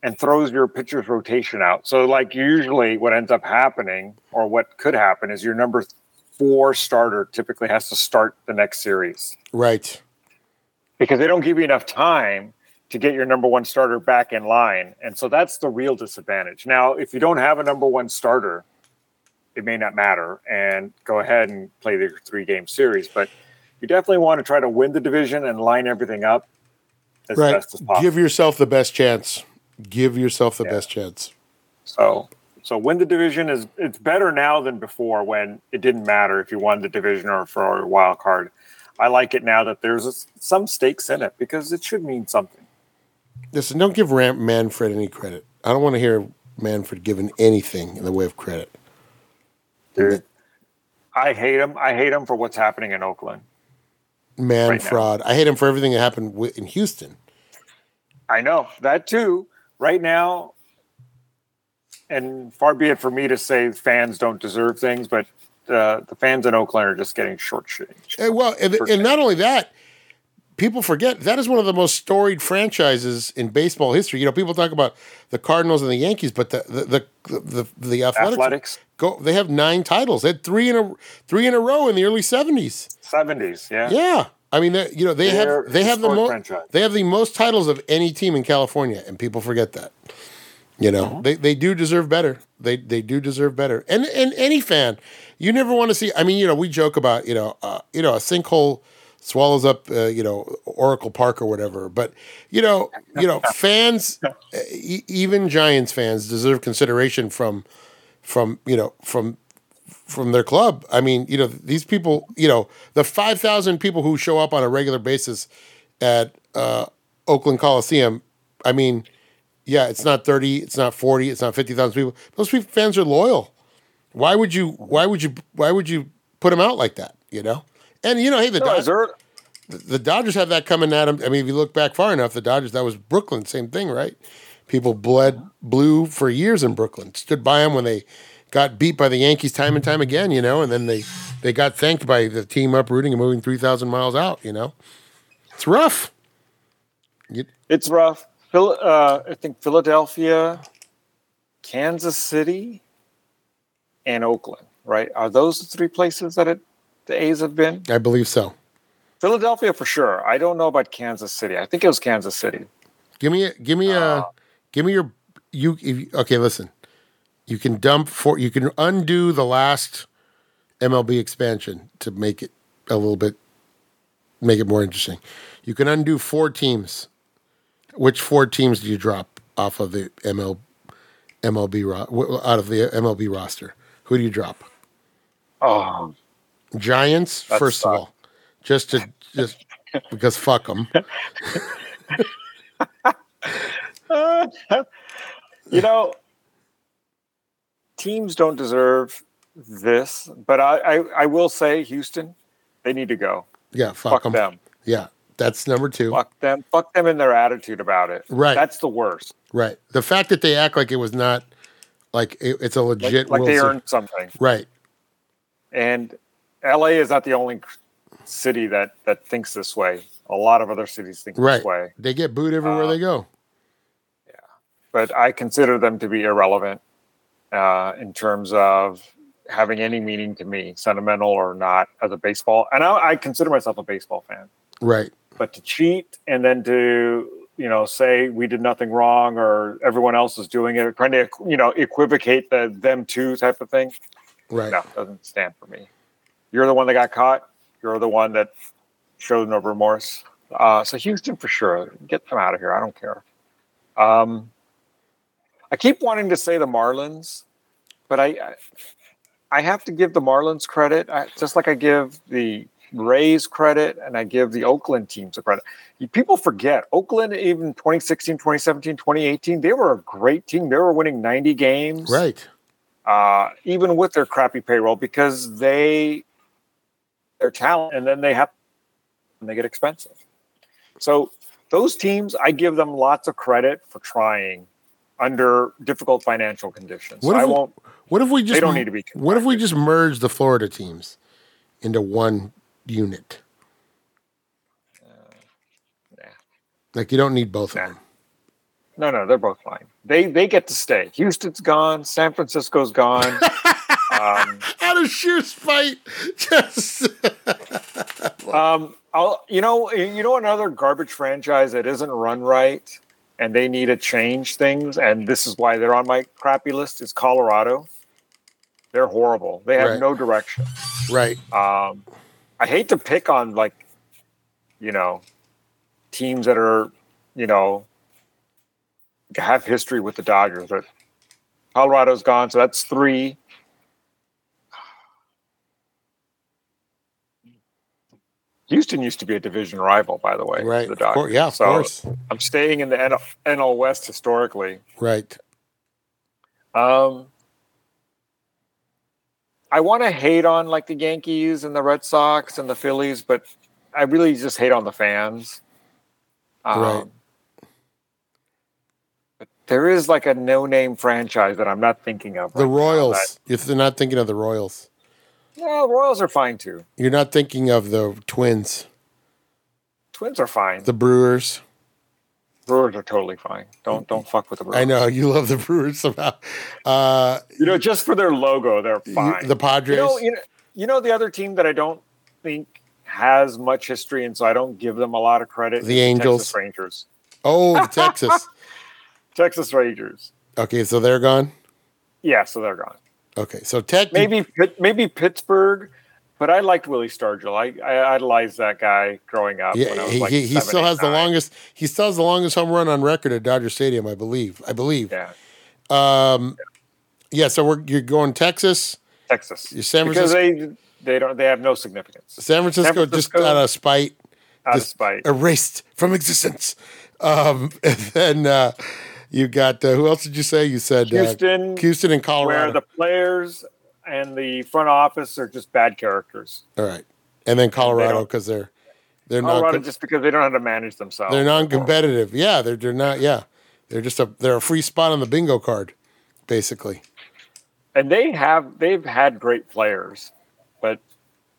and throws your pitchers rotation out. So like usually what ends up happening or what could happen is your number four starter typically has to start the next series. Right. because they don't give you enough time to get your number one starter back in line. And so that's the real disadvantage. Now, if you don't have a number one starter, it may not matter and go ahead and play the three game series. But you definitely want to try to win the division and line everything up as Right. best as possible. Give yourself the best chance. Give yourself the Yeah. best chance. so so win the division is it's better now than before when it didn't matter if you won the division or for a wild card. I like it now that there's some stakes in it because it should mean something. Listen, don't give Ram- Manfred any credit. I don't want to hear Manfred given anything in the way of credit. dude. I hate him. I hate him for what's happening in Oakland. Man Right now. fraud. I hate him for everything that happened in Houston. I know that too. Right now, and far be it for me to say fans don't deserve things, but uh, the fans in Oakland are just getting short. Eh, well, and, and not only that, people forget that is one of the most storied franchises in baseball history. You know, people talk about the Cardinals and the Yankees, but the the the the, the athletics, Athletics, go. They have nine titles. They had three in a three in a row in the early seventies. seventies, yeah. Yeah, I mean, you know, they They're have they have the most they have the most titles of any team in California, and people forget that. You know, Mm-hmm. they they do deserve better. They they do deserve better. And and any fan, you never want to see. I mean, you know, we joke about you know uh, you know a sinkhole swallows up uh, you know Oracle Park or whatever, but you know you know fans, uh, e- even Giants fans deserve consideration from from you know from from their club. I mean, you know, these people, you know, the 5,000 people who show up on a regular basis at uh, Oakland Coliseum, I mean, yeah, it's not 30, it's not 40, it's not 50,000 people. Those people, fans are loyal. Why would you, why would you, why would you put them out like that, you know? And, you know, hey, the, No, Dod- is there- the Dodgers have that coming at them. I mean, if you look back far enough, the Dodgers, that was Brooklyn, same thing, right? People bled blue for years in Brooklyn, stood by them when they got beat by the Yankees time and time again, you know, and then they, they got thanked by the team uprooting and moving 3,000 miles out, you know? It's rough. You, it's rough. Phil, uh, I think Philadelphia, Kansas City, and Oakland. Right? Are those the three places that it, the A's have been? I believe so. Philadelphia for sure. I don't know about Kansas City. I think it was Kansas City. Give me a, give me a, Uh, give me your you. If, okay, listen. You can dump for you can undo the last MLB expansion to make it a little bit make it more interesting. You can undo four teams. Which four teams do you drop off of the ML, MLB out of the MLB roster? Who do you drop? Oh, Giants, first of all, just to just because fuck them. you know, teams don't deserve this, but I, I, I will say, Houston, they need to go. Yeah, fuck Fuck them. them. Yeah, that's number two. Fuck them. Fuck them in their attitude about it. Right. That's the worst. Right. The fact that they act like it was not like it, it's a Like, legit like World they earned something. Right. And LA is not the only city that that thinks this way. A lot of other cities think Right. this way. They get booed everywhere Uh, they go. Yeah, but I consider them to be irrelevant uh, in terms of having any meaning to me, sentimental or not, as a baseball. And I, I consider myself a baseball fan. Right. But to cheat and then to you know say we did nothing wrong or everyone else is doing it, trying to you know equivocate the them too type of thing, Right. no, doesn't stand for me. You're the one that got caught. You're the one that showed no remorse. Uh, so Houston for sure, get them out of here. I don't care. Um, I keep wanting to say the Marlins, but I I, have to give the Marlins credit, I, just like I give the Rays credit and I give the Oakland teams a credit. People forget Oakland, even 2016, 2017, 2018, they were a great team. They were winning 90 games Right. uh, even with their crappy payroll because they their talent and then they have and they get expensive. So those teams, I give them lots of credit for trying under difficult financial conditions. What if I we- won't. What if we just They don't need to be What if we just merge the Florida teams into one unit? Uh, nah. Like you don't need both Nah. of them. No, no, they're both fine. They they get to stay. Houston's gone. San Francisco's gone. um, Out of sheer spite. Just Um, I'll, you know, you know, another garbage franchise that isn't run right, and they need to change things, and this is why they're on my crappy list. Is Colorado? They're horrible. They have Right. no direction. right. Um, I hate to pick on like, you know, teams that are, you know, have history with the Dodgers, but Colorado's gone, so that's three. Houston used to be a division rival, by the way. Right. The Of course. Yeah, of so course. I'm staying in the NL, NL West historically. Right. Um, I want to hate on like the Yankees and the Red Sox and the Phillies, but I really just hate on the fans. Um, Right. But there is like a no-name franchise that I'm not thinking of. The right now Royals. If they're not thinking of the Royals. No, Royals are fine too. You're not thinking of the Twins, Twins are fine. the Brewers. Brewers are totally fine. Don't don't fuck with the Brewers. I know you love the Brewers somehow. Uh, You know, just for their logo, they're you- fine. the Padres. You know, you know, you know the other team that I don't think has much history, and so I don't give them a lot of credit. The Angels. Texas Rangers, oh, Texas. Texas Rangers. Okay, so they're gone. Yeah, so they're gone. Okay, so Tech. Maybe maybe Pittsburgh, but I liked Willie Stargell. I, I idolized that guy growing up. when I Yeah, was he, like he, he still eight, has the longest. He still has the longest home run on record at Dodger Stadium, I believe. I believe. Yeah, Um, yeah. So we're you're going Texas. Texas. You're San because Francisco. they they don't they have no significance. San Francisco, just Francisco- out of spite, Out of spite. erased from existence. Um, and then uh, you got uh, who else did you say? You said uh, Houston, Houston and Colorado where the players and the front office are just bad characters. All right, and then Colorado because they're they're Colorado not just because they don't know how to manage themselves. they're non-competitive. Yeah, they're they're not. Yeah, they're just a they're a free spot on the bingo card, basically. and they have they've had great players, but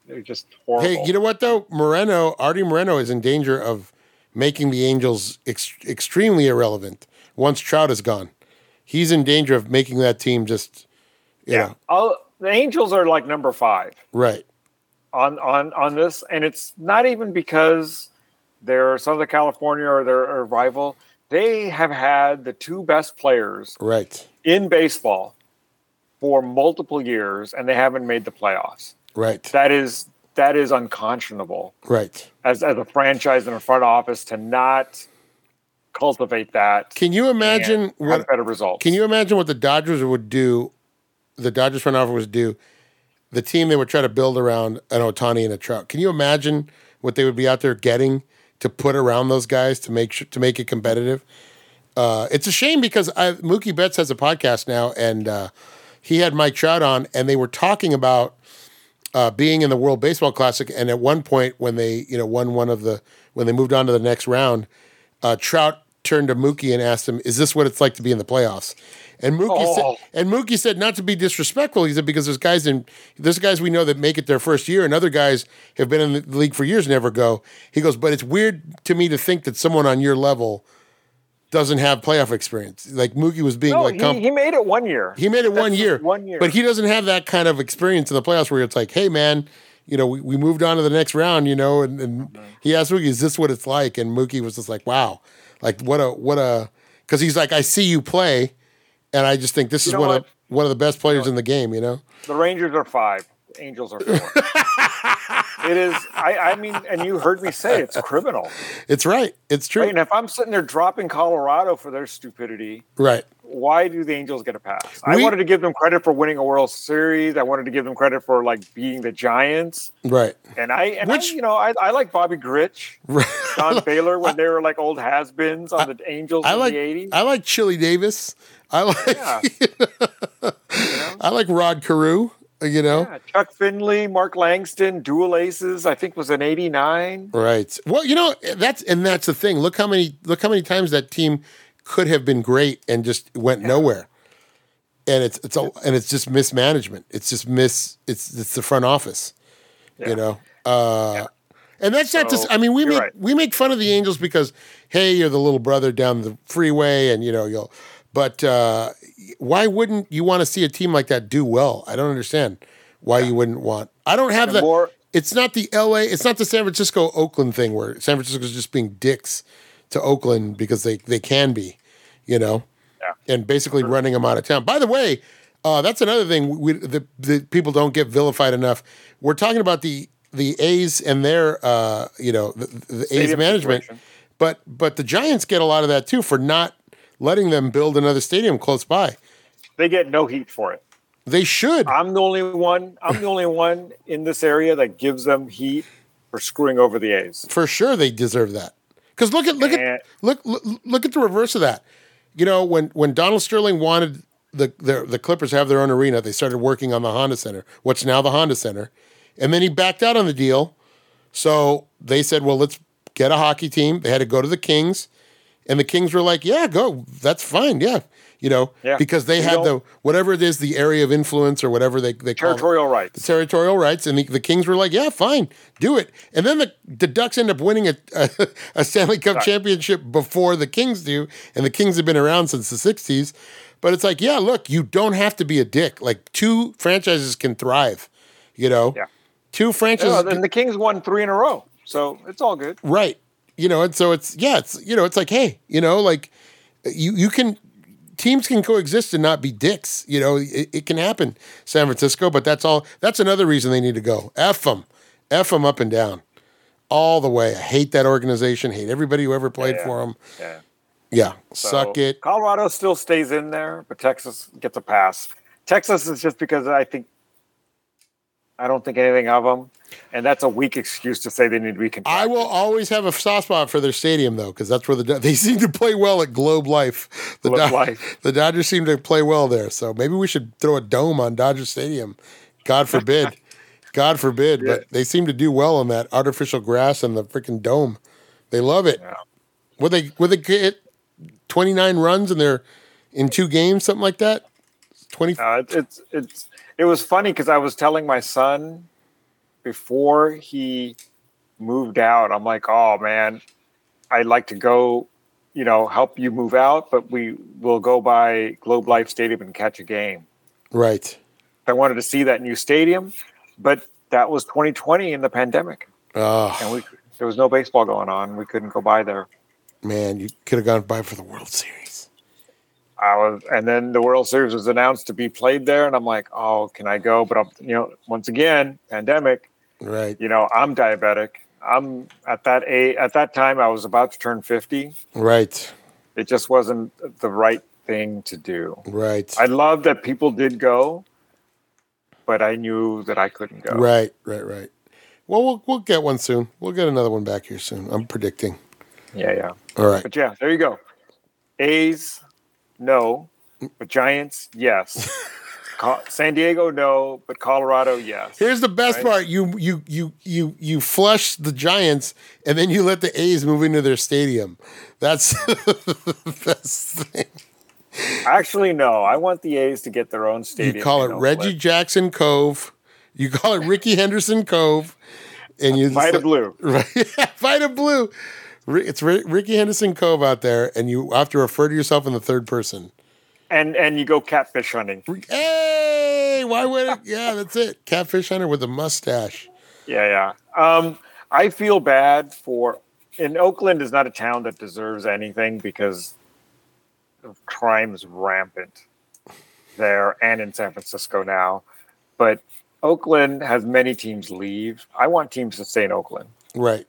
they're just horrible. Hey, you know what though? Moreno, Artie Moreno is in danger of making the Angels ex- extremely irrelevant once Trout is gone. He's in danger of making that team just, you yeah, the Angels are like number five. right. on on on this, and it's not even because they're Southern California or they're a rival. They have had the two best players Right. in baseball for multiple years, and they haven't made the playoffs. Right. That is that is unconscionable Right. as as a franchise and a front office to not cultivate that. Can you imagine what have better results? Can you imagine what the Dodgers would do? The Dodgers front office would do. The team they would try to build around an Ohtani and a Trout. Can you imagine what they would be out there getting to put around those guys to make sure, to make it competitive? Uh, it's a shame because I, Mookie Betts has a podcast now, and uh, he had Mike Trout on, and they were talking about uh, being in the World Baseball Classic. And at one point, when they you know won one of the when they moved on to the next round, uh, Trout turned to Mookie and asked him, "Is this what it's like to be in the playoffs?" And Mookie Oh. said, and Mookie said, not to be disrespectful, he said because there's guys in there's guys we know that make it their first year, and other guys have been in the league for years never go. He goes, but it's weird to me to think that someone on your level doesn't have playoff experience. Like Mookie was being no, like, he, he made it one year. he made it one year, one year. but he doesn't have that kind of experience in the playoffs where it's like, hey man, you know, we, we moved on to the next round, you know, and, and mm-hmm. he asked Mookie, is this what it's like? And Mookie was just like, wow, like what a what a because he's like, I see you play, and I just think this You is one of one of the best players in the game, you know. The Rangers are five. Angels are four. it is. I, I mean, and you heard me say it's criminal. It's right, it's true, Right? And if I'm sitting there dropping Colorado for their stupidity, right, why do the Angels get a pass? I wanted to give them credit for winning a World Series. I wanted to give them credit for like beating the Giants. right, And I, and Which- I, you know, I, I like Bobby Grich, right. Don Baylor when they were like old has-beens on the Angels I in like the '80s. I like Chili Davis. I like Yeah. I like Rod Carew. You know, Yeah, Chuck Finley, Mark Langston, Dual Aces. I think was an '89. Right. Well, you know that's and that's the thing. Look how many look how many times that team could have been great and just went nowhere. And it's it's a, and it's just mismanagement. It's just miss. It's it's the front office. Yeah. You know. Uh, And that's not just. I mean, we make right. we make fun of the Angels because hey, you're the little brother down the freeway, and you know you'll. But uh, why wouldn't you want to see a team like that do well? I don't understand why you wouldn't want. I don't have the. more- it's not the L.A. It's not the San Francisco Oakland thing where San Francisco's just being dicks to Oakland because they they can be, you know, Yeah. and basically running them out of town. By the way, uh, that's another thing we, the the people don't get vilified enough. We're talking about the the A's and their uh, you know the, the A's management, situation. but but the Giants get a lot of that too for not letting them build another stadium close by. They get no heat for it. They should. I'm the only one. I'm the only one in this area that gives them heat for screwing over the A's. for sure they deserve that. Because look at look And- at look, look look at the reverse of that. You know, when when Donald Sterling wanted the, the the Clippers to have their own arena, they started working on the Honda Center, what's now the Honda Center, and then he backed out on the deal. So they said, "Well, let's get a hockey team." They had to go to the Kings, and the Kings were like, "Yeah, go. That's fine. Yeah." You know, Yeah. because they You had the whatever it is, the area of influence or whatever they they call it Territorial rights. territorial rights, and the, the Kings were like, "Yeah, fine, do it." And then the, the Ducks end up winning a, a, a Stanley Cup Right. championship before the Kings do, and the Kings have been around since the '60s. But it's like, yeah, look, you don't have to be a dick. Like two franchises can thrive, you know. Yeah. Two franchises, Yeah, and the Kings won three in a row, so it's all good. right? You know, and so it's yeah, it's you know, it's like, hey, you know, like you you can teams can coexist and not be dicks. You know, it, it can happen, San Francisco. But that's all. That's another reason they need to go. F them, F them up and down, all the way. I hate that organization. Hate everybody who ever played Yeah. for them. Yeah. Yeah, So, suck it. Colorado still stays in there, but Texas gets a pass. Texas is just because I think I don't think anything of them, and that's a weak excuse to say they need to be. I will always have a soft spot for their stadium though, because that's where the they seem to play well at Globe Life. The, Globe Life. the Dodgers seem to play well there, so maybe we should throw a dome on Dodger Stadium. God forbid, God forbid, Yeah. but they seem to do well on that artificial grass and the freaking dome. They love it. Yeah. Would they would they get twenty nine runs in their in two games, something like that? Twenty. Uh, it's it's it's it was funny because I was telling my son before he moved out. I'm like, oh man, I'd like to go, you know, help you move out, but we will go by Globe Life Stadium and catch a game. right. I wanted to see that new stadium, but that was 2020 in the pandemic, Oh and we there was no baseball going on. We couldn't go by there. man, you could have gone by for the World Series. I was, and then the World Series was announced to be played there, and I'm like, oh, can I go? But I'm, you know, once again, pandemic. Right, You know, I'm diabetic. I'm at that age. At that time, I was about to turn 50. right, It just wasn't the right thing to do. right, I love that people did go, but I knew that I couldn't go. right, right, right. Well, we'll we'll get one soon. We'll get another one back here soon. I'm predicting. Yeah, yeah. All right. But yeah, there you go. A's, no. Mm. But Giants, yes. San Diego, no. But Colorado, yes. Here's the best Right. part: you you you you you flush the Giants, and then you let the A's move into their stadium. That's the best thing. Actually, no. I want the A's to get their own stadium. You call it Reggie. Jackson Cove. You call it Rickey Henderson Cove, and you Vida Blue. Right, Vida Blue. It's Rickey Henderson Cove out there, and you have to refer to yourself in the third person. And and you go catfish hunting. Hey, why would it? Yeah, that's it. Catfish hunter with a mustache. Yeah, yeah. Um, I feel bad for. And Oakland is not a town that deserves anything because of crime is rampant there and in San Francisco now. But Oakland has many teams leave. I want teams to stay in Oakland. Right.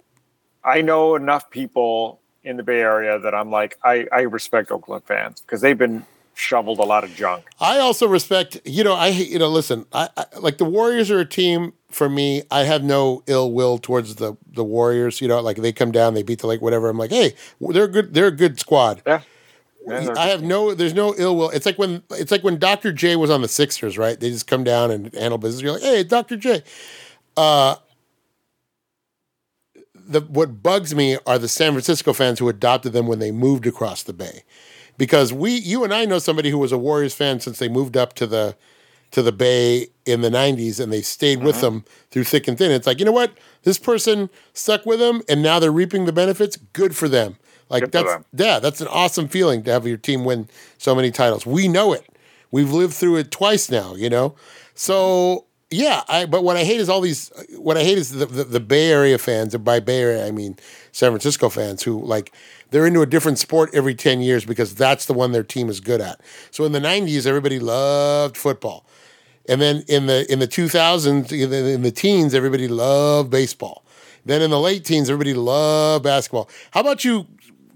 I know enough people in the Bay Area that I'm like, I, I respect Oakland fans because they've been shoveled a lot of junk. I also respect, you know, I hate, you know, listen, I, I like the Warriors are a team for me. I have no ill will towards the the Warriors. You know, like they come down, they beat the like whatever. I'm like, hey, they're good. They're a good squad. Yeah. Yeah, I have no. There's no ill will. It's like when it's like when Dr. J was on the Sixers, right? They just come down and handle business. You're like, hey, Dr. J. Uh, the what bugs me are the San Francisco fans who adopted them when they moved across the bay, because we, you and I know somebody who was a Warriors fan since they moved up to the to the Bay in the '90s, and they stayed with uh-huh. them through thick and thin. It's like you know what, this person stuck with them, and now they're reaping the benefits. Good for them. Like Good that's them. yeah, that's an awesome feeling to have your team win so many titles. We know it. We've lived through it twice now, you know. So yeah, I but what I hate is all these. What I hate is the, the, the Bay Area fans, and by Bay Area I mean San Francisco fans, who like they're into a different sport every ten years because that's the one their team is good at. So in the '90s, everybody loved football, and then in the in the 2000s, in the, in the teens, everybody loved baseball. Then in the late teens, everybody loved basketball. How about you?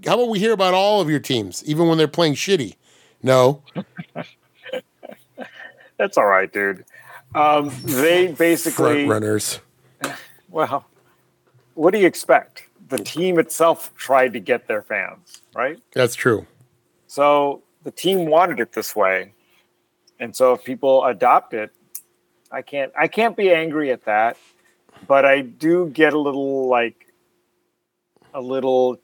How about we hear about all of your teams, even when they're playing shitty? No, That's all right, dude. Um, they basically front runners. Well, what do you expect? The team itself tried to get their fans, right? That's true. So the team wanted it this way. And so if people adopt it, I can't I can't be angry at that, but I do get a little like a little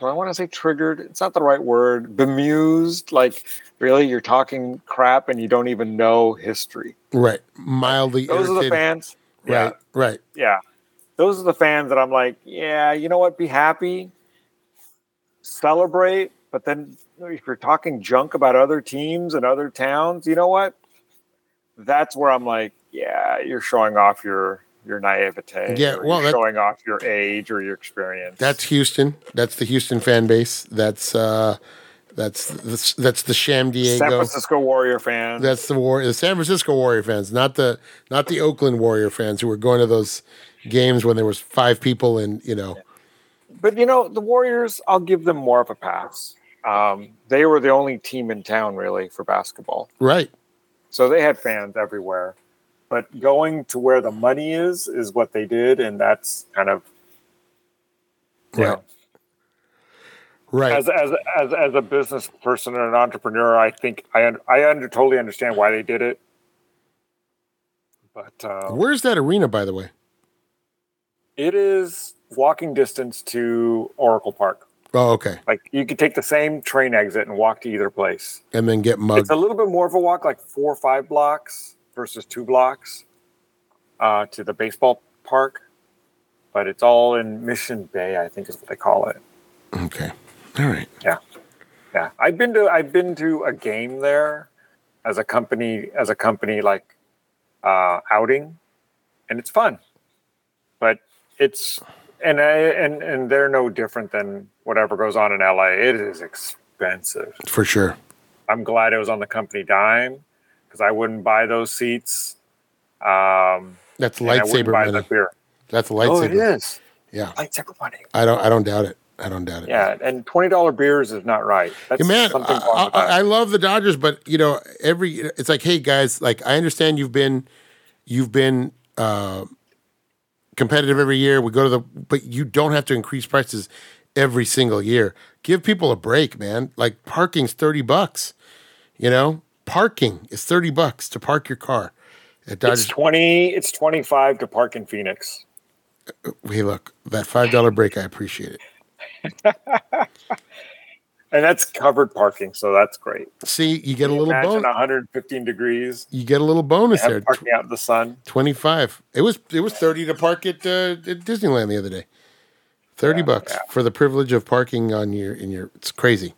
do I want to say triggered? It's not the right word. Bemused, like really you're talking crap and you don't even know history. Right, mildly Those are the irritated. fans. Yeah. Right, right. yeah those are the fans that i'm like yeah you know what be happy celebrate but then if you're talking junk about other teams and other towns you know what that's where i'm like yeah you're showing off your your naivete Yeah, well, that- showing off your age or your experience That's Houston. That's the Houston fan base. That's uh, that's that's, that's the Sham san Diego. San Francisco warrior fans That's the war. The San Francisco Warrior fans, not the not the Oakland Warrior fans who were going to those games when there was five people and you know. but you know the warriors i'll give them more of a pass um, they were the only team in town really for basketball Right. So they had fans everywhere. But going to where the money is is what they did, and that's kind of yeah. Right. know, Right. as as as as a business person and an entrepreneur, I think I I under totally understand why they did it. But uh, Where's that arena, by the way? it is walking distance to Oracle Park. Oh, okay. Like you could take the same train exit and walk to either place. And then get mugged. It's a little bit more of a walk, like four or five blocks versus two blocks uh, to the baseball park. But it's all in Mission Bay, I think is what they call it. okay. All right. Yeah, yeah. I've been to I've been to a game there as a company as a company like uh, outing, and it's fun. But it's and I and and they're no different than whatever goes on in LA. It is expensive. For sure. I'm glad it was on the company dime because I wouldn't buy those seats. Um, That's and I wouldn't lightsaber buy the money. beer. That's Oh, lightsaber. it is Yeah. lightsaber money. I don't I don't doubt it. I don't doubt it. Yeah, and twenty dollar beers is not right. That's Yeah, man, something I, wrong with I. I love the Dodgers, but you know, every it's like, hey guys, like I understand you've been, you've been uh, competitive every year. We go to the, but you don't have to increase prices every single year. Give people a break, man. Like parking's thirty bucks. You know, parking is thirty bucks to park your car at it's twenty. It's twenty five to park in Phoenix. hey, look, that five dollar break, I appreciate it. And that's covered parking, so that's great. See, you get a little bonus. 115 degrees. You get a little bonus there. parking out in the sun. 25 it was it was 30 to park at, uh, at disneyland the other day 30 Yeah, bucks yeah. for the privilege of parking on your in your it's crazy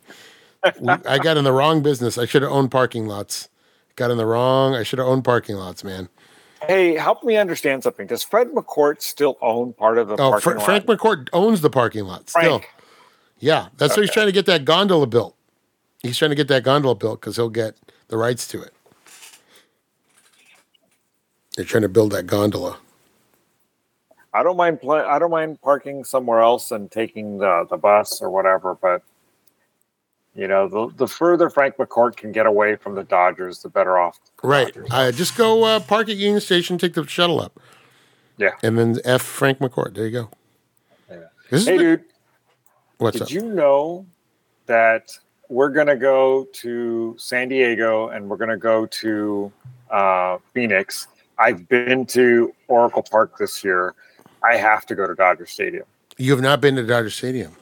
i got in the wrong business i should have owned parking lots got in the wrong i should have owned parking lots man Hey, help me understand something. Does Fred McCourt still own part of the oh parking Fra- lot? frank mccourt owns the parking lot still Frank. yeah that's why he's trying to get that gondola built he's trying to get that gondola built because he'll get the rights to it they're trying to build that gondola I don't mind. Pl- I don't mind parking somewhere else and taking the the bus or whatever. But you know, the the further Frank McCourt can get away from the Dodgers, the better off. the Right. Uh, just go uh, park at Union Station, take the shuttle up, yeah. and then F Frank McCourt. There you go. Yeah. This Hey, the- dude. what's Did up? you know that we're going to go to San Diego and we're going to go to uh, Phoenix? I've been to Oracle Park this year. I have to go to Dodger Stadium. You have not been to Dodger Stadium.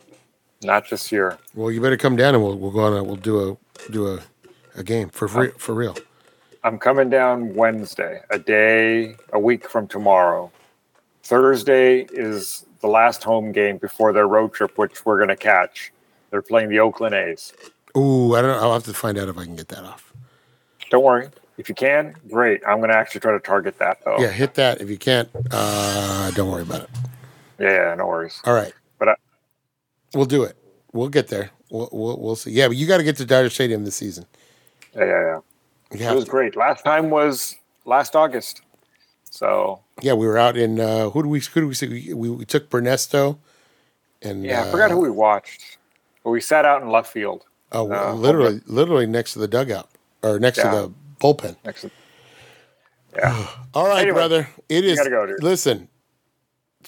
Not this year. Well, you better come down and we'll we'll go on. A, we'll do a do a, a game for free, for real. I'm coming down Wednesday, a day, a week from tomorrow. Thursday is the last home game before their road trip, which we're going to catch. They're playing the Oakland A's. Ooh, I don't know. I'll have to find out if I can get that off. Don't worry. If you can, great. I'm going to actually try to target that, though. Yeah, hit that. If you can't, uh, don't worry about it. Yeah, no worries. All right, we'll do it. We'll get there. We'll we'll, we'll see. Yeah, but you got to get to Dodger Stadium this season. yeah, yeah, yeah. It was to. great. Last time was last August. So Yeah, we were out in uh, who do we who do we see? We, we took Bernesto, and yeah, I forgot who we watched, but we sat out in left field Oh, Uh, literally, literally next to the dugout or next Yeah. to the bullpen. next. To, yeah. All right, Anyway, brother. It is. gotta go, listen,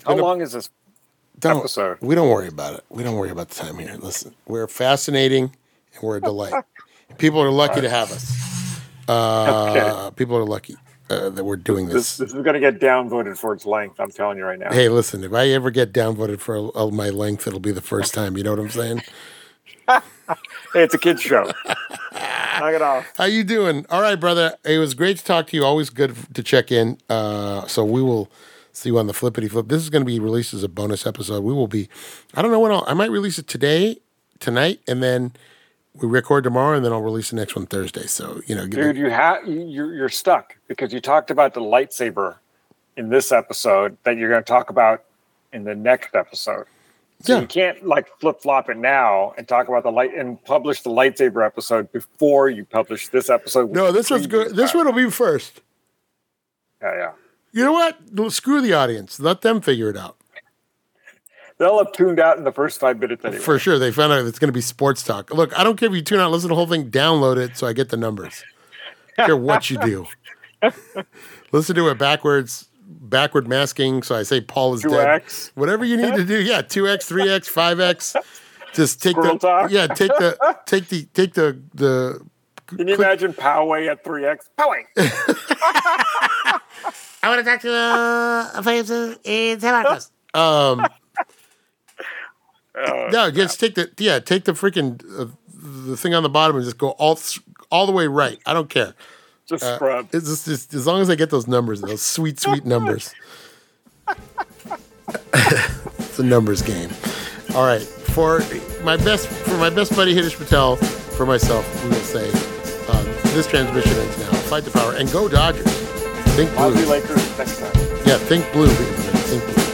How been a- long is this don't episode? we don't worry about it. We don't worry about the time here. Listen, we're fascinating and we're a delight. people are lucky to have us. Uh, People are lucky uh, that we're doing This, this. this is going to get downvoted for its length. I'm telling you right now. Hey, listen. If I ever get downvoted for uh, my length, it'll be the first time. You know what I'm saying? Hey, it's a kids show. Knock it off. How you doing? All right, brother. It was great to talk to you. Always good to check in. Uh, so we will see you on the flippity flip. This is going to be released as a bonus episode. We will be. I don't know when I'll. I might release it today, tonight, and then we record tomorrow, and then I'll release the next one Thursday. So you know, Dude, you have you're you're stuck because you talked about the lightsaber in this episode that you're going to talk about in the next episode. So Yeah. you can't like flip flop it now and talk about the light and publish the lightsaber episode before you publish this episode. no, this one's good. This one will be first. Yeah, yeah. You know what? Screw the audience. Let them figure it out. They'll have tuned out in the first five minutes anyway. For sure. They found out it's going to be sports talk. Look, I don't care if you tune out, listen to the whole thing, download it so I get the numbers. I care what you do. listen to it backwards, backward masking. So I say Paul is dead. 2x. Whatever you need to do. Yeah, 2x, 3x, 5x. Just take Squirrel the talk. Yeah, take the take the take the the Can you imagine Poway at 3x? Poway. I want to talk to uh, Faces in San Marcos. um Uh, no, just take the yeah, take the freaking uh, the thing on the bottom and just go all all the way right. I don't care. just Uh, scrub. It's just, just as long as I get those numbers, those sweet, sweet numbers. it's a numbers game. All right, for my best, for my best buddy Hitesh Patel, for myself, we will say uh, this transmission ends now. Fight the power and go Dodgers. Think I'll be blue. Lakers next time. Yeah, think blue. Think blue.